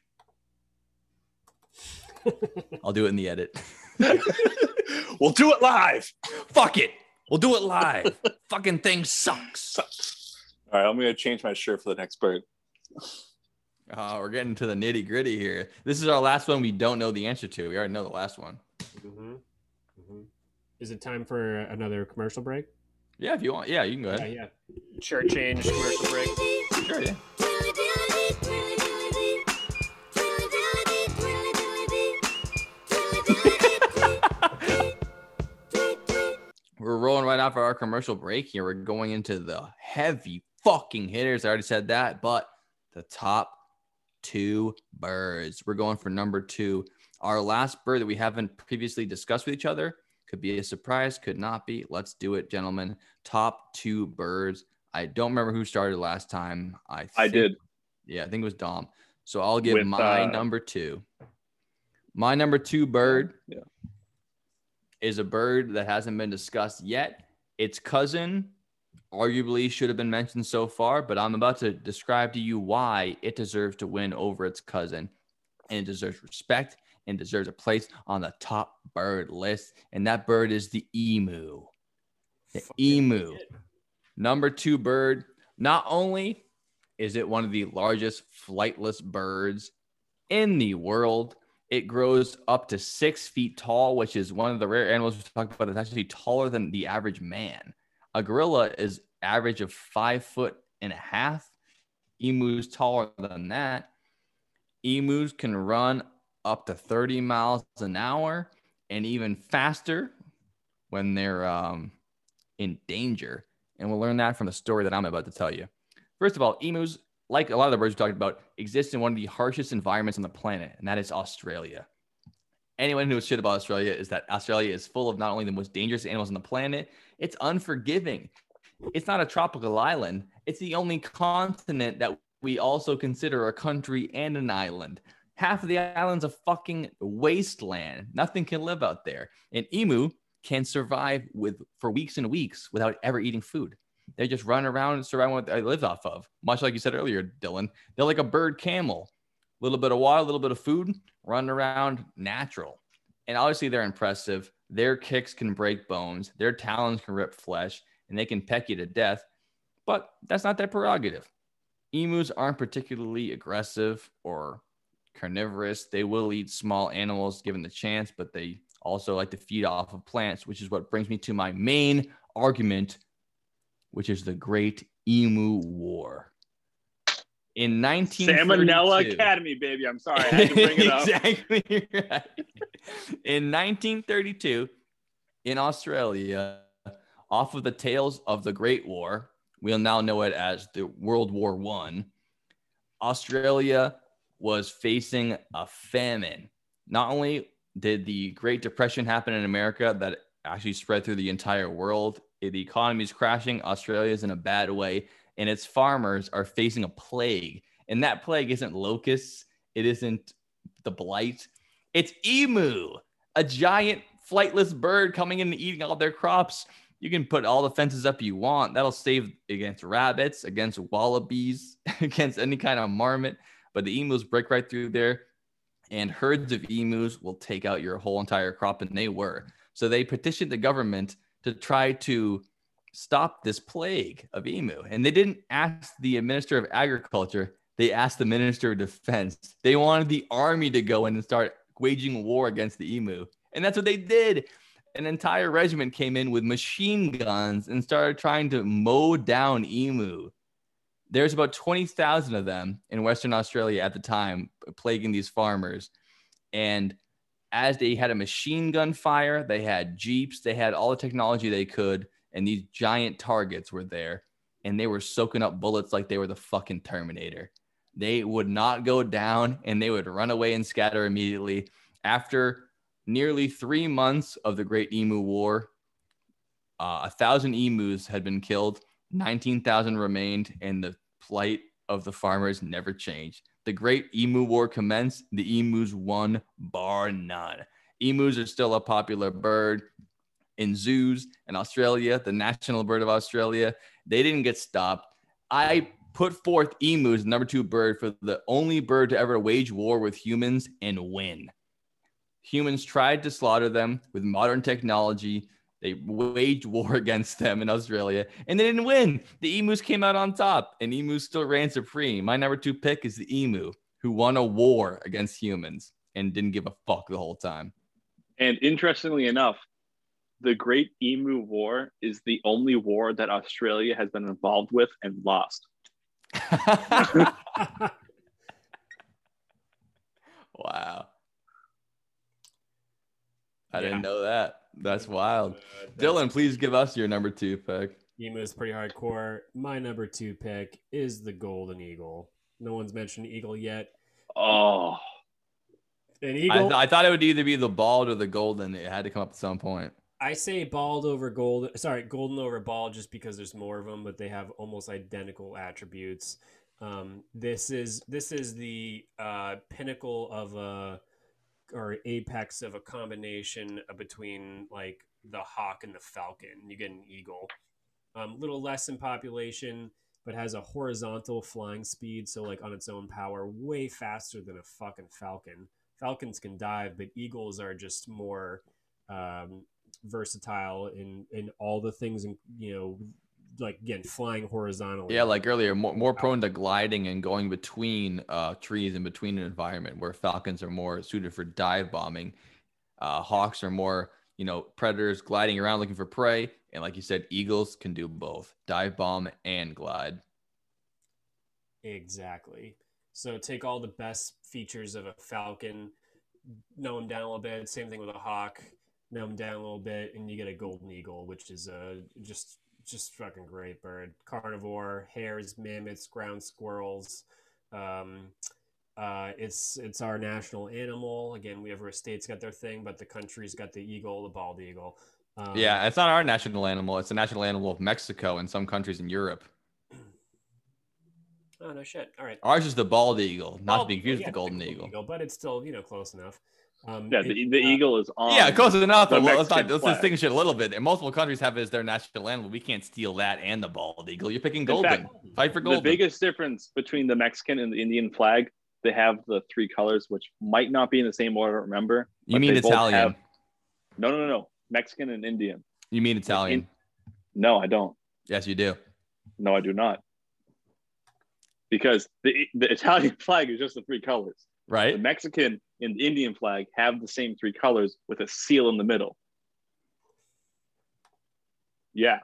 I'll do it in the edit. we'll do it live. Fuck it. We'll do it live. Fucking thing sucks. All right, I'm gonna change my shirt for the next bird. Uh, we're getting to the nitty gritty here. This is our last one we don't know the answer to. We already know the last one. hmm hmm Is it time for another commercial break? Yeah, if you want. Yeah, you can go ahead. yeah. Shirt change, commercial break. Sure, yeah. We're rolling right off of our commercial break here. We're going into the heavy fucking hitters. I already said that, but the top two birds. We're going for number two. Our last bird that we haven't previously discussed with each other could be a surprise, could not be. Let's do it, gentlemen. Top two birds. I don't remember who started last time. I I did. Yeah, I think it was Dom. So I'll give With, my uh, number two. My number two bird Yeah. is a bird that hasn't been discussed yet. Its cousin arguably should have been mentioned so far, but I'm about to describe to you why it deserves to win over its cousin. And it deserves respect and deserves a place on the top bird list. And that bird is the emu. The emu. Number two bird. Not only is it one of the largest flightless birds in the world, it grows up to six feet tall, which is one of the rare animals we talked about that's actually taller than the average man. A gorilla is average of five foot and a half. Emus taller than that. Emus can run up to 30 miles an hour and even faster when they're um, in danger. And we'll learn that from the story that I'm about to tell you. First of all, emus, like a lot of the birds we talked about, exist in one of the harshest environments on the planet, and that is Australia. Anyone who knows shit about Australia is that Australia is full of not only the most dangerous animals on the planet, it's unforgiving. It's not a tropical island. It's the only continent that we also consider a country and an island. Half of the island's a fucking wasteland. Nothing can live out there. An emu can survive with for weeks and weeks without ever eating food. They just run around and survive what they live off of. Much like you said earlier, Dylan. They're like a bird camel. A little bit of water, a little bit of food, run around natural. And obviously they're impressive. Their kicks can break bones, their talons can rip flesh, and they can peck you to death. But that's not their prerogative. Emus aren't particularly aggressive or carnivorous. They will eat small animals given the chance, but they also like to feed off of plants, which is what brings me to my main argument, which is the Great Emu War. In 1932, Salmonella Academy, baby. I'm sorry, I had to bring it up. exactly right. In 1932, in Australia, off of the tales of the Great War, we'll now know it as the World War One. Australia was facing a famine. Not only did the Great Depression happen in America, that actually spread through the entire world. The economy is crashing. Australia is in a bad way, and its farmers are facing a plague. And that plague isn't locusts, it isn't the blight, it's emu, a giant flightless bird coming in and eating all their crops. You can put all the fences up you want. That'll save against rabbits, against wallabies, against any kind of marmot. But the emus break right through there, and herds of emus will take out your whole entire crop, and they were. So they petitioned the government to try to stop this plague of emu. And they didn't ask the minister of agriculture, they asked the minister of defense. They wanted the army to go in and start waging war against the emu. And that's what they did. An entire regiment came in with machine guns and started trying to mow down emu. There's about 20,000 of them in Western Australia at the time, plaguing these farmers. And as they had a machine gun fire, they had jeeps, they had all the technology they could, and these giant targets were there, and they were soaking up bullets like they were the fucking Terminator. They would not go down, and they would run away and scatter immediately. After nearly three months of the Great Emu War, uh, a thousand emus had been killed, 19,000 remained, and the plight of the farmers never changed. The Great Emu War commenced. The emus won, bar none. Emus are still a popular bird in zoos in Australia, the national bird of Australia. They didn't get stopped. I put forth emus, number two bird, for the only bird to ever wage war with humans and win. Humans tried to slaughter them with modern technology. They waged war against them in Australia and they didn't win. The emus came out on top and emus still ran supreme. My number two pick is the emu, who won a war against humans and didn't give a fuck the whole time. And interestingly enough, the Great Emu War is the only war that Australia has been involved with and lost. wow. I Yeah. didn't know that. That's wild. Uh, that's- Dylan, please give us your number two pick. Emu is pretty hardcore. My number two pick is the golden eagle. No one's mentioned eagle yet. Oh, An I, eagle. th- I thought it would either be the bald or the golden. It had to come up at some point. I say bald over gold. Sorry, golden over bald, just because there's more of them, but they have almost identical attributes. Um, this is this is the uh, pinnacle of a or apex of a combination between like the hawk and the falcon. You get an eagle, um, little less in population, but has a horizontal flying speed. So like on its own power, way faster than a fucking falcon. Falcons can dive, but eagles are just more um, versatile in in all the things and you know like again flying horizontally Yeah, like earlier, more, more prone to gliding and going between uh, trees and between an environment where falcons are more suited for dive bombing. Uh, hawks are more, you know, predators gliding around looking for prey. And like you said, eagles can do both dive bomb and glide. exactly so take all the best features of a falcon know them down a little bit same thing with a hawk them down a little bit and you get a golden eagle which is a just just fucking great bird carnivore hares marmots ground squirrels um, uh, it's it's our national animal again we every state's got their thing but the country's got the eagle the bald eagle um, Yeah, it's not our national animal. It's the national animal of Mexico and some countries in Europe. Oh no shit! All right. Ours is the bald eagle, not to be eagle, confused with yeah, the golden eagle. but it's still you know close enough. Um, yeah. The, the uh, eagle is on. Yeah, close enough. the But let's not let's flag. distinguish it a little bit. And multiple countries have it as their national animal. We can't steal that and the bald eagle. You're picking golden. fact, Fight for The biggest difference between the Mexican and the Indian flag, they have the three colors, which might not be in the same order. Remember? you mean they Italian? have- No, no, no, no. Mexican and Indian. You mean Italian? No, I don't. yes, you do. No, I do not. Because the the Italian flag is just the three colors. The Right? Mexican and the Indian flag have the same three colors with a seal in the middle. Yeah,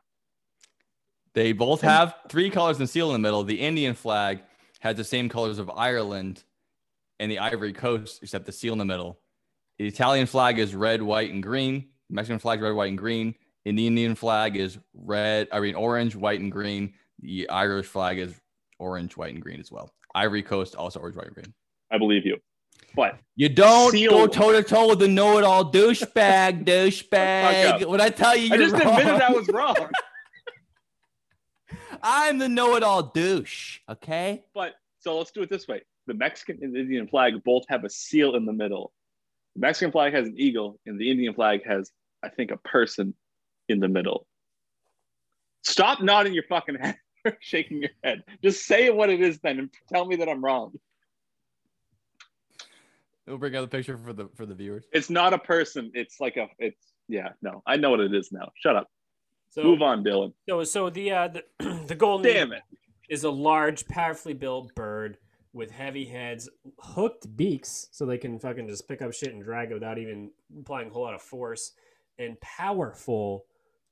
They both have three colors and seal in the middle. The Indian flag has the same colors of Ireland and the Ivory Coast, except the seal in the middle. The Italian flag is red, white, and green. The Mexican flag is red, white, and green. And the Indian flag is red, I mean orange, white, and green. The Irish flag is orange, white, and green as well. Ivory Coast also orange, white, and green. I believe you. But You don't Seal- go toe to toe with the know-it-all douchebag, douchebag. When I tell you, I just admitted wrong. I was wrong. I'm the know-it-all douche. Okay. But so let's do it this way: the Mexican and the Indian flag both have a seal in the middle. The Mexican flag has an eagle, and the Indian flag has, I think, a person in the middle. Stop nodding your fucking head, or shaking your head. Just say what it is then, and tell me that I'm wrong. We'll bring out the picture for the for the viewers. It's not a person. It's like a. It's yeah. No, I know what it is now. Shut up. So, Move on, Dylan. So, so the uh, the, the golden Damn it. is a large, powerfully built bird with heavy heads, hooked beaks, so they can fucking just pick up shit and drag it without even applying a whole lot of force, and powerful.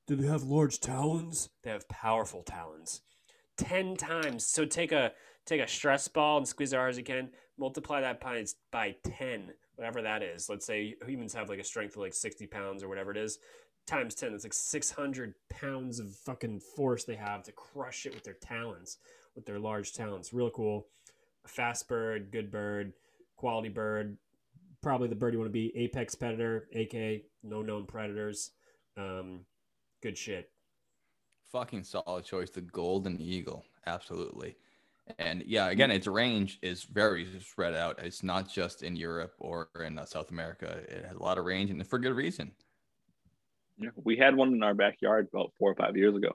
Do they have large talons? They have powerful talons. Ten times. So take a take a stress ball and squeeze as hard as you can. Multiply that by by ten, whatever that is. Let's say humans have like a strength of like sixty pounds or whatever it is times 10 it's like 600 pounds of fucking force they have to crush it with their talons with their large talons real cool a fast bird good bird quality bird probably the bird you want to be apex predator aka no known predators um, good shit Fucking solid choice. The golden eagle. Absolutely. And yeah, again, its range is very spread out. It's not just in Europe or in uh, South America. It has a lot of range and for good reason. Yeah, We had one in our backyard about four or five years ago.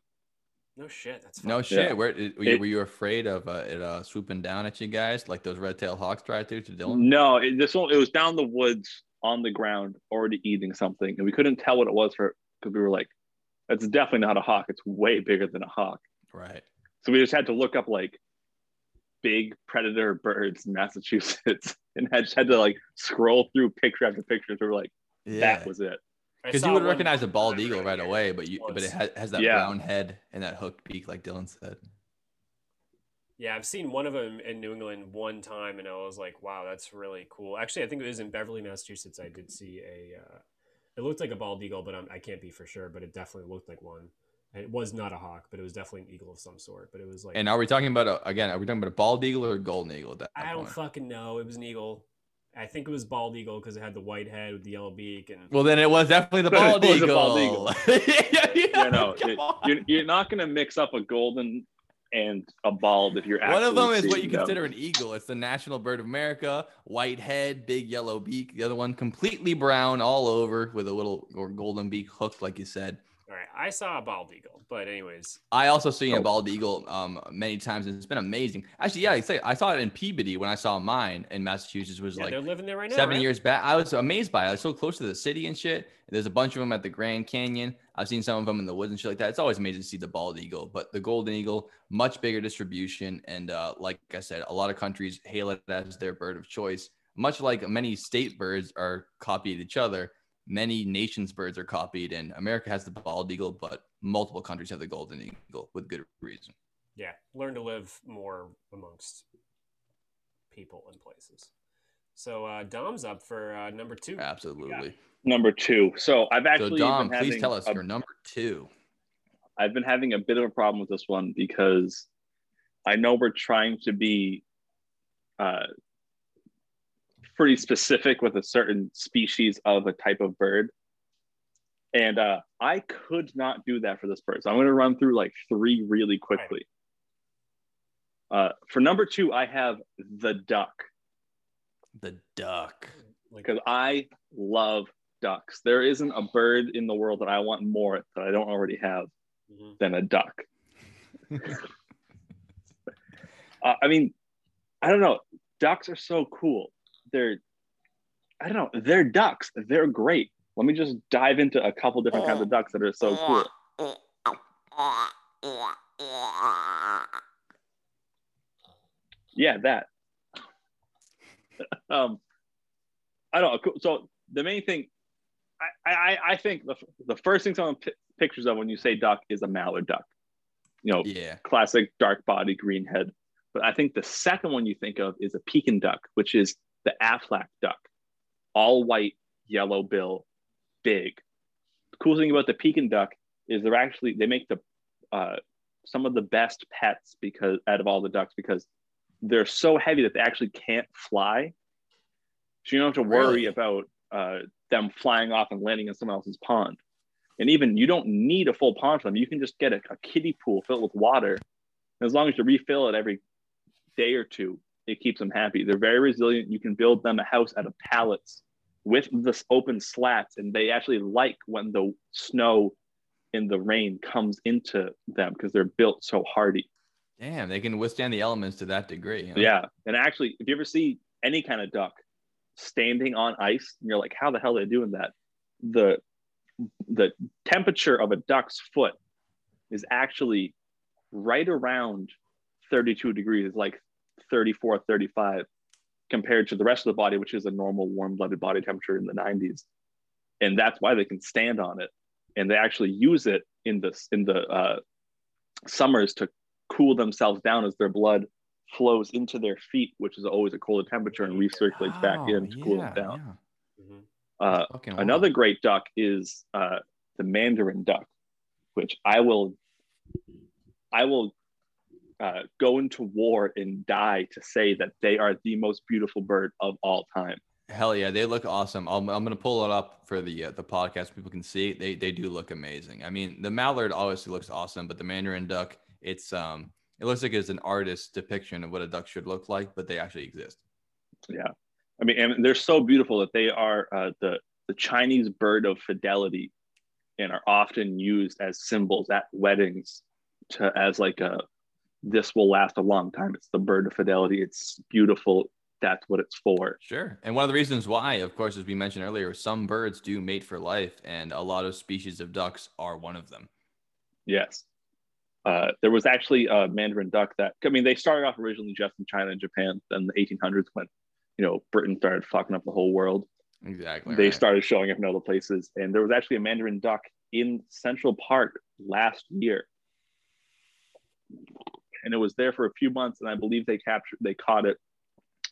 no shit that's No shit. Yeah. Where were you, It- were you afraid of uh, it uh, swooping down at you guys like those red-tailed hawks tried to to Dylan? No, it, this one it was down the woods on the ground, already eating something, and we couldn't tell what it was for because we were like, "That's definitely not a hawk. It's way bigger than a hawk." Right. So we just had to look up like big predator birds in Massachusetts, and had had to like scroll through picture after picture. So we're like, Yeah. "That was it." Because you would recognize a bald eagle right away, but you but it has, has that Yeah. brown head and that hooked beak, like Dylan said. Yeah, I've seen one of them in New England one time, and I was like, "Wow, that's really cool." Actually, I think it was in Beverly, Massachusetts. I did see a. Uh, it looked like a bald eagle, but I'm, I can't be for sure. But it definitely looked like one. And it was not a hawk, but it was definitely an eagle of some sort. But it was like And are we talking about a, again? Are we talking about a bald eagle or a golden eagle? At that I don't point? fucking know. It was an eagle. I think it was bald eagle because it had the white head with the yellow beak, and Well, then it was definitely the It bald was a eagle. bald eagle. yeah, yeah, you know, it, you're, you're not gonna mix up a golden and a bald if you're One of them is what you them. consider an eagle. It's the national bird of America. White head, big yellow beak. The other one completely brown all over with a little or golden beak hooked, like you said. All right, I saw a bald eagle. But anyways, I also seen Oh. a bald eagle um many times, and it's been amazing. Actually, yeah, I say I saw it in Peabody when I saw mine in Massachusetts. Was yeah, like they're living there right now. seven right? years back. I was amazed by it. I was so close to the city and shit. There's a bunch of them at the Grand Canyon. I've seen some of them in the woods and shit like that. It's always amazing to see the bald eagle, but the golden eagle, much bigger distribution, and uh, like I said, a lot of countries hail it as their bird of choice. Much like many state birds are copied each other, many nations' birds are copied, and America has the bald eagle, but multiple countries have the golden eagle with good reason. Yeah, learn to live more amongst people and places. So uh, Dom's up for uh, number two. Absolutely. number two. So I've So actually Dom, been please having tell us a- your number two. I've been having a bit of a problem with this one because I know we're trying to be uh, pretty specific with a certain species of a type of bird. And uh, I could not do that for this bird. So I'm going to run through like three really quickly. Uh, for number two, I have the duck The duck. Because I love ducks. There isn't a bird in the world that I want more that I don't already have mhm. than a duck. Uh, I mean, I don't know. Ducks are so cool. They're, I don't know. They're ducks. They're great. Let me just dive into a couple different kinds of ducks that are so cool. Yeah, that. um, I don't know. So the main thing, I I, I think the, the first thing someone pi pictures of when you say duck is a mallard duck. You know, Yeah. classic dark body, green head. But I think the second one you think of is a Pekin duck, which is the Aflac duck, all white, yellow bill, big. The cool thing about the Pekin duck is they're actually they make the uh, some of the best pets because out of all the ducks because they're so heavy that they actually can't fly. So you don't have to worry Really? about uh, them flying off and landing in someone else's pond. And even you don't need a full pond for them. You can just get a, a kiddie pool filled with water as long as you refill it every day or two, it keeps them happy. They're very resilient. You can build them a house out of pallets with this open slats, and they actually like when the snow and the rain comes into them because they're built so hardy. Damn, they can withstand the elements to that degree. huh? Yeah. And actually, if you ever see any kind of duck standing on ice, and you're like, how the hell are they doing that? The the temperature of a duck's foot is actually right around 32 degrees, It's like 34, 35, compared to the rest of the body, which is a normal warm-blooded body temperature in the 90s. And that's why they can stand on it. And they actually use it in the in the uh, summers to cool themselves down as their blood flows into their feet, which is always a colder temperature, and recirculates back Oh, in to cool them down. yeah. Mhm. Uh, another wild. great duck is uh, the mandarin duck, which I will I will uh, go into war and die to say that they are the most beautiful bird of all time. Hell yeah, they look awesome. I'm, I'm gonna pull it up for the uh, the podcast. People can see they they do look amazing. I mean, the mallard obviously looks awesome, but the mandarin duck, it's um, it looks like it's an artist's depiction of what a duck should look like, but they actually exist. Yeah, I mean, and they're so beautiful that they are uh, the the Chinese bird of fidelity, and are often used as symbols at weddings to as like a this will last a long time. It's the bird of fidelity. It's beautiful. That's what it's for. Sure. And one of the reasons why, of course, as we mentioned earlier, some birds do mate for life, and a lot of species of ducks are one of them. Yes. Uh, there was actually a Mandarin duck that, I mean, they started off originally just in China and Japan. Then the 1800s, when, you know, Britain started fucking up the whole world, Exactly. they right. started showing up in other places. And there was actually a Mandarin duck in Central Park last year. And it was there for a few months. And I believe they captured, they caught it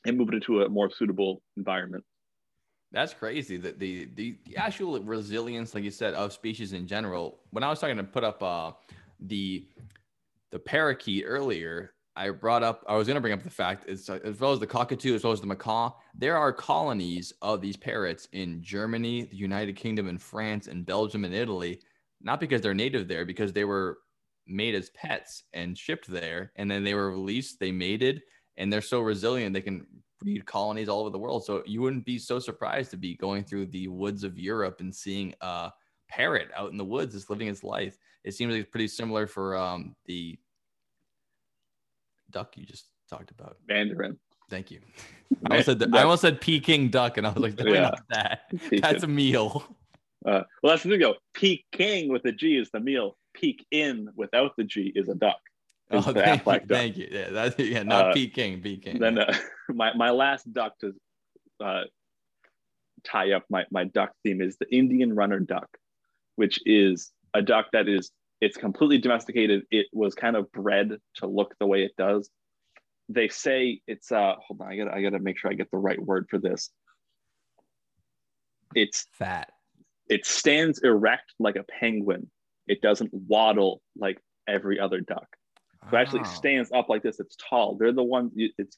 and moved it to a more suitable environment. That's crazy. That the, the the actual resilience, like you said, of species in general. When I was talking to put up uh, the the parakeet earlier, I brought up. I was going to bring up the fact, as, as well as the cockatoo, as well as the macaw. There are colonies of these parrots in Germany, the United Kingdom, and France, and Belgium, and Italy. Not because they're native there, because they were made as pets and shipped there, and then they were released. They mated, and they're so resilient they can breed colonies all over the world. So you wouldn't be so surprised to be going through the woods of Europe and seeing a parrot out in the woods just living its life. It seems like it's pretty similar for um, the duck you just talked about. Mandarin. Thank you. I almost said, I almost said Peking duck, and I was like, no, Yeah. not that. That's a meal. Uh, well, that's the thing. Go Peking with the G is the meal. Peek in without the G is a duck. Oh, thank you. Thank you. Yeah, that's yeah, not Uh, Peking. Peking. Then uh, my my last duck to uh, tie up my my duck theme is the Indian runner duck, which is a duck that is it's completely domesticated. It was kind of bred to look the way it does. They say it's uh hold on, I gotta I gotta make sure I get the right word for this. It's fat. it stands erect like a penguin. It doesn't waddle like every other duck. So it actually Oh. stands up like this. It's tall. They're the ones. It's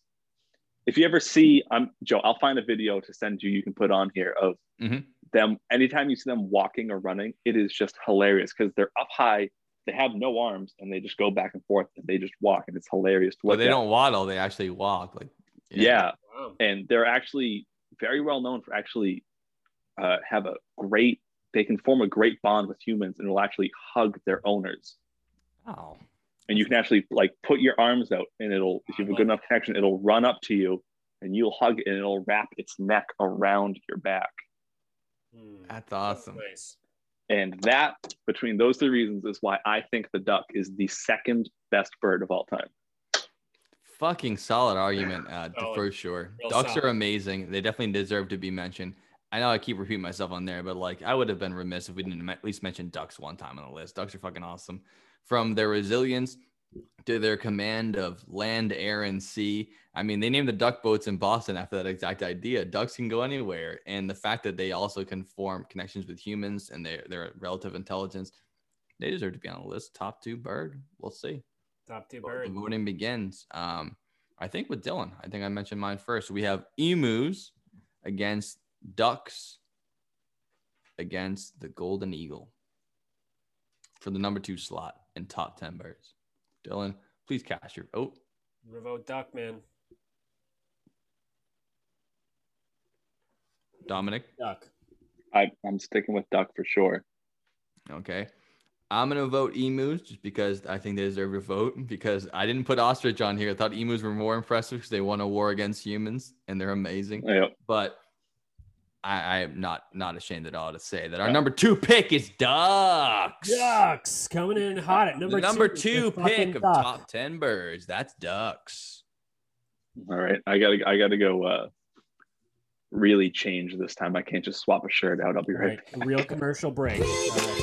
if you ever see, I'm Joe. I'll find a video to send you. You can put on here of Mhm. them. Anytime you see them walking or running, it is just hilarious because they're up high. They have no arms and they just go back and forth and they just walk and it's hilarious to Well, they at. don't waddle; they actually walk. Like yeah. Wow. and they're actually very well known for actually uh, have a great. They can form a great bond with humans and will actually hug their owners. Oh, and you can actually like put your arms out and it'll if you have a good enough connection it'll run up to you and you'll hug it and it'll wrap its neck around your back Hmm. that's awesome. Nice. and that between those three reasons is why i think the duck is the second best bird of all time Fucking solid argument, uh, Solid. for sure. Real Ducks solid. are amazing. They definitely deserve to be mentioned. I know I keep repeating myself on there, but like I would have been remiss if we didn't at least mention ducks one time on the list. Ducks are fucking awesome. From their resilience to their command of land, air, and sea. I mean, they named the duck boats in Boston after that exact idea. Ducks can go anywhere, and the fact that they also can form connections with humans and their their relative intelligence, they deserve to be on the list. Top two bird. We'll see. Top two bird. The voting begins. Um, I think with Dylan. I think I mentioned mine first. We have emus against ducks against the golden eagle for the number two slot in top 10 birds. Dylan, Please cast your vote. I'm vote duck, man. Dominic. Duck. I, I'm sticking with duck for sure. Okay. I'm gonna vote emus just because I think they deserve a vote. Because I didn't put ostrich on here. I thought emus were more impressive because they won a war against humans and they're amazing. Yeah. But I, I am not not ashamed at all to say that our number two pick is ducks. Ducks coming in hot at number the number two. two pick of duck. top ten birds. That's ducks. All right. I gotta I gotta go uh really change this time. I can't just swap a shirt out. I'll be All right right, real commercial break.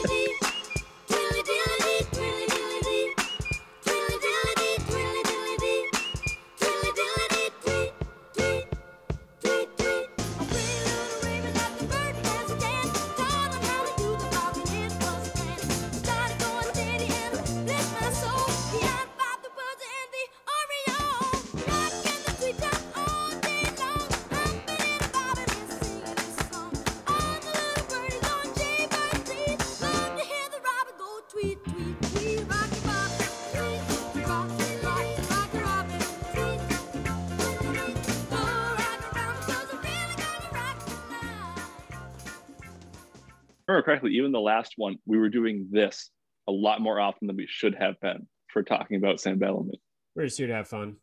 remember correctly, even the last one, we were doing this a lot more often than we should have been for talking about Sam Bellamy. We're just here to have fun.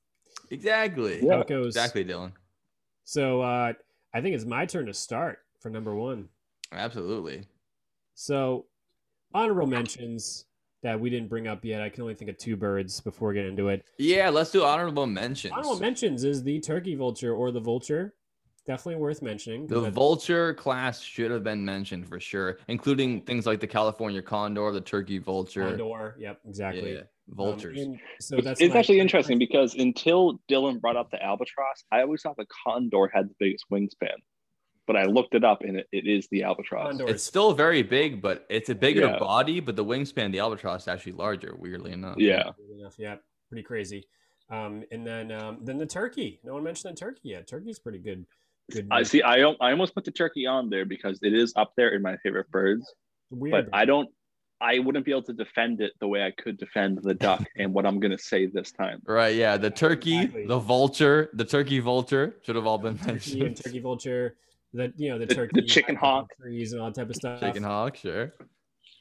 Exactly. Yeah. it goes. Exactly, Dylan. So uh, I think it's my turn to start for number one. Absolutely. So honorable mentions that we didn't bring up yet. I can only think of two birds before we get into it. Yeah, let's do honorable mentions. Honorable mentions is the turkey vulture or the vulture. Definitely worth mentioning. The that's- vulture class should have been mentioned for sure, including things like the California condor, the turkey vulture. Condor. Yep, exactly. Yeah, Um, vultures. and so It's, that's it's my- actually interesting because until Dylan brought up the albatross, I always thought the condor had the biggest wingspan. But I looked it up and it, it is the albatross. Condor it's still very big, but it's a bigger Yeah. body, but the wingspan, the albatross, is actually larger. Weirdly enough. Yeah. Enough. Yeah, pretty crazy. Um, and then um, then the turkey. No one mentioned the turkey yet. Turkey's pretty good. Good. I see. I I almost put the turkey on there because it is up there in my favorite birds. Weird. But I don't. I wouldn't be able to defend it the way I could defend the duck and what I'm gonna say this time. Right. Yeah. The turkey, Exactly. the vulture, the turkey vulture should have all been turkey mentioned. turkey vulture. The you know the The- the chicken hawk. trees and all that type of stuff. Chicken hawk, sure.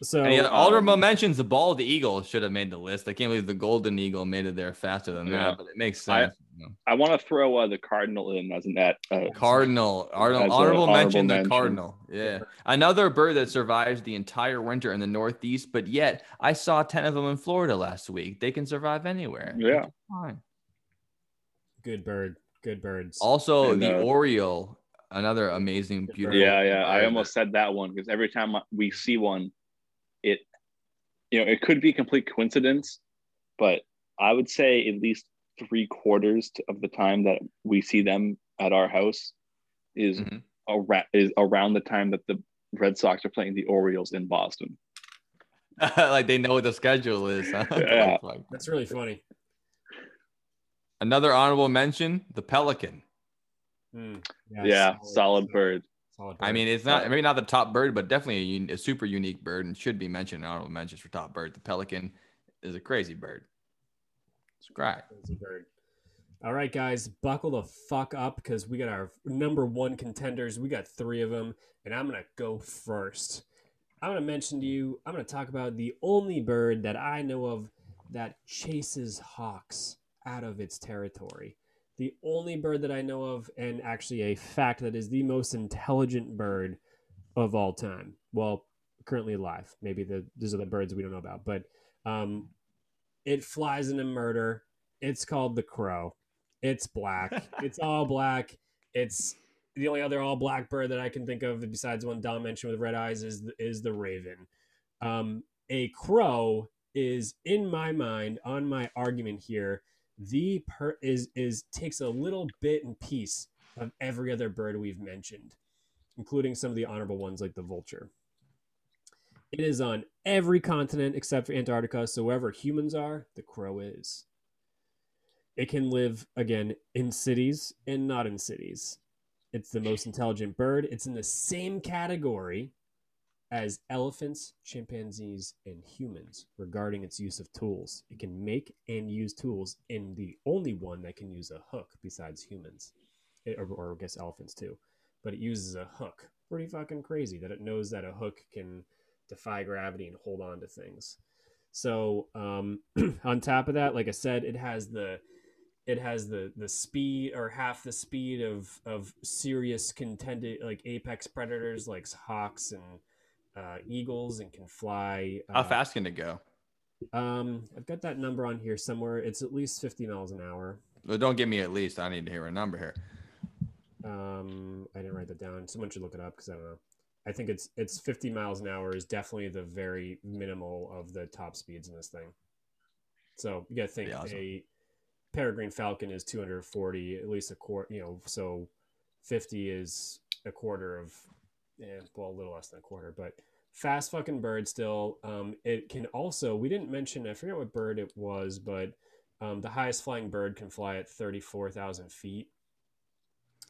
So And yeah, um, honorable mentions, the bald eagle should have made the list. I can't believe the golden eagle made it there faster than Yeah. that, but it makes I- sense. you know. I want to throw uh, the cardinal in as an at. Uh, Cardinal, honorable, As honorable honorable mention, the cardinal. Yeah, another bird that survives the entire winter in the Northeast, but yet I saw ten of them in Florida last week. They can survive anywhere. Yeah. Fine. good bird. Good birds. Also, And, the uh, Oriole, another amazing, Good beautiful. bird. yeah, yeah. I almost said that one because every time we see one, it, you know, it could be complete coincidence, but I would say at least three quarters of the time that we see them at our house is Mhm. around is around the time that the Red Sox are playing the Orioles in Boston. like they know what the schedule is. huh? Yeah. Like, That's really funny. Another honorable mention: the pelican. Hmm. Yeah, solid bird. Solid I mean, it's not maybe not the top bird, but definitely a, a super unique bird and should be mentioned in honorable mentions for top bird. The pelican is a crazy bird. It's great. A bird. All right, guys, buckle the fuck up because we got our number one contenders. We got three of them, and I'm gonna go first. I'm gonna mention to you. I'm gonna talk about the only bird that I know of that chases hawks out of its territory. The only bird that I know of, and actually a fact that is the most intelligent bird of all time. Well, currently alive. Maybe the these are the birds we don't know about, but um, it flies into murder. It's called the crow. It's black. it's all black. It's the only other all black bird that I can think of besides one Dom mentioned with red eyes is is the raven. Um, a crow is in my mind on my argument here. The per is is takes a little bit and piece of every other bird we've mentioned, including some of the honorable ones like the vulture. It is on every continent except for Antarctica. So wherever humans are, the crow is. It can live again in cities and not in cities. It's the most intelligent bird. It's in the same category as elephants, chimpanzees, and humans regarding its use of tools. It can make and use tools, and the only one that can use a hook besides humans, It- or, or I guess elephants too. But it uses a hook. Pretty fucking crazy that it knows that a hook can defy gravity and hold on to things. So um, on top of that, like I said, it has the it has the the speed or half the speed of of serious contended like apex predators like hawks and uh, eagles and can fly. How uh, fast can it go? Um, I've got that number on here somewhere. It's at least 50 miles an hour. Well, don't give me at least. I need to hear a number here. Um, I didn't write that down. Someone should look it up because I don't know. I think it's it's 50 miles an hour is definitely the very minimal of the top speeds in this thing. So you got to think awesome. a peregrine falcon is 240, at least a quarter. You know, so 50 is a quarter of, yeah, well, a little less than a quarter, but fast fucking bird still. Um, it can also we didn't mention. I forget what bird it was, but um, the highest flying bird can fly at 34,000 feet.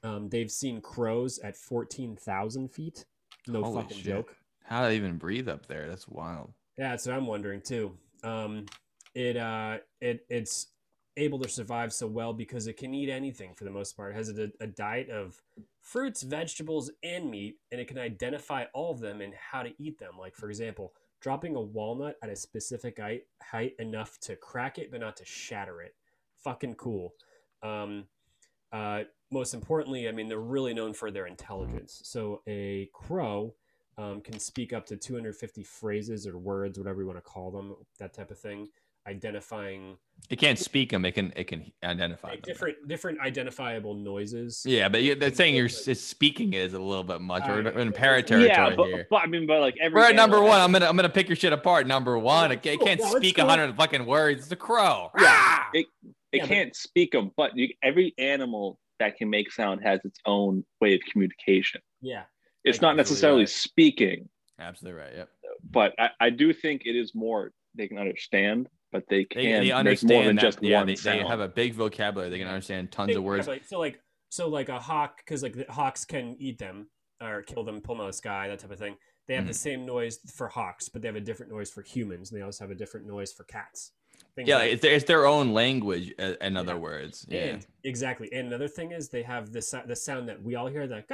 Um, they've seen crows at 14,000 feet. No Holy fucking shit. joke. How do they even breathe up there? That's wild. Yeah, that's what I'm wondering too. Um, it uh, it it's able to survive so well because it can eat anything for the most part. It has a, a diet of fruits, vegetables, and meat, and it can identify all of them and how to eat them. Like for example, dropping a walnut at a specific height, enough to crack it but not to shatter it. Fucking cool. Um, uh, most importantly, I mean, they're really known for their intelligence. So a crow um, can speak up to 250 phrases or words, whatever you want to call them, that type of thing, identifying It can't speak them. It can. It can identify like, them. different different identifiable noises. Yeah, but you, they're saying you're s- speaking is a little bit much. We're Alright. in para territory yeah, but, here. but I mean, but like every We're at number one. I'm gonna I'm gonna pick your shit apart. Number one, it, it can't No, speak a hundred fucking words. It's a crow. Yeah, Ah! it, it Yeah, can't speak them, but you, every animal that can make sound has its own way of communication. Yeah. It's not necessarily right. speaking, Absolutely right. Yep. but I, I do think it is more they can understand, but they They, can they make understand more than that, just yeah, one they, they have a big vocabulary. They can understand tons Think- of words. yeah, so like so like a hawk because like the hawks can eat them or kill them, pull them out of the sky, that type of thing. They have the Mhm. same noise for hawks, but they have a different noise for humans. And they also have a different noise for cats. Things Yeah, like- it's their, it's their own language. uh, In other Yeah. words, yeah. And exactly. And another thing is they have the the sound that we all hear that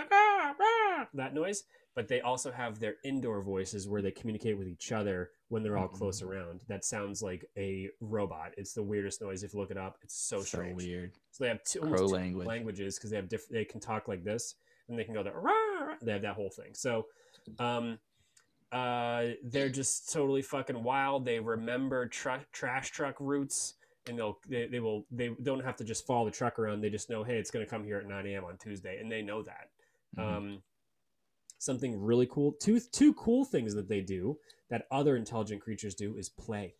that noise, but they also have their indoor voices where they communicate with each other when they're all close Mm-hmm. around. That sounds like a robot. It's the weirdest noise if you look it up. It's so, so strange. weird. So they have two, Crow almost two language. languages because they have different. They can talk like this, and they can go there. They have that whole thing. So, um, uh, they're just totally fucking wild. They remember tra- trash truck routes, and they'll they, they will they don't have to just follow the truck around. They just know, hey, it's going to come here at 9 a.m. on Tuesday, and they know that. Mhm. Um, something really cool. Two two cool things that they do that other intelligent creatures do is play.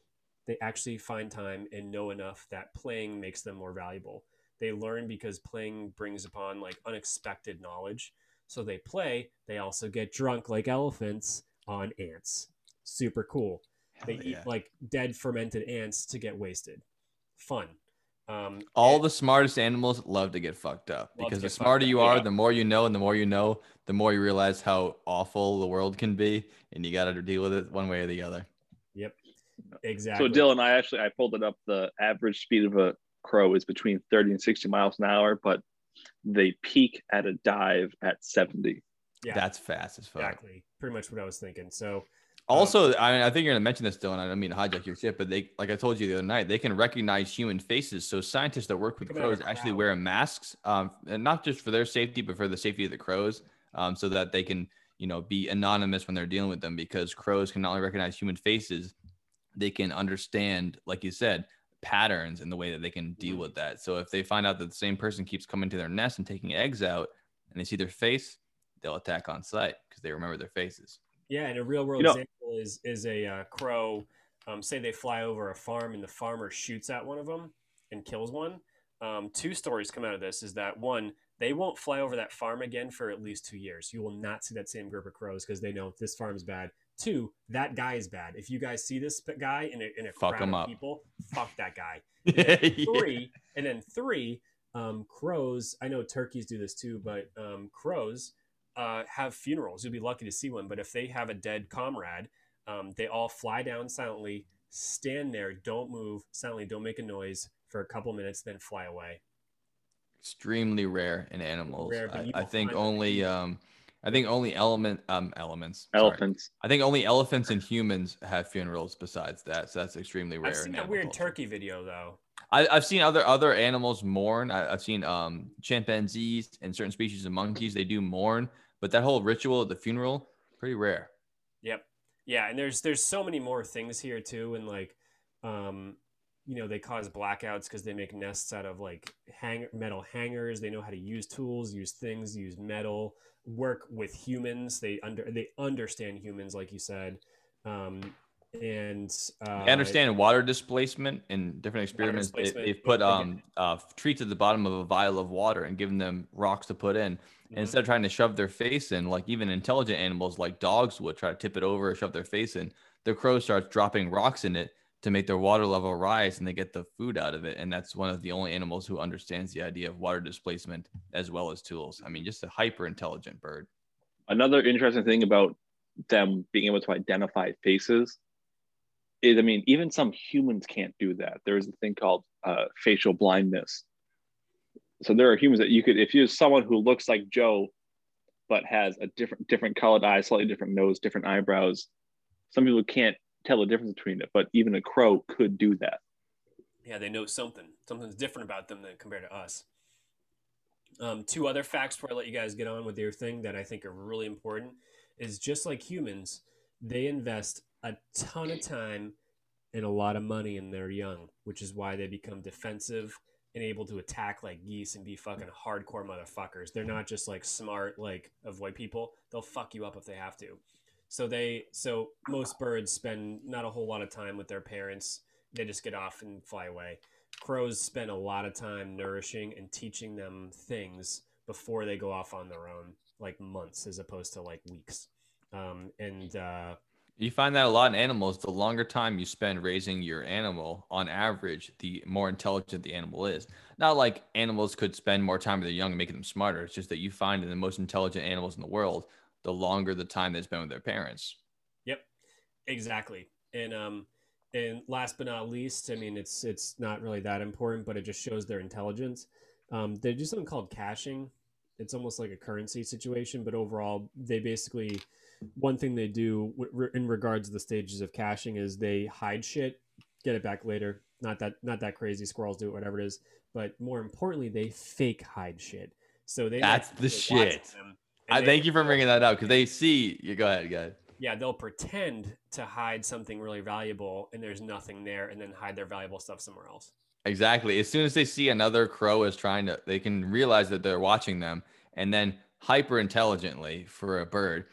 They actually find time and know enough that playing makes them more valuable. They learn because playing brings upon like unexpected knowledge. So they play. They also get drunk like elephants on ants. Super cool. They Hell eat like dead fermented ants to get wasted. Fun. Um, All and- the smartest animals love to get fucked up Love because the smarter you are, yeah. the more you know, and the more you know, the more you realize how awful the world can be, and you got to deal with it one way or the other. Yep. Exactly. So Dylan, I actually I pulled it up. The average speed of a crow is between 30 and 60 miles an hour, but they peak at a dive at 70. Yeah. That's fast as fuck. exactly pretty much what I was thinking. So Also, I, mean, I think you're gonna mention this, Dylan. I don't mean to hijack your shit, but they, like I told you the other night, they can recognize human faces. So scientists that work with Come out of crows actually wear masks, um, and not just for their safety, but for the safety of the crows, um, so that they can, you know, be anonymous when they're dealing with them. Because crows can not only recognize human faces, they can understand, like you said, patterns in the way that they can deal Mhm. with that. So if they find out that the same person keeps coming to their nest and taking eggs out, and they see their face, they'll attack on sight because they remember their faces. Yeah, and a real world You know- example is is a uh, crow. Um, say they fly over a farm and the farmer shoots at one of them and kills one. Um, two stories come out of this. Is that one? They won't fly over that farm again for at least two years. You will not see that same group of crows because they know this farm is bad. Two, that guy is bad. If you guys see this guy in a, in a Fuck crowd of up. people, fuck that guy. Yeah. three, and then three, um, crows. I know turkeys do this too, but um, crows uh, have funerals. You'll be lucky to see one. But if they have a dead comrade, um, they all fly down silently, stand there, don't move, silently, don't make a noise for a couple minutes, then fly away. Extremely rare in animals. Rare, I, I think only um I think only element um elements. sorry. Elephants. I think only elephants and humans have funerals besides that. So that's extremely rare. I've seen in that weird culture. turkey video though. I, I've seen other other animals mourn. I, I've seen um chimpanzees and certain species of monkeys. They do mourn, but that whole ritual at the funeral pretty rare. Yep. Yeah, and there's there's so many more things here too, and like, um, you know, they cause blackouts because they make nests out of like hang metal hangers. They know how to use tools, use things, use metal, work with humans. They under they understand humans, like you said, um, and uh, I understand water displacement in different experiments. they, they've put um uh, treats at the bottom of a vial of water and given them rocks to put in. Mhm. Instead of trying to shove their face in, like even intelligent animals like dogs would try to tip it over or shove their face in, the crow starts dropping rocks in it to make their water level rise and they get the food out of it. And that's one of the only animals who understands the idea of water displacement as well as tools. I mean, just a hyper intelligent bird. Another interesting thing about them being able to identify faces is, I mean, even some humans can't do that. There is a thing called uh, facial blindness. So there are humans that you could, if you're someone who looks like Joe, but has a different, different colored eyes, slightly different nose, different eyebrows, some people can't tell the difference between it. But even a crow could do that. yeah, they know something. Something's different about them than compared to us. Um, two other facts before I let you guys get on with your thing that I think are really important is just like humans, they invest a ton of time and a lot of money in their young, which is why they become defensive and able to attack like geese and be fucking hardcore motherfuckers. They're not just like smart, like avoid people. They'll fuck you up if they have to. So they, so most birds spend not a whole lot of time with their parents. They just get off and fly away. Crows spend a lot of time nourishing and teaching them things before they go off on their own, like months as opposed to like weeks. Um, and uh, You find that a lot in animals. The longer time you spend raising your animal, on average, the more intelligent the animal is. Not like animals could spend more time with their young and making them smarter. It's just that you find in the most intelligent animals in the world, the longer the time they spend with their parents. Yep, exactly. And um, and last but not least, I mean, it's it's not really that important, but it just shows their intelligence. Um, they do something called caching. It's almost like a currency situation, but overall, they basically one thing they do w- in regards to the stages of caching is they hide shit, get it back later. Not that not that crazy. Squirrels do it, whatever it is. But more importantly, they fake hide shit. So they That's the shit. I thank you for bringing that up because they see you. Go ahead, go ahead. yeah, they'll pretend to hide something really valuable and there's nothing there and then hide their valuable stuff somewhere else. Exactly. As soon as they see another crow is trying to, they can realize that they're watching them, and then hyper intelligently for a bird,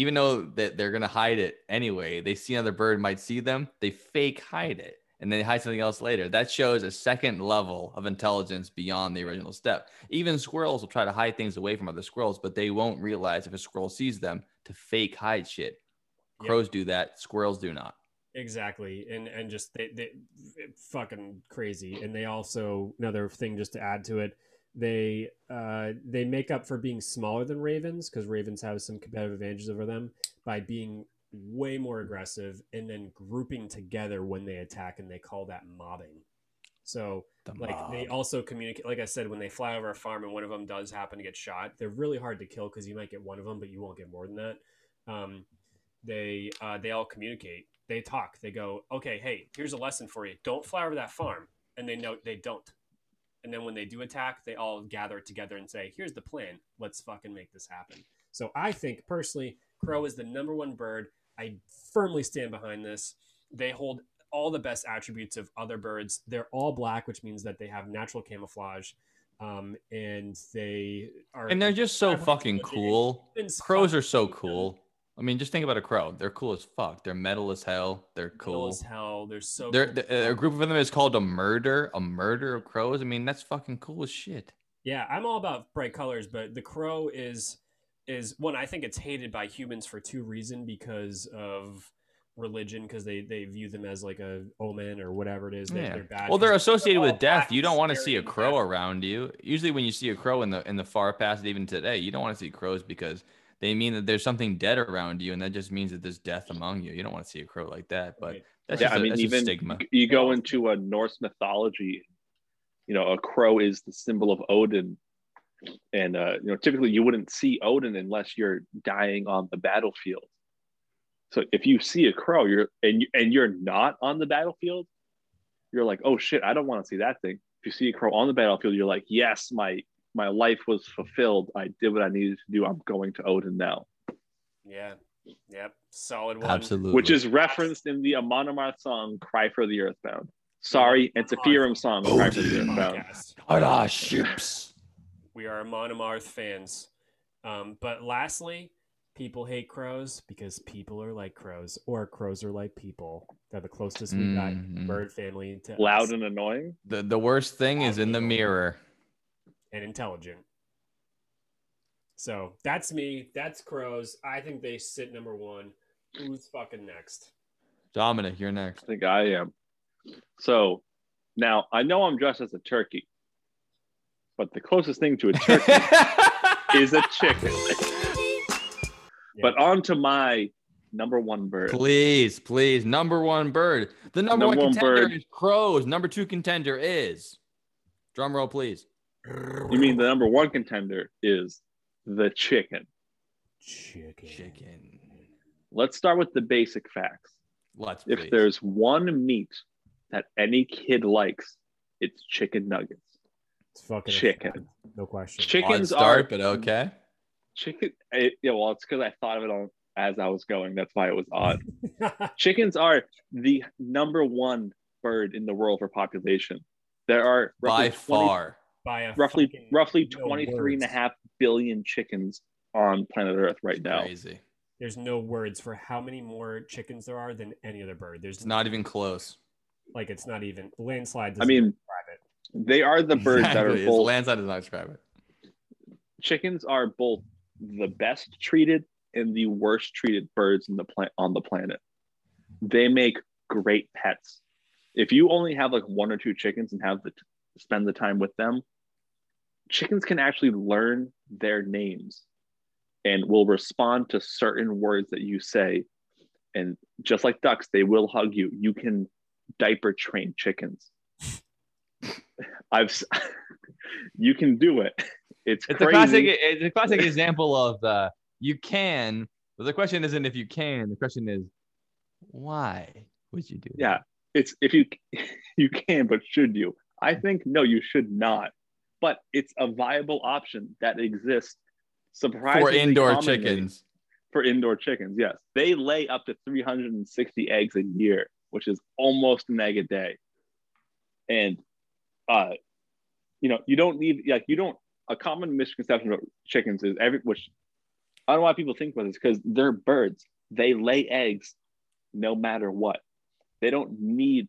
even though that they're gonna hide it anyway, they see another bird might see them, they fake hide it, and they hide something else later. That shows a second level of intelligence beyond the original step. Even squirrels will try to hide things away from other squirrels, but they won't realize if a squirrel sees them to fake hide shit. Yep. Crows do that, squirrels do not. Exactly. And and just they, they fucking crazy. And they also another thing just to add to it, they uh they make up for being smaller than ravens because ravens have some competitive advantages over them by being way more aggressive and then grouping together when they attack and they call that mobbing. So The like they also communicate like i said when they fly over a farm and one of them does happen to get shot they're really hard to kill because you might get one of them but you won't get more than that. Um, they uh, they all communicate. They talk. They go okay hey here's a lesson for you. Don't fly over that farm. And they know they don't and then when they do attack they all gather together and say here's the plan let's fucking make this happen so i think personally crow is the number one bird i firmly stand behind this they hold all the best attributes of other birds. They're all black, which means that they have natural camouflage, um, and they are. And they're just so fucking cool. Crows are so cool. I mean, just think about a crow. They're cool as fuck. They're metal as hell. They're Cool cool. as hell. They're so. They're, cool. the- uh, a group of them is called a murder. A murder of crows. I mean, that's fucking cool as shit. Yeah, I'm all about bright colors, but the crow is is one. I think it's hated by humans for two reasons because of religion because they they view them as like a omen or whatever it is. They, Yeah. They're bad. Well, they're associated all with death. You don't want to see a crow death. around you. Usually, when you see a crow in the in the far past, even today, you don't want to see crows because they mean that there's something dead around you, and that just means that there's death among you. You don't want to see a crow like that. But that's yeah, just I a, mean, that's a even stigma. you go into a Norse mythology, you know, a crow is the symbol of Odin, and uh, you know, typically you wouldn't see Odin unless you're dying on the battlefield. So if you see a crow, you're and you, and you're not on the battlefield, you're like, oh shit, I don't want to see that thing. If you see a crow on the battlefield, you're like, yes, my my life was fulfilled. I did what I needed to do. I'm going to Odin now, Yeah. Yep. Solid one. Absolutely. which is referenced in the Amon Amarth song "Cry for the Earthbound." Sorry, it's a Theorem song. Cry for the Earthbound. Podcast. Ships. We are Amon Amarth fans. Um, but lastly, people hate crows because people are like crows, or crows are like people. They're the closest we got Mhm. bird family to Loud us and annoying. The the worst thing is in the mirror. And intelligent. So that's me. That's crows. I think they sit number one. Who's fucking next? Dominic, you're next. I think I am. So now I know I'm dressed as a turkey, but the closest thing to a turkey is a chicken. But on to my number one bird. please, please, number one bird. The number, Number one one contender bird. is crows. Number two contender is. Drum roll, please. You mean the number one contender is the chicken? chicken? Chicken. Let's start with the basic facts. Let's. If please. there's one meat that any kid likes, it's chicken nuggets. It's fucking Chicken. fact. No question. Odd Chickens start, are but okay. chicken. It, yeah, well, it's because I thought of it on as I was going. That's why it was odd. Chickens are the number one bird in the world for population. There are By 20 far. By a roughly fucking roughly no 23 and a half billion chickens on planet Earth right now. Crazy. There's no words for how many more chickens there are than any other bird. There's not even close. like it's not even landslide. I doesn't mean, describe it. they are the birds that are It's both Landslide does not describe it. chickens are both the best treated and the worst treated birds in the plant on the planet. They make great pets. If you only have like one or two chickens and have the spend the time with them, chickens can actually learn their names and will respond to certain words that you say. And just like ducks, they will hug you. You can diaper train chickens. I've you can do it. It's, It's crazy. a classic. It's a classic example of uh, you can, but the question isn't if you can. The question is why would you do? that? Yeah, it's if you you can, but should you? I think no, you should not. But it's a viable option that exists. Surprisingly for indoor chickens. For indoor chickens, yes, they lay up to 360 eggs a year, which is almost an egg a day. And, uh, you know, you don't need like you don't. A common misconception about chickens is every which I don't know why people think about this because they're birds. They lay eggs no matter what. They don't need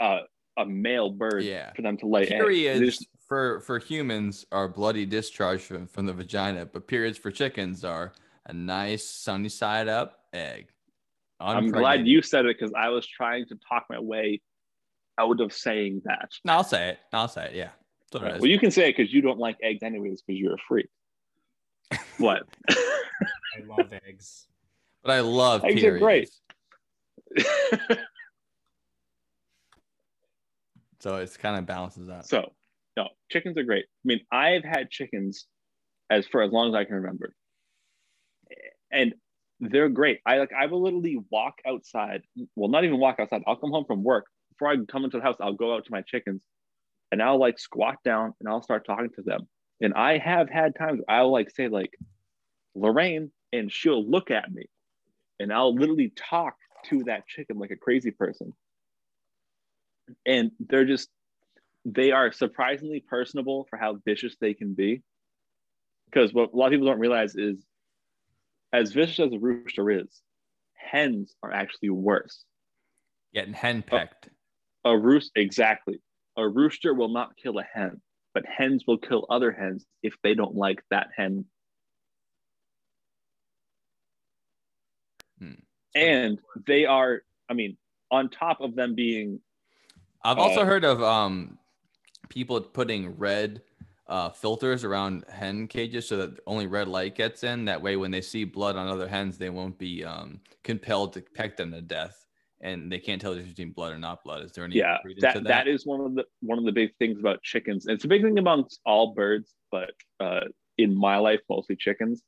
uh, a male bird Yeah. for them to lay eggs. Periods just- for for humans are bloody discharge from, from the vagina, but periods for chickens are a nice sunny side up egg. I'm glad you said it because I was trying to talk my way out of saying that. No, I'll say it. I'll say it. Yeah. That's what. Well, you can say it because you don't like eggs anyways because you're a freak. What? I love eggs. but I love Eggs are great. So it's kind of balances out. so, no, chickens are great. I mean, I've had chickens as for as long as I can remember, and they're great. I like I will literally walk outside. Well, not even walk outside. I'll come home from work before I come into the house. I'll go out to my chickens, and I'll like squat down and I'll start talking to them. And I have had times I'll like say like Lorraine, and she'll look at me, and I'll literally talk to that chicken like a crazy person. And they're just they are surprisingly personable for how vicious they can be. Because what a lot of people don't realize is, as vicious as a rooster is, hens are actually worse. Getting henpecked. A roost, exactly. A rooster will not kill a hen, but hens will kill other hens if they don't like that hen. Hmm. and they are. I mean, on top of them being I've also Uh, heard of um people putting red uh, filters around hen cages so that only red light gets in. That way, when they see blood on other hens, they won't be um, compelled to peck them to death, and they can't tell the difference between blood or not blood. Is there any yeah credence that, that is one of the one of the big things about chickens it's a big thing amongst all birds but uh, in my life mostly chickens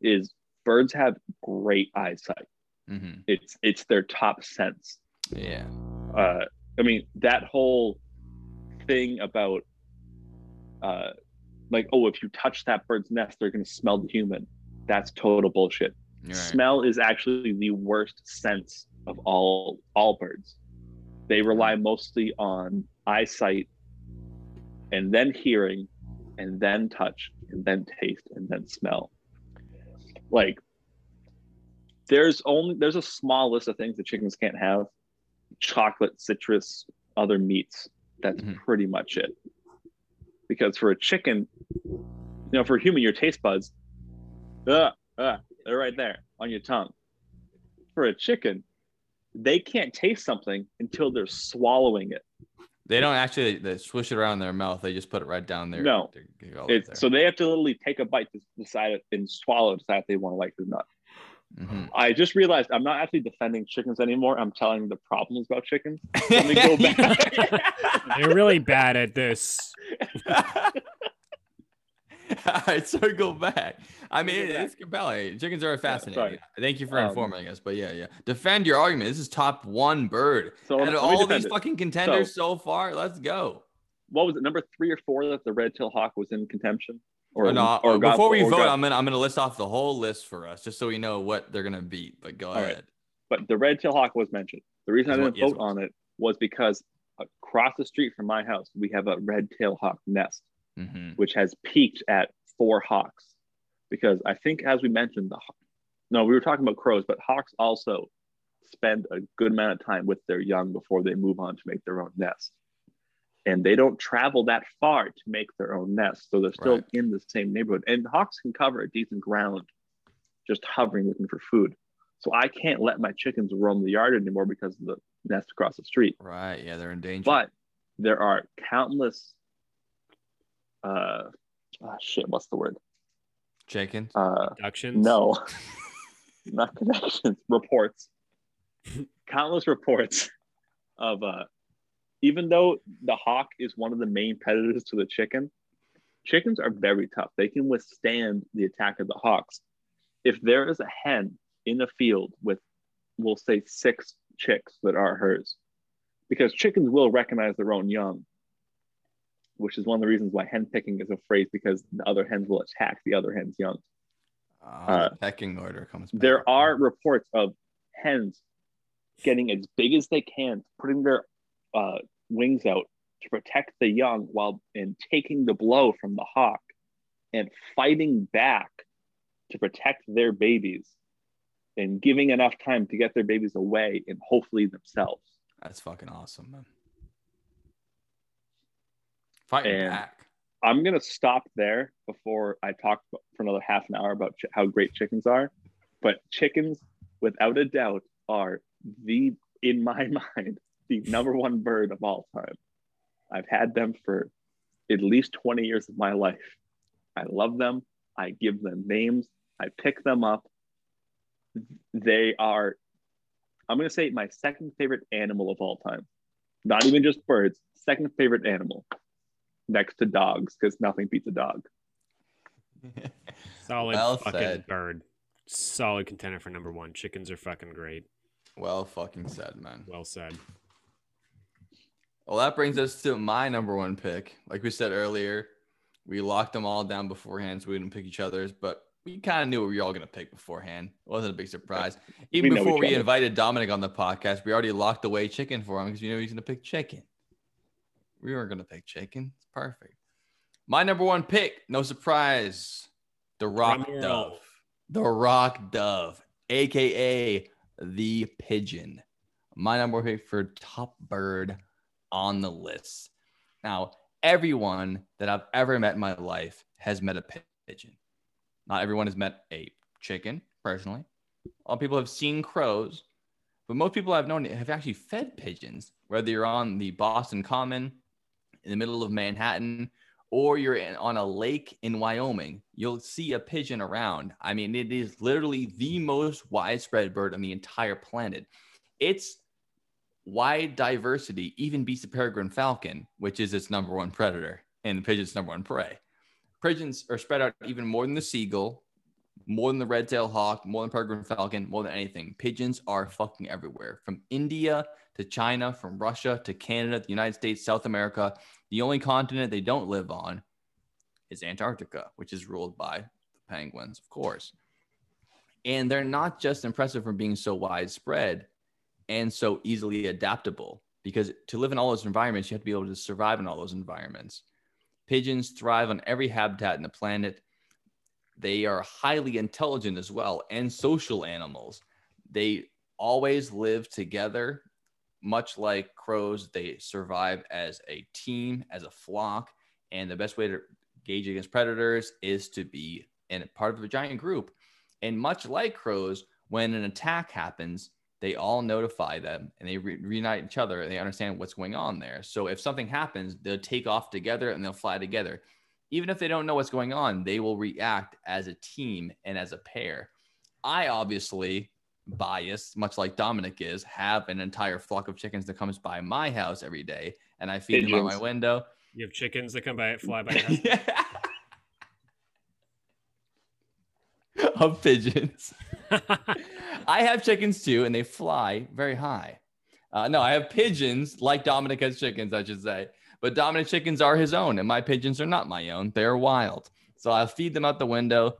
is birds have great eyesight Mhm. it's it's their top sense Yeah. uh, i mean that whole thing about uh, like oh if you touch that bird's nest they're going to smell the human. That's total bullshit. Right. smell is actually the worst sense of all all birds. They rely mostly on eyesight and then hearing and then touch and then taste and then smell. Like there's only there's a small list of things that chickens can't have chocolate citrus other meats that's Mhm. pretty much it because for a chicken you know for a human your taste buds uh, uh, they're right there on your tongue for a chicken they can't taste something until they're swallowing it They don't actually they swish it around in their mouth. They just put it right down there. No. They go there. it's, so they have to literally take a bite to decide it and swallow to decide if they want to like it or not Mhm. i just realized i'm not actually defending chickens anymore i'm telling the problems about chickens Let me go back. They're really bad at this. All right, circle back. I mean, Circle it- back. it's compelling. Chickens are fascinating. sorry. Thank you for Um, informing us. But yeah, yeah. Defend your argument. This is top one bird. so Out of all these it. fucking contenders so, far, let's go. what was it number three or four that the red tail hawk was in contention or, Or no, or got- before we or vote, got- I'm gonna I'm gonna list off the whole list for us, just so we know what they're gonna beat. But go All right. ahead. but the red tail hawk was mentioned. The reason I didn't yes, vote on it was because across the street from my house, we have a red tail hawk nest, hmm which has peaked at four hawks. Because I think, as we mentioned, the no, we were talking about crows, but hawks also spend a good amount of time with their young before they move on to make their own nest. And they don't travel that far to make their own nest. So they're still Right. in the same neighborhood. And hawks can cover a decent ground just hovering looking for food. So I can't let my chickens roam the yard anymore because of the nest across the street. Right. Yeah, they're in danger. But there are countless uh ah, shit, what's the word? chickens. Uh Productions. no. Not connections, reports. countless reports of uh even though the hawk is one of the main predators to the chicken, chickens are very tough. They can withstand the attack of the hawks. If there is a hen in a field with, we'll say, six chicks that are hers, because chickens will recognize their own young, which is one of the reasons why hen picking is a phrase because the other hens will attack the other hen's young. Uh, uh, pecking order comes. back. There are reports of hens getting as big as they can, putting their uh, wings out to protect the young while and taking the blow from the hawk and fighting back to protect their babies and giving enough time to get their babies away and hopefully themselves. That's fucking awesome, man. Fighting And- back. I'm gonna stop there before I talk for another half an hour about ch- how great chickens are. But chickens, without a doubt, are the, in my mind, the number one bird of all time. I've had them for at least 20 years of my life. I love them. I give them names. I pick them up. They are, I'm gonna say, my second favorite animal of all time. Not even just birds. Second favorite animal next to dogs because nothing beats a dog. Solid Well fucking said. bird. Solid contender for number one. Chickens are fucking great. well fucking said, man. Well said. Well, that brings us to my number one pick. Like we said earlier, we locked them all down beforehand, so we didn't pick each other's, but we kind of knew what we were all gonna pick beforehand. It wasn't a big surprise. Even know before we invited Dominic on the podcast, we already locked away chicken for him because we knew he's gonna pick chicken. We weren't gonna pick chicken. It's perfect. My number one pick, no surprise, the rock dove. The rock dove, aka the pigeon. My number one pick for top bird on the list. Now, everyone that I've ever met in my life has met a pigeon. Not everyone has met a chicken, personally. A lot of people have seen crows, but most people I've known have actually fed pigeons, whether you're on the Boston Common in the middle of Manhattan or you're in, on a lake in Wyoming. You'll see a pigeon around. I mean, it is literally the most widespread bird on the entire planet. Its wide diversity even beats the peregrine falcon, which is its number one predator and the pigeon's number one prey. Pigeons are spread out even more than the seagull, more than the red-tailed hawk, more than peregrine falcon, more than anything. Pigeons are fucking everywhere, from India to China, from Russia to Canada, the United States, South America. The only continent they don't live on is Antarctica, which is ruled by the penguins, of course. And they're not just impressive for being so widespread and so easily adaptable, because to live in all those environments, you have to be able to survive in all those environments. Pigeons thrive on every habitat in the planet. They are highly intelligent as well and social animals. They always live together, much like crows. They survive as a team, as a flock. And the best way to gauge against predators is to be in a part of a giant group. And much like crows, when an attack happens, they all notify them and they re- reunite each other and they understand what's going on there. So if something happens, they'll take off together and they'll fly together. Even if they don't know what's going on, they will react as a team and as a pair. I obviously biased, much like Dominic is, have an entire flock of chickens that comes by my house every day and I feed them out my window. You have chickens that come by, fly by. your house. yeah. of pigeons. I have chickens too, and they fly very high. Uh, no, I have pigeons like Dominic has chickens, I should say. But Dominic's chickens are his own, and my pigeons are not my own. They're wild. So I'll feed them out the window.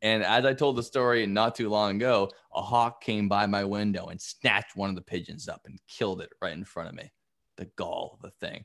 And as I told the story not too long ago, a hawk came by my window and snatched one of the pigeons up and killed it right in front of me. The gall of the thing.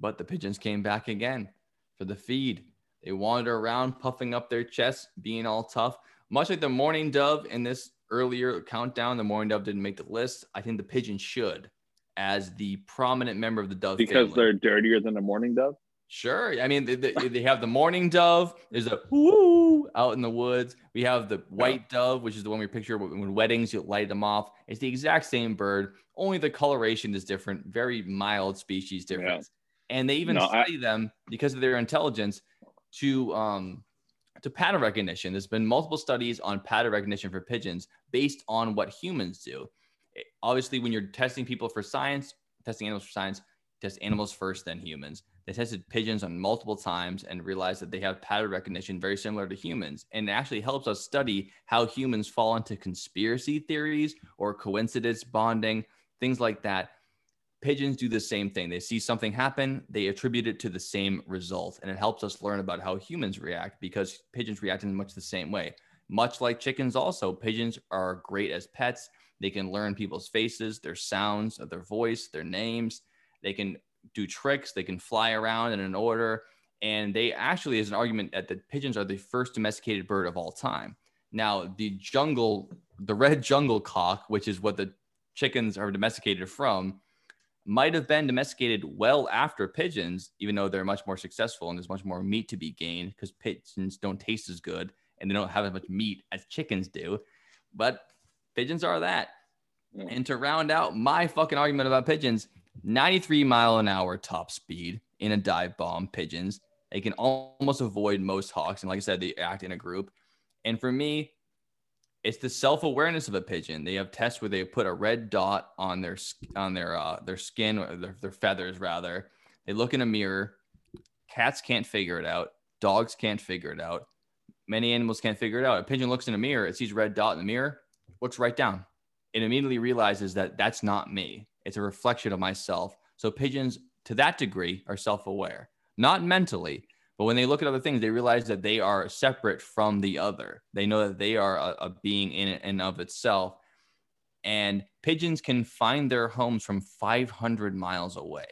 But the pigeons came back again for the feed. They wander around, puffing up their chests, being all tough. Much like the mourning dove in this earlier countdown, the mourning dove didn't make the list. I think the pigeon should, as the prominent member of the dove because family. they're dirtier than a mourning dove. Sure. I mean, they, they, have the mourning dove. There's a whoo out in the woods. We have the white dove, which is the one we picture when weddings, you light them off. It's the exact same bird, only the coloration is different, very mild species difference. And they even No, I- study them because of their intelligence to um to pattern recognition. There's been multiple studies on pattern recognition for pigeons based on what humans do. It- obviously, when you're testing people for science, testing animals for science, test animals first, then humans. They tested pigeons on multiple times and realized that they have pattern recognition very similar to humans. And it actually helps us study how humans fall into conspiracy theories or coincidence bonding, things like that. Pigeons do the same thing. They see something happen, they attribute it to the same result. And it helps us learn about how humans react because pigeons react in much the same way. Much like chickens, also, pigeons are great as pets. They can learn people's faces, their sounds, of their voice, their names. They can do tricks. They can fly around in an order. And they actually is an argument that the pigeons are the first domesticated bird of all time. Now, the jungle, the red jungle cock, which is what the chickens are domesticated from, might have been domesticated well after pigeons, even though they're much more successful and there's much more meat to be gained because pigeons don't taste as good and they don't have as much meat as chickens do. But pigeons are that. Yeah. And to round out my fucking argument about pigeons, 93 mile an hour top speed in a dive bomb pigeons. They can almost avoid most hawks. And like I said, they act in a group. And for me, it's the self-awareness of a pigeon. They have tests where they put a red dot on their on their uh, their skin or their, their feathers rather. They look in a mirror. Cats can't figure it out. Dogs can't figure it out. Many animals can't figure it out. A pigeon looks in a mirror, it sees a red dot in the mirror, looks right down. It immediately realizes that that's not me. It's a reflection of myself. So pigeons, to that degree, are self-aware, not mentally, but when they look at other things, they realize that they are separate from the other. They know that they are a, a being in and of itself. And pigeons can find their homes from 500 miles away,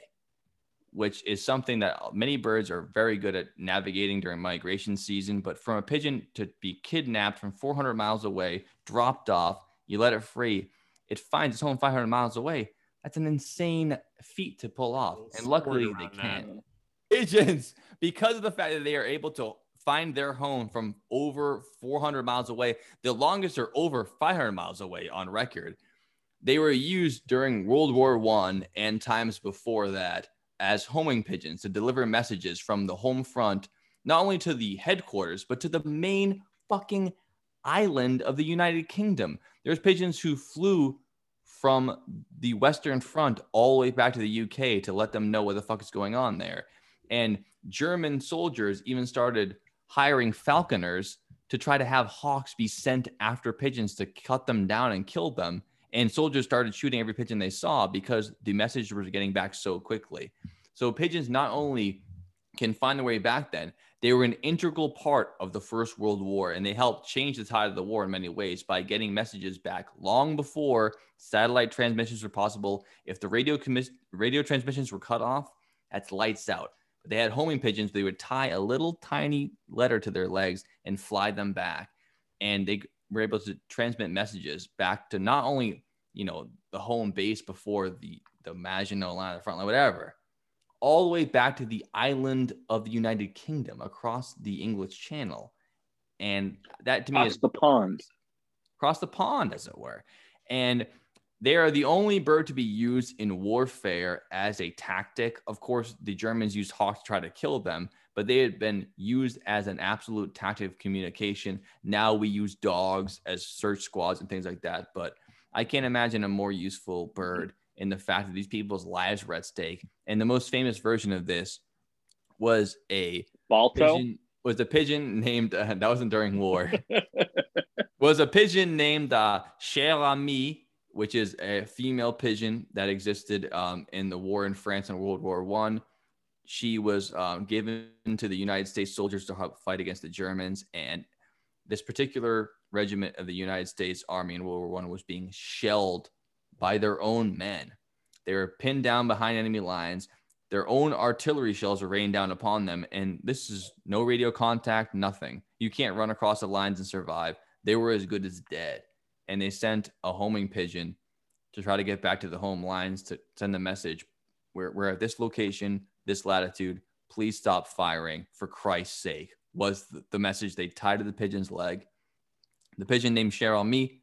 which is something that many birds are very good at navigating during migration season. But from a pigeon to be kidnapped from 400 miles away, dropped off, you let it free, it finds its home 500 miles away. That's an insane feat to pull off. And luckily, they can pigeons because of the fact that they are able to find their home from over 400 miles away. The longest are over 500 miles away on record. They were used during World War One and times before that as homing pigeons to deliver messages from the home front, not only to the headquarters, but to the main fucking island of the United Kingdom. There's pigeons who flew from the Western Front all the way back to the UK to let them know what the fuck is going on there. And German soldiers even started hiring falconers to try to have hawks be sent after pigeons to cut them down and kill them. And soldiers started shooting every pigeon they saw because the message was getting back so quickly. So pigeons not only can find their way back then, they were an integral part of the First World War and they helped change the tide of the war in many ways by getting messages back long before satellite transmissions were possible. If the radio, commis- radio transmissions were cut off, that's lights out. But they had homing pigeons, they would tie a little tiny letter to their legs and fly them back. And they were able to transmit messages back to not only, you know, the home base before the, the Maginot line, the front line, whatever, all the way back to the island of the United Kingdom across the English Channel. And that to me Across is the pond. across the pond, as it were. And they are the only bird to be used in warfare as a tactic. Of course, the Germans used hawks to try to kill them, but they had been used as an absolute tactic of communication. Now we use dogs as search squads and things like that. But I can't imagine a more useful bird in the fact that these people's lives were at stake. And the most famous version of this was a Balto. pigeon was a pigeon named uh, that wasn't during war was a pigeon named uh, Cher Ami, which is a female pigeon that existed um, in the war in France in World War One. She was um, given to the United States soldiers to help fight against the Germans, and this particular regiment of the United States Army in World War One was being shelled by their own men. They were pinned down behind enemy lines. Their own artillery shells were rained down upon them, and this is no radio contact, nothing. You can't run across the lines and survive. They were as good as dead, and they sent a homing pigeon to try to get back to the home lines to send the message: "We're, we're at this location, this latitude. Please stop firing for Christ's sake." Was the, the message they tied to the pigeon's leg? The pigeon named Cher Ami,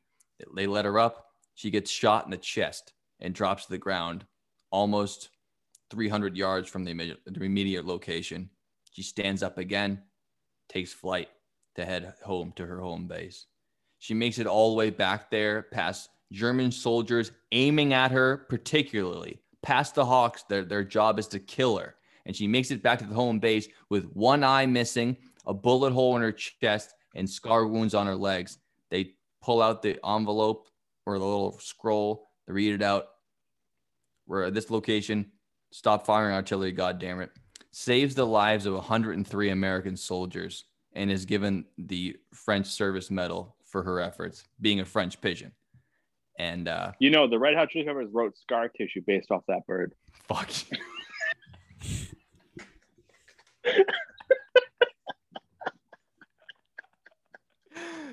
they let her up. She gets shot in the chest and drops to the ground almost 300 yards from the immediate, the immediate location. She stands up again, takes flight to head home to her home base. She makes it all the way back there past German soldiers aiming at her, particularly past the Hawks. Their, their job is to kill her. And she makes it back to the home base with one eye missing, a bullet hole in her chest, and scar wounds on her legs. They pull out the envelope or the little scroll, they read it out. We're at this location. Stop firing artillery, God damn it. Saves the lives of 103 American soldiers and is given the French Service Medal for her efforts, being a French pigeon. And uh, You know, the Red Hot Chili Peppers wrote Scar Tissue based off that bird. fuck.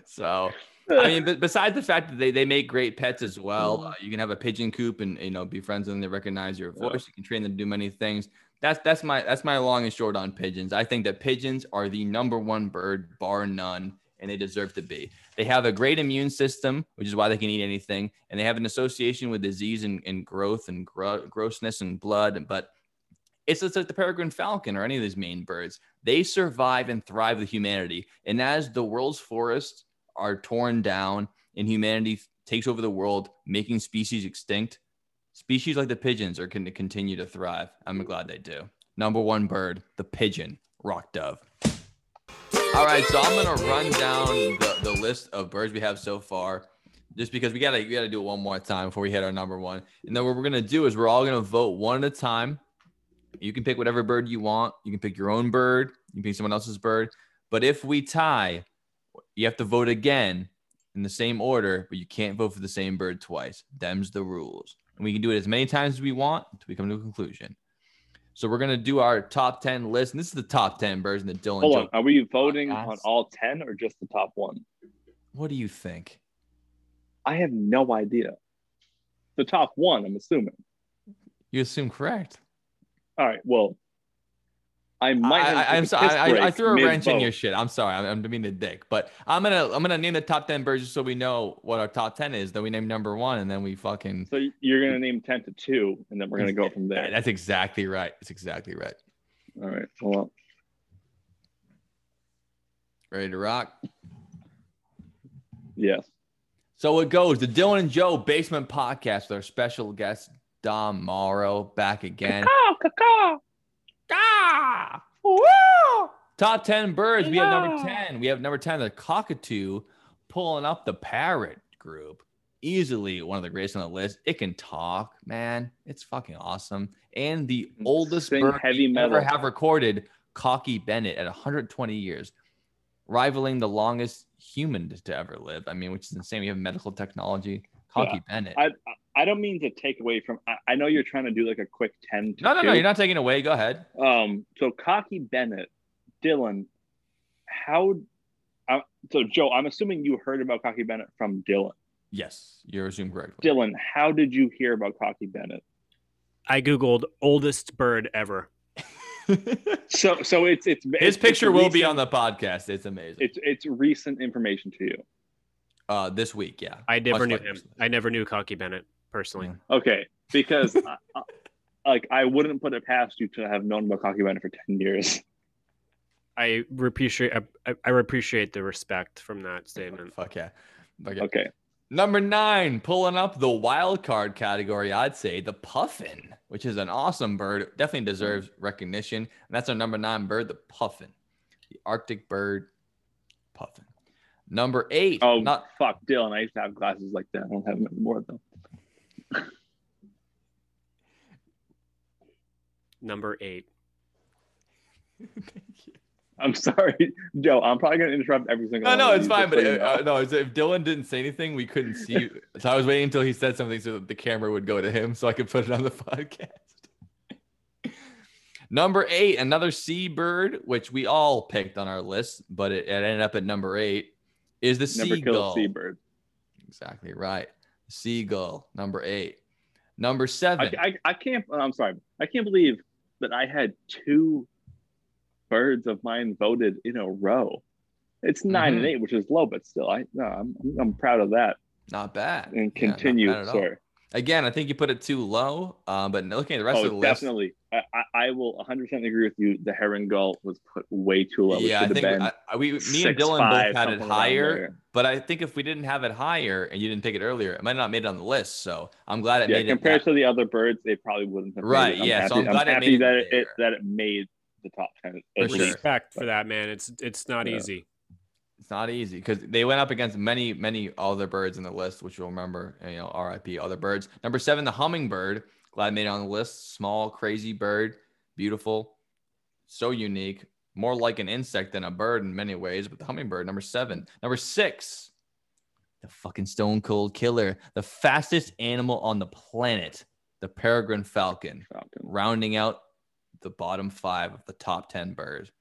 so I mean, but besides the fact that they, they make great pets as well, uh, you can have a pigeon coop and you know be friends with them. They recognize your voice. You can train them to do many things. That's that's my that's my long and short on pigeons. I think that pigeons are the number one bird, bar none, and they deserve to be. They have a great immune system, which is why they can eat anything, and they have an association with disease and, and growth and gro- grossness and blood. But it's just like the peregrine falcon or any of these main birds. They survive and thrive with humanity, and as the world's forests are torn down and humanity takes over the world, making species extinct, species like the pigeons are going to continue to thrive. I'm glad they do. Number one bird, the pigeon, rock dove. All right, so I'm gonna run down the, the list of birds we have so far, just because we gotta we gotta do it one more time before we hit our number one. And then what we're gonna do is we're all gonna vote one at a time. You can pick whatever bird you want. You can pick your own bird. You can pick someone else's bird. But if we tie, you have to vote again in the same order, but you can't vote for the same bird twice. Them's the rules. And we can do it as many times as we want until we come to a conclusion. So we're gonna do our top 10 list. And this is the top 10 version the Dylan Hold on. Are we voting Podcast. on all 10 or just the top one? What do you think? I have no idea. The top one, I'm assuming. You assume correct. All right. Well, I might. have I, I'm sorry. I, I threw a wrench in your shit. I'm sorry. I'm, I'm being a dick, but I'm gonna I'm gonna name the top ten birds just so we know what our top ten is. Then we name number one, and then we fucking. So you're gonna name ten to two, and then we're gonna go from there. That's exactly right. That's exactly right. All right. Well, Ready to rock? yes. So it goes the Dylan and Joe Basement Podcast with our special guest Dom Mauro back again. Ah! Woo! Top 10 birds. We have number 10. We have number 10, the cockatoo, pulling up the parrot group. Easily one of the greatest on the list. It can talk, man. It's fucking awesome. And the oldest Sing bird heavy we ever have recorded, Cocky Bennett, at 120 years, rivaling the longest human to ever live. I mean, which is insane. We have medical technology. Cocky Bennett. I I don't mean to take away from. I, I know you're trying to do like a quick ten. To no, no, no. You're not taking away. Go ahead. Um. So Cocky Bennett, Dylan, how? Uh, so Joe, I'm assuming you heard about Cocky Bennett from Dylan. Yes, you're assumed correctly. Dylan, how did you hear about Cocky Bennett? I googled oldest bird ever. So so it's it's His it's- picture it's will be on the podcast. It's amazing. It's it's recent information to you. uh, this week, yeah. I never Much knew him. this. I never knew Cocky Bennett personally. Yeah. Okay, because I, I- like I wouldn't put it past you to have known about Cocky Bennett for ten years. I appreciate I, I appreciate the respect from that statement. Fuck yeah. Fuck yeah. Okay, Number nine, pulling up the wild card category, I'd say the puffin, which is an awesome bird. Definitely mm-hmm. deserves recognition. And that's our number nine bird, the puffin, the Arctic bird, puffin. Number eight, Oh not fuck, Dylan! I used to have glasses like that. I don't have them anymore though. Number eight. Thank you. I'm sorry, Joe. I'm probably gonna interrupt every single. No, one no, it's fine. But so uh, uh, no, if Dylan didn't say anything, we couldn't see. so I was waiting until he said something so that the camera would go to him, so I could put it on the podcast. number eight, another seabird, which we all picked on our list, but it, it ended up at number eight, is the never kill seagull. a seabird. Exactly right. Seagull, number eight. Number I, seven. I, I can't. I'm sorry. I can't believe that I had two birds of mine voted in a row. It's 9 Mhm. and eight, which is low, but still, I no, I'm I'm proud of that. not bad. And Yeah, not continue, all. sir. Again, I think you put it too low. Um, but looking at the rest Oh, of the list, definitely. I, I, I will 100 percent agree with you. The herring gull was put way too low. Yeah, I think I, I- we, me and Dylan five, both had it higher. But I think if we didn't have it higher and you didn't pick it earlier, it might not have made it on the list. So I'm glad it Yeah, made it. compared to the other birds, they probably wouldn't have. made Right, it. I'm yeah, Happy, so I'm glad it happy made it that it, there. that it made the top ten. For at sure. least. Respect for that, man. It's it's not Yeah. easy. It's not easy because they went up against many, many other birds in the list, which you'll remember. You know, RIP other birds. Number seven, the hummingbird. Glad I made it on the list. Small, crazy bird, beautiful, so unique. More like an insect than a bird in many ways, but the hummingbird, number seven. Number six, the fucking stone cold killer, the fastest animal on the planet, the peregrine falcon. Falcon. rounding out the bottom five of the top 10 birds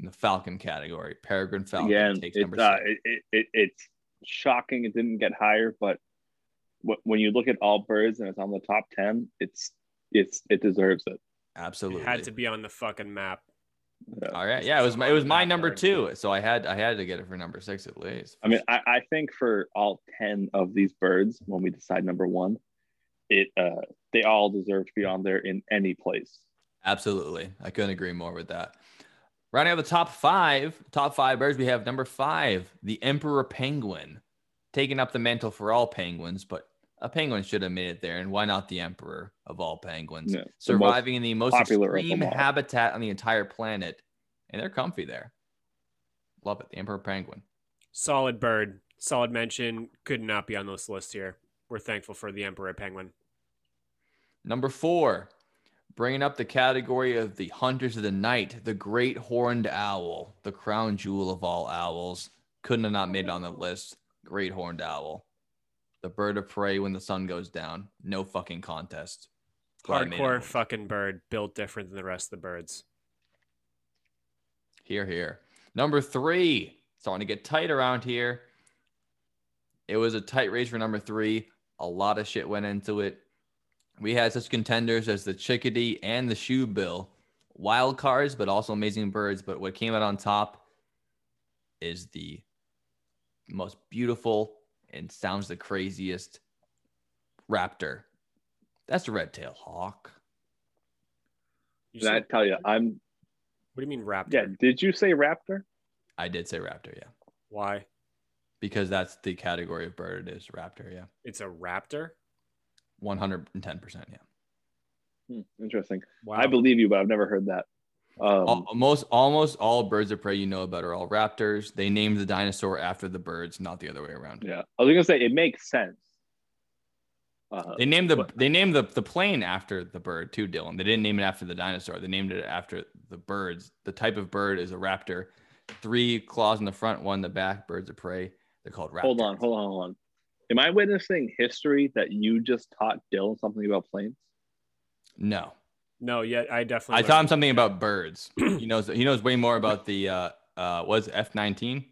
in the falcon category. Peregrine falcon Again, takes it's number uh, seven. it, it, it, it's shocking it didn't get higher, but wh- when you look at all birds and it's on the top ten, it's it's it deserves it. Absolutely. It had to be on the fucking map. Yeah. All right. Yeah, it was my, it was my number two, so I had I had to get it for number six at least. I mean, I, I think for all ten of these birds, when we decide number one, it uh they all deserve to be on there in any place. Absolutely. I couldn't agree more with that. Rounding out the top five, top five birds, we have number five, the emperor penguin, taking up the mantle for all penguins, but a penguin should have made it there. And why not the emperor of all penguins? Yeah, the Surviving in the most popular extreme habitat on the entire planet. And they're comfy there. Love it. The emperor penguin. Solid bird. Solid mention. Could not be on this list here. We're thankful for the emperor penguin. Number four, bringing up the category of the hunters of the night, the great horned owl, the crown jewel of all owls. Couldn't have not made it on the list. Great horned owl, the bird of prey when the sun goes down. No fucking contest. Glad I made it on the Hardcore fucking bird, built different than the rest of the birds. Here, here. Number three, starting to get tight around here. It was a tight race for number three. A lot of shit went into it. We had such contenders as the chickadee and the shoebill. wild cards, but also amazing birds. But what came out on top is the most beautiful and sounds the craziest raptor. That's the red-tailed hawk. Did I tell you, I'm. what do you mean raptor? Yeah. Did you say raptor? I did say raptor, yeah, Why? because that's the category of bird it is raptor, yeah, It's a raptor. One hundred and ten percent, yeah. Hmm, interesting. Wow. I believe you, but I've never heard that. Um, Almost almost all birds of prey you know about are all raptors. They named the dinosaur after the birds, not the other way around. yeah, I was gonna say it makes sense. Uh, They named the But- they named the, the plane after the bird too, Dylan. They didn't name it after the dinosaur. They named it after the birds. The type of bird is a raptor. Three claws in the front, one in the back. Birds of prey. They're called raptors. hold on, hold on, hold on. Am I witnessing history that you just taught Dylan something about planes? No, no, yet I definitely. I definitely. taught him something about birds. he knows he knows way more about the uh uh was F nineteen.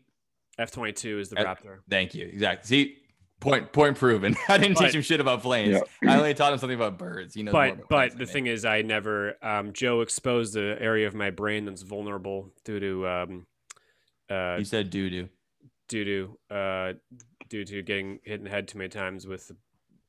F twenty two is the F- raptor. Thank you. Exactly. See, point point proven. I didn't But- teach him shit about planes. I only taught him something about birds. He knows more But about but the thing is, I never. Um, Joe exposed the area of my brain that's vulnerable due to um, uh, he said doo doo. due to uh, due to getting hit in the head too many times with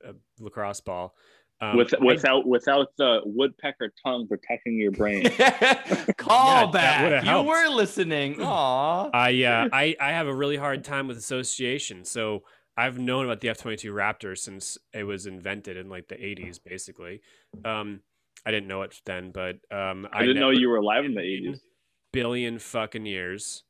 a lacrosse ball. Um, With, I- without without the woodpecker tongue protecting your brain. Call that back. You were listening. Aw. I uh, I I have a really hard time with association. So I've known about the F twenty two Raptor since it was invented in like the eighties, basically. Um, I didn't know it then, but um, I didn't know you were alive in the in 80s. billion fucking years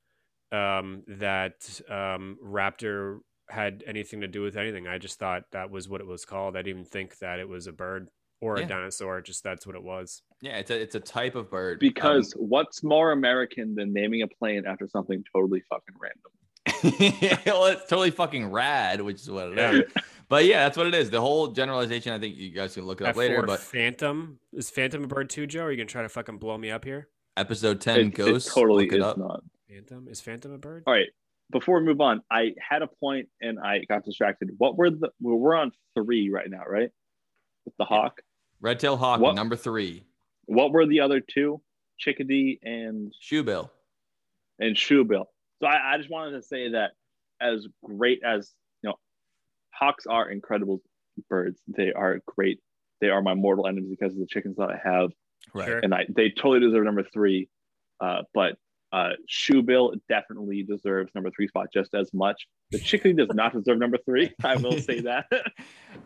um, that um, Raptor had anything to do with anything. I just thought that was what it was called. I didn't even think that it was a bird or Yeah. a dinosaur. Just that's what it was. Yeah, it's a it's a type of bird. Because what's more American than naming a plane after something totally fucking random? Um, well, it's totally fucking rad, which is what it is. Yeah. But yeah, that's what it is. The whole generalization. I think you guys can look it up F4 later. But Phantom is Phantom a bird too, Joe? Are you gonna try to fucking blow me up here? episode ten It, it totally look it is up. not. Phantom is Phantom a bird? All right. Before we move on, I had a point and I got distracted. What were the well, we're on three right now, right? With the hawk. Red tail hawk What- number three. What were the other two? Chickadee and Shoebill. and shoebill. So I, I just wanted to say that as great as you know, hawks are incredible birds. They are great. They are my mortal enemies because of the chickens that I have, Right. And I they totally deserve number three. Uh, but uh, shoebill definitely deserves number three spot just as much. The chickadee does not deserve number three. I will say that.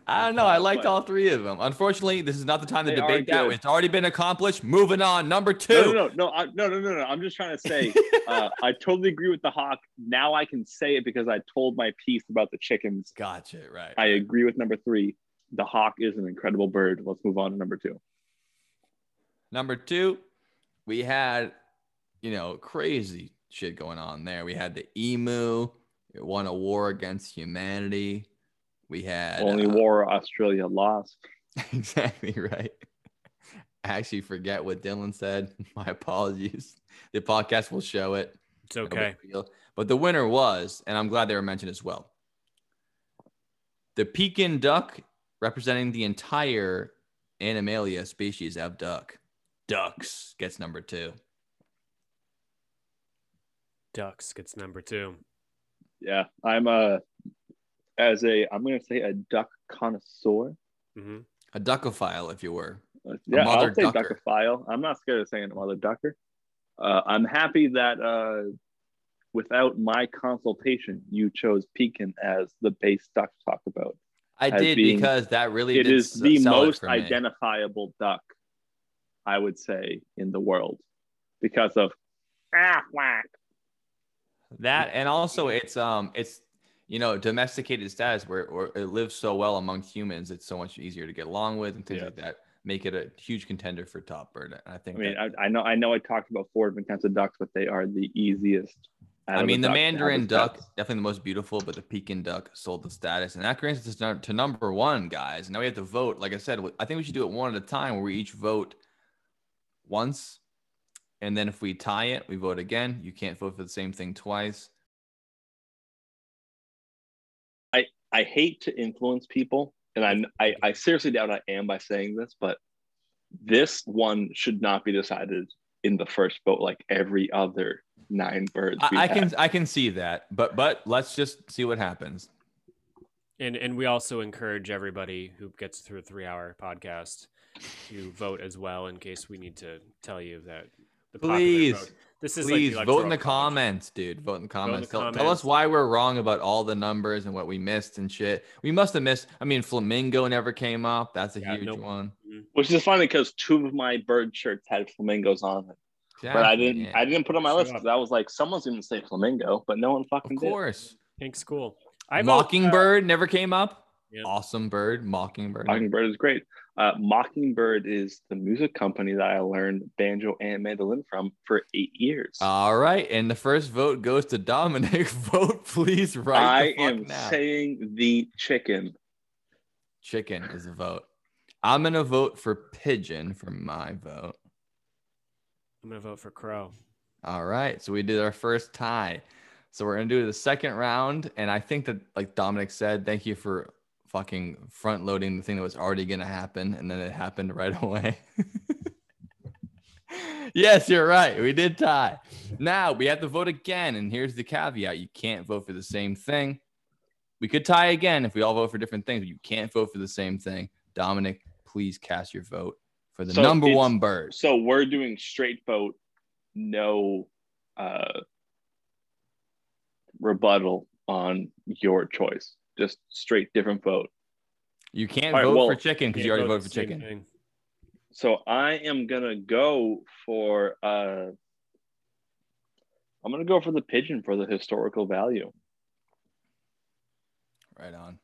I don't know. I liked But- all three of them. Unfortunately, this is not the time to debate that. It's already been accomplished. Moving on. Number two. no, no, no, no, I, no, no, no, no. I'm just trying to say uh, I totally agree with the hawk. Now I can say it because I told my piece about the chickens. Gotcha. Right. I agree with number three. The hawk is an incredible bird. Let's move on to number two. Number two, we had, you know, crazy shit going on there. We had the emu. It won a war against humanity. We had Only uh, war Australia lost. exactly right. I actually forget what Dylan said. My apologies. The podcast will show it. It's okay. But the winner was, and I'm glad they were mentioned as well. The Pekin duck, representing the entire Animalia species of duck. Ducks gets number two. Ducks gets number two. Yeah, I'm a as a I'm gonna say a duck connoisseur. hmm A duckophile, if you were. Uh, Yeah, I'll say ducker. duckophile. I'm not scared of saying a mother ducker. Uh, I'm happy that uh, without my consultation, you chose Pekin as the base duck to talk about. I did being- because that really It did is the most for me. identifiable duck, I would say, in the world because of ah whack. That and also it's um it's you know domesticated status where, where it lives so well among humans. It's so much easier to get along with and things Yeah. like that. Make it a huge contender for top bird. And I think. I mean, that- I, I know I know I talked about four different kinds of ducks, but they are the easiest. I mean, the have Mandarin duck definitely the most beautiful, but the Pekin duck sold the status, and that grants us to, to number one, guys. Now we have to vote. Like I said, I think we should do it one at a time, where we each vote once, and then if we tie it, we vote again. You can't vote for the same thing twice. I I hate to influence people, and I, I I seriously doubt I am by saying this, but this one should not be decided in the first vote like every other nine birds. I, I can I can see that, but but let's just see what happens. And and we also encourage everybody who gets through a three hour podcast to vote as well in case we need to tell you that the Please, vote- This is Please like vote in the comments, dude. Vote in the comments. Tell, tell comments. us why we're wrong about all the numbers and what we missed and shit. We must have missed. I mean, flamingo never came up. That's a Yeah, huge nope. one. Mm-hmm. Which is funny because two of my bird shirts had flamingos on it, but I didn't. yeah. I didn't put on my list because I was like, someone's going to say flamingo, but no one fucking Of did. course. Pink's cool. I vote, Mockingbird uh, never came up. Yeah. Awesome bird, Mockingbird. Mockingbird is great. Uh, Mockingbird is the music company that I learned banjo and mandolin from for eight years. All right, and the first vote goes to Dominic. vote, please, right I am now. saying the chicken. Chicken is a vote. I'm gonna vote for pigeon for my vote. I'm gonna vote for Crow. All right, so we did our first tie. So we're gonna do the second round, and I think that, like Dominic said, thank you for fucking front loading the thing that was already gonna happen, and then it happened right away. yes, you're right. We did tie. Now we have to vote again, and here's the caveat: you can't vote for the same thing. We could tie again if we all vote for different things, but you can't vote for the same thing. Dominic, please cast your vote for the So number one bird. So we're doing straight vote, no uh, rebuttal on your choice. Just straight different vote. You can't All right, vote well, for chicken because you already vote voted for chicken. thing. So I am gonna go for uh, I'm gonna go for the pigeon for the historical value. Right on.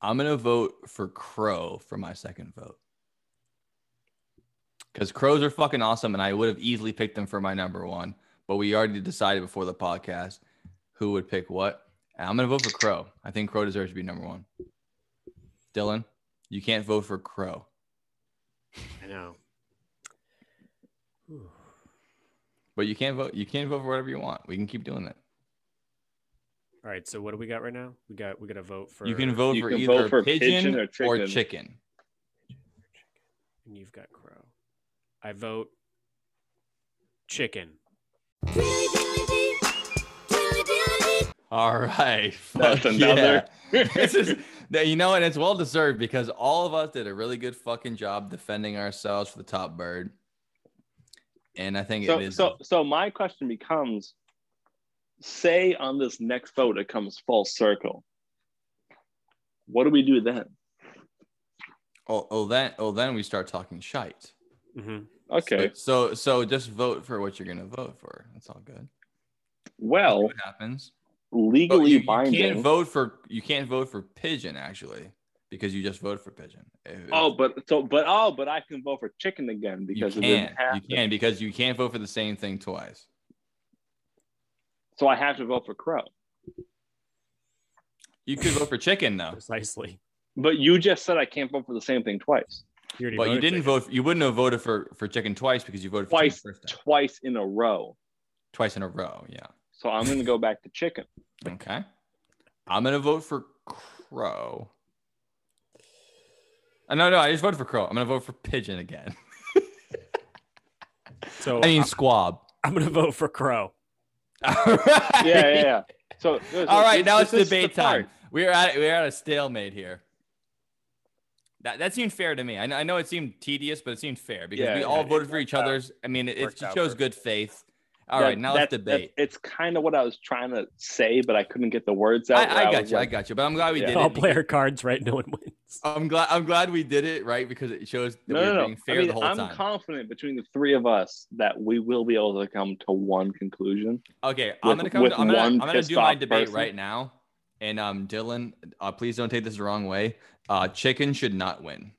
I'm gonna vote for crow for my second vote. Because crows are fucking awesome, and I would have easily picked them for my number one. But we already decided before the podcast who would pick what. And I'm gonna vote for crow. I think crow deserves to be number one. Dylan, you can't vote for crow. I know. Whew. But you can't vote. You can't vote for whatever you want. We can keep doing that. All right. So what do we got right now? We got we got to vote for. You can vote You for can either vote for pigeon, pigeon or or chicken. chicken. And you've got crow. I vote chicken. Dilly dilly dee, dilly dilly dee. All right. That's another. yeah. this is you know, and it's well deserved because all of us did a really good fucking job defending ourselves for the top bird. And I think so it is so so my question becomes say on this next vote it comes full circle what do we do then oh, oh then oh then we start talking shite. hmm okay So, so so just vote for what you're gonna vote for. That's all good. Well what happens? But legally you, you can't vote for you can't vote for pigeon actually because you just voted for pigeon. If- oh but so but oh but i can vote for chicken again because you can didn't you happen. can because you can't vote for the same thing twice. so i have to vote for crow You could vote for chicken though. Precisely. but you just said i can't vote for the same thing twice You But you didn't chicken. vote. You wouldn't have voted for for chicken twice because you voted twice chicken first time. twice in a row twice in a row. Yeah. So i'm going to go back to chicken Okay. I'm gonna vote for crow. Uh, no, no, I just voted for crow. I'm gonna vote for pigeon again. So I mean I'm, squab. I'm gonna vote for crow. All right. yeah yeah yeah so All right, now it's this the debate time. We're at we're at a stalemate here. That that seemed fair to me. I know, I know it seemed tedious, but it seemed fair because Yeah, we yeah, all it voted for each out. other's. I mean, it, it Worked shows perfect. good faith. All That- right, now let's that- that- debate. it's kind of what I was trying to say, but I couldn't get the words out. I, I got was you. I got you. But I'm glad we Yeah. did All it. play our cards right. No one wins. I'm glad. I'm glad we did it right because it shows that No, we're no, no. being I fair mean, the whole time. I'm confident between the three of us that we will be able to come to one conclusion. Okay, I'm gonna come. with I'm gonna, I'm gonna do my debate person. right now. And um, Dylan, uh, please don't take this the wrong way. Uh, chicken should not win.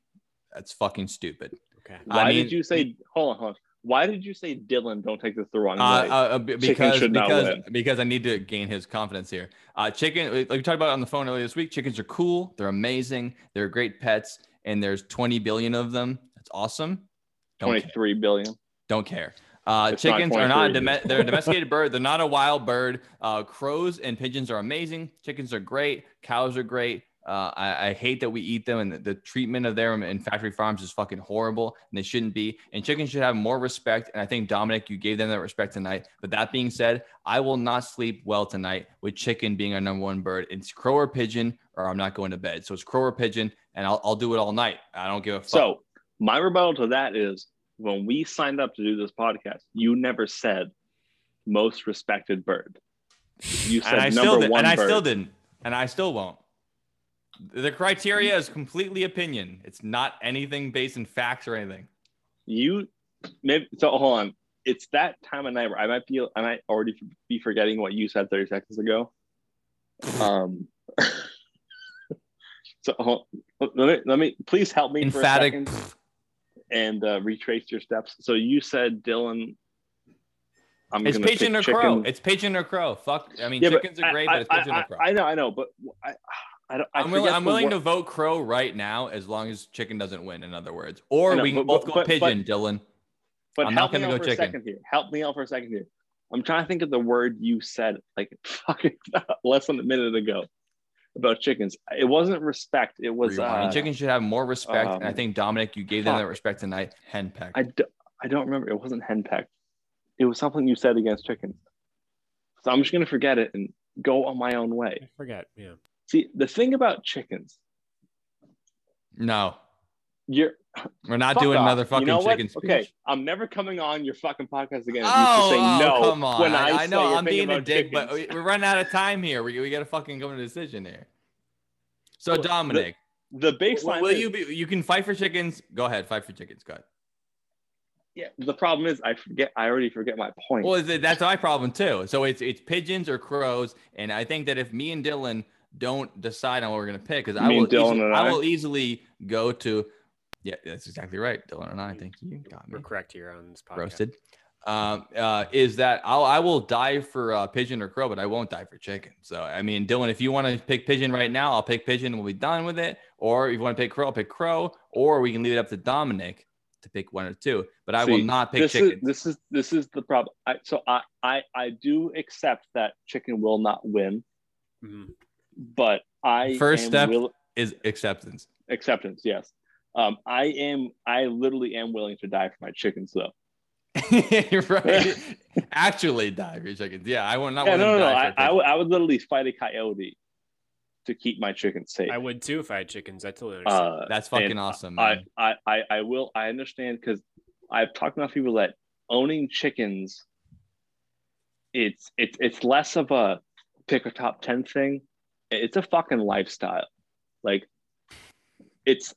That's fucking stupid. Okay. I Why mean- did you say? Hold on, hold on. Why did you say Dylan? Don't take this the wrong Uh, way. uh, uh, because because because I need to gain his confidence here. Uh, chicken, like we talked about on the phone earlier this week. Chickens are cool. They're amazing. They're great pets, and there's 20 billion of them. That's awesome. Don't care. Twenty-three billion. Don't care. Uh, It's not chickens are not a 23. they're a domesticated bird. They're not a wild bird. Uh, crows and pigeons are amazing. Chickens are great. Cows are great. Uh, I, I hate that we eat them, and the, the treatment of them in factory farms is fucking horrible, and they shouldn't be. And chickens should have more respect. And I think Dominic, you gave them that respect tonight. But that being said, I will not sleep well tonight with chicken being our number one bird. It's crow or pigeon, or I'm not going to bed. So it's crow or pigeon, and I'll, I'll do it all night. I don't give a fuck. So my rebuttal to that is when we signed up to do this podcast, you never said most respected bird. You said and I number still did, one and I bird. still didn't, and I still won't. The criteria is completely opinion. It's not anything based in facts or anything. You maybe so hold on. It's that time of night where I might be I might already be forgetting what you said 30 seconds ago. Um so hold, let me let me please help me Emphatic. for a second and uh, retrace your steps. So you said Dylan I'm It's pigeon or pick crow. It's pigeon or crow. Fuck. I mean, Yeah, chickens are great, I, but it's pigeon I, or crow. I know, I know, but I, I don't. I I'm willing, I'm willing word- to vote crow right now as long as chicken doesn't win. In other words, or know, we can but- both go but- pigeon, Dylan. But I'm help not gonna out go for chicken. a second here. Help me out for a second here. I'm trying to think of the word you said like fucking less than a minute ago about chickens. It wasn't respect. It was. Rewind. Uh, chickens should have more respect, and I um, think Dominic, you gave them that fuck. respect tonight. Henpeck. I, do, I don't remember. It wasn't henpecked. It was something you said against chickens. So I'm just gonna forget it and go on my own way. I forget. Yeah. See, the thing about chickens, no, you're we're not doing off. another fucking you know chicken speech. Okay, I'm never coming on your fucking podcast again. if you Oh, say oh, no come on! When I, I, know I'm being a dick, but chickens. we- we're running out of time here. We, we got to fucking come to a decision here. So Well, Dominic, the will, baseline. will is- you be? You can fight for chickens. Go ahead, fight for chickens. Go ahead. Yeah, the problem is I forget. I already forget my point. Well, that's my problem too. So it's it's pigeons or crows, and I think that if me and Dylan don't decide on what we're gonna pick, because I Me will, Dylan easily, and I I? will easily go to. Yeah, that's exactly right. Dylan and I. Thank you. Got me We're correct here on this podcast. roasted. Um, uh, is that I'll I will die for uh, pigeon or crow, but I won't die for chicken. So I mean, Dylan, if you want to pick pigeon right now, I'll pick pigeon. and We'll be done with it. Or if you want to pick crow, I'll pick crow. Or we can leave it up to Dominic to pick one or two. But I will not pick this chicken. is this is this is the problem. I, so I, I I do accept that chicken will not win, Mhm. But I First am step. will- Is acceptance. acceptance. Yes, um, I am. I literally am willing to die for my chickens, though. You're right. Actually, die for your chickens. Yeah, I will not Yeah, want no, to no, no. die I, for a I, pigeon. would, I would literally fight a coyote to keep my chickens safe. I would too if I had chickens. I totally understand. Uh, That's fucking awesome, I, man. I, I, I will. I understand because I've talked enough people that owning chickens, it's it's it's less of a pick a top ten thing. It's a fucking lifestyle. Like, it's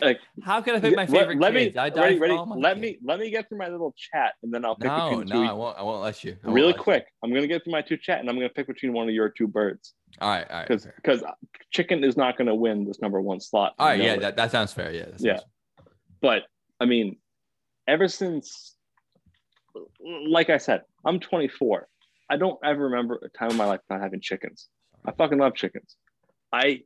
like How can I pick my favorite let, kids? me I ready, ready. Oh let kids. me let me get through my little chat and then I'll pick No, between no, two. I won't. I won't let you. Won't really let you. quick. I'm gonna get through my two chat and I'm gonna pick between one of your two birds All right, all right. because because chicken is not gonna win this number one slot. All right, know yeah, that, that sounds fair. Yeah. Yeah. sounds- but I mean, ever since, like I said, I'm 24. I don't ever remember a time in my life not having chickens. I fucking love chickens. I,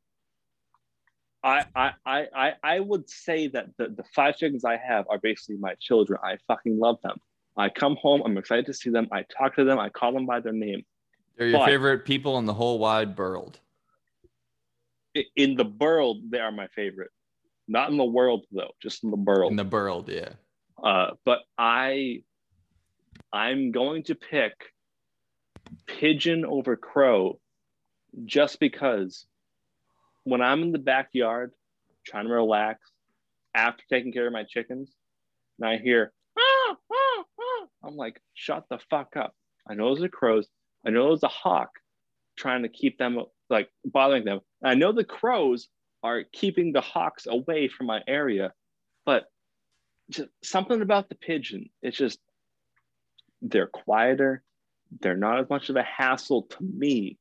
I, I, I, I, I would say that the, the five chickens I have are basically my children. I fucking love them. I come home, I'm excited to see them. I talk to them, I call them by their name. They're your But- favorite people in the whole wide world. In the world, they are my favorite. Not in the world though, just in the world. In the world, yeah. Uh, but I, I'm going to pick pigeon over crow, just because when I'm in the backyard trying to relax after taking care of my chickens, and I hear, ah, ah, ah, I'm like, shut the fuck up. I know those are crows. I know there's a hawk trying to keep them like bothering them. I know the crows are keeping the hawks away from my area, but just something about the pigeon. It's just they're quieter. They're not as much of a hassle to me.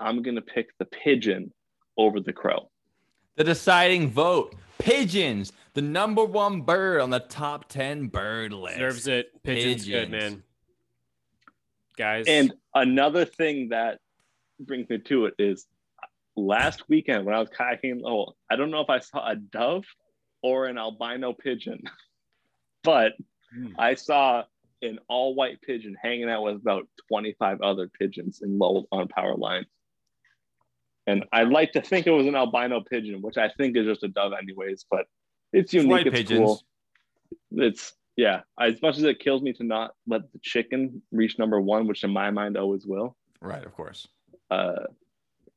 I'm gonna pick the pigeon over the crow. The deciding vote: pigeons, the number one bird on the top ten bird list. Deserves it. Pigeon's good, man. Guys. And another thing that brings me to it is last weekend when I was kayaking, oh, I don't know if I saw a dove or an albino pigeon, but Hmm. I saw an all white pigeon hanging out with about 25 other pigeons in low on power lines. And I'd like to think it was an albino pigeon, which I think is just a dove, anyways. But it's unique. It's pigeons. cool. It's yeah. As much as it kills me to not let the chicken reach number one, which in my mind always will. Right, of course. Uh,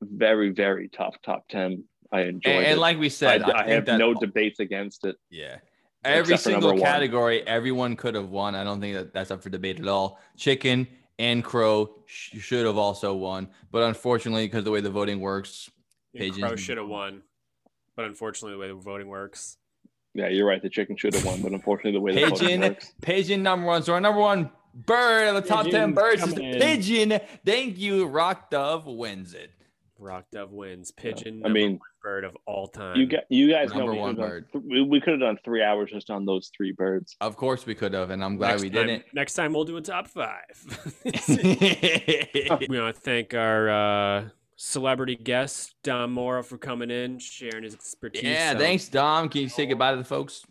very very tough top ten. I enjoyed And, it. and like we said, I, I, I have that no debates against it. Yeah. Every single number one. category, everyone could have won. I don't think that that's up for debate at all. Chicken and crow sh- should have also won, but unfortunately, because the way the voting works, Yeah, Pigeons. Crow should have won, but unfortunately, the way the voting works, Yeah, you're right. The chicken should have won, but unfortunately, the way the voting pigeon, works. pigeon number one. So our number one bird of the top ten birds is the in. pigeon. Thank you. Rock Dove wins it. Rock Dove wins. Pigeon, I mean, bird of all time. You got you guys know Number we one could've done bird. th- we, we could have done three hours just on those three birds. Of course we could have, and I'm glad next we time, didn't. Next time we'll do a top five. we want to thank our uh, celebrity guest Dom Mauro for coming in, sharing his expertise. yeah, So, thanks, Dom. Can you say goodbye to the folks?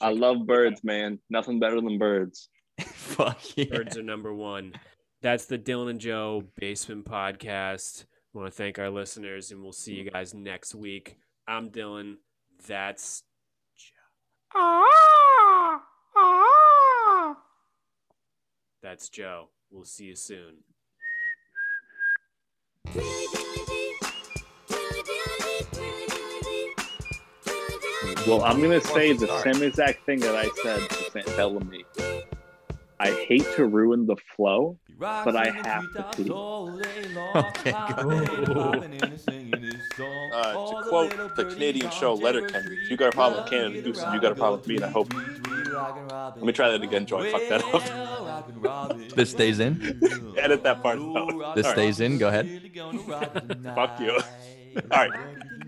I love birds, man. Nothing better than birds. Fuck yeah. Birds are number one. That's the Dylan and Joe Basement Podcast. I want to thank our listeners, and we'll see you guys next week. I'm Dylan. That's Joe. Ah! Ah! That's Joe. We'll see you soon. Well, I'm gonna say the same exact thing that I said to St. Bellamy. I hate to ruin the flow, but I have to pee. Okay, Uh, to quote the Canadian show Letterkenny, if you got a problem with Canada Goose, you got a problem with me, and I hope. Let me try that again, Joey. Fuck that up. This stays in. Edit that part out. This All right. stays in. Go ahead. Fuck you. All right.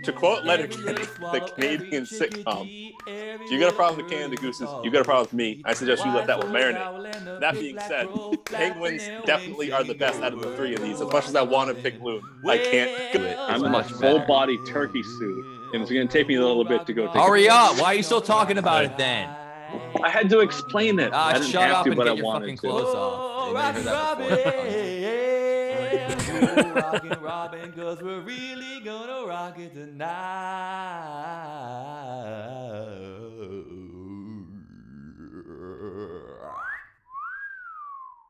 To quote Letterkenny, the Canadian sitcom, if you got a problem with Canada Gooses, you got a problem with me. I suggest you let that one marinate. That being said, Penguins definitely are the best out of the three of these. As much as I want to pick Loon, I can't do it. I'm in a full body turkey suit, and it's gonna take me a little bit to go. Take a Hurry piss. up! Why are you still talking about it then? I had to explain it. I Ah, didn't shut have up to, and but get I your wanted fucking to. clothes off rockin', Robin, cause we're really gonna rock it tonight.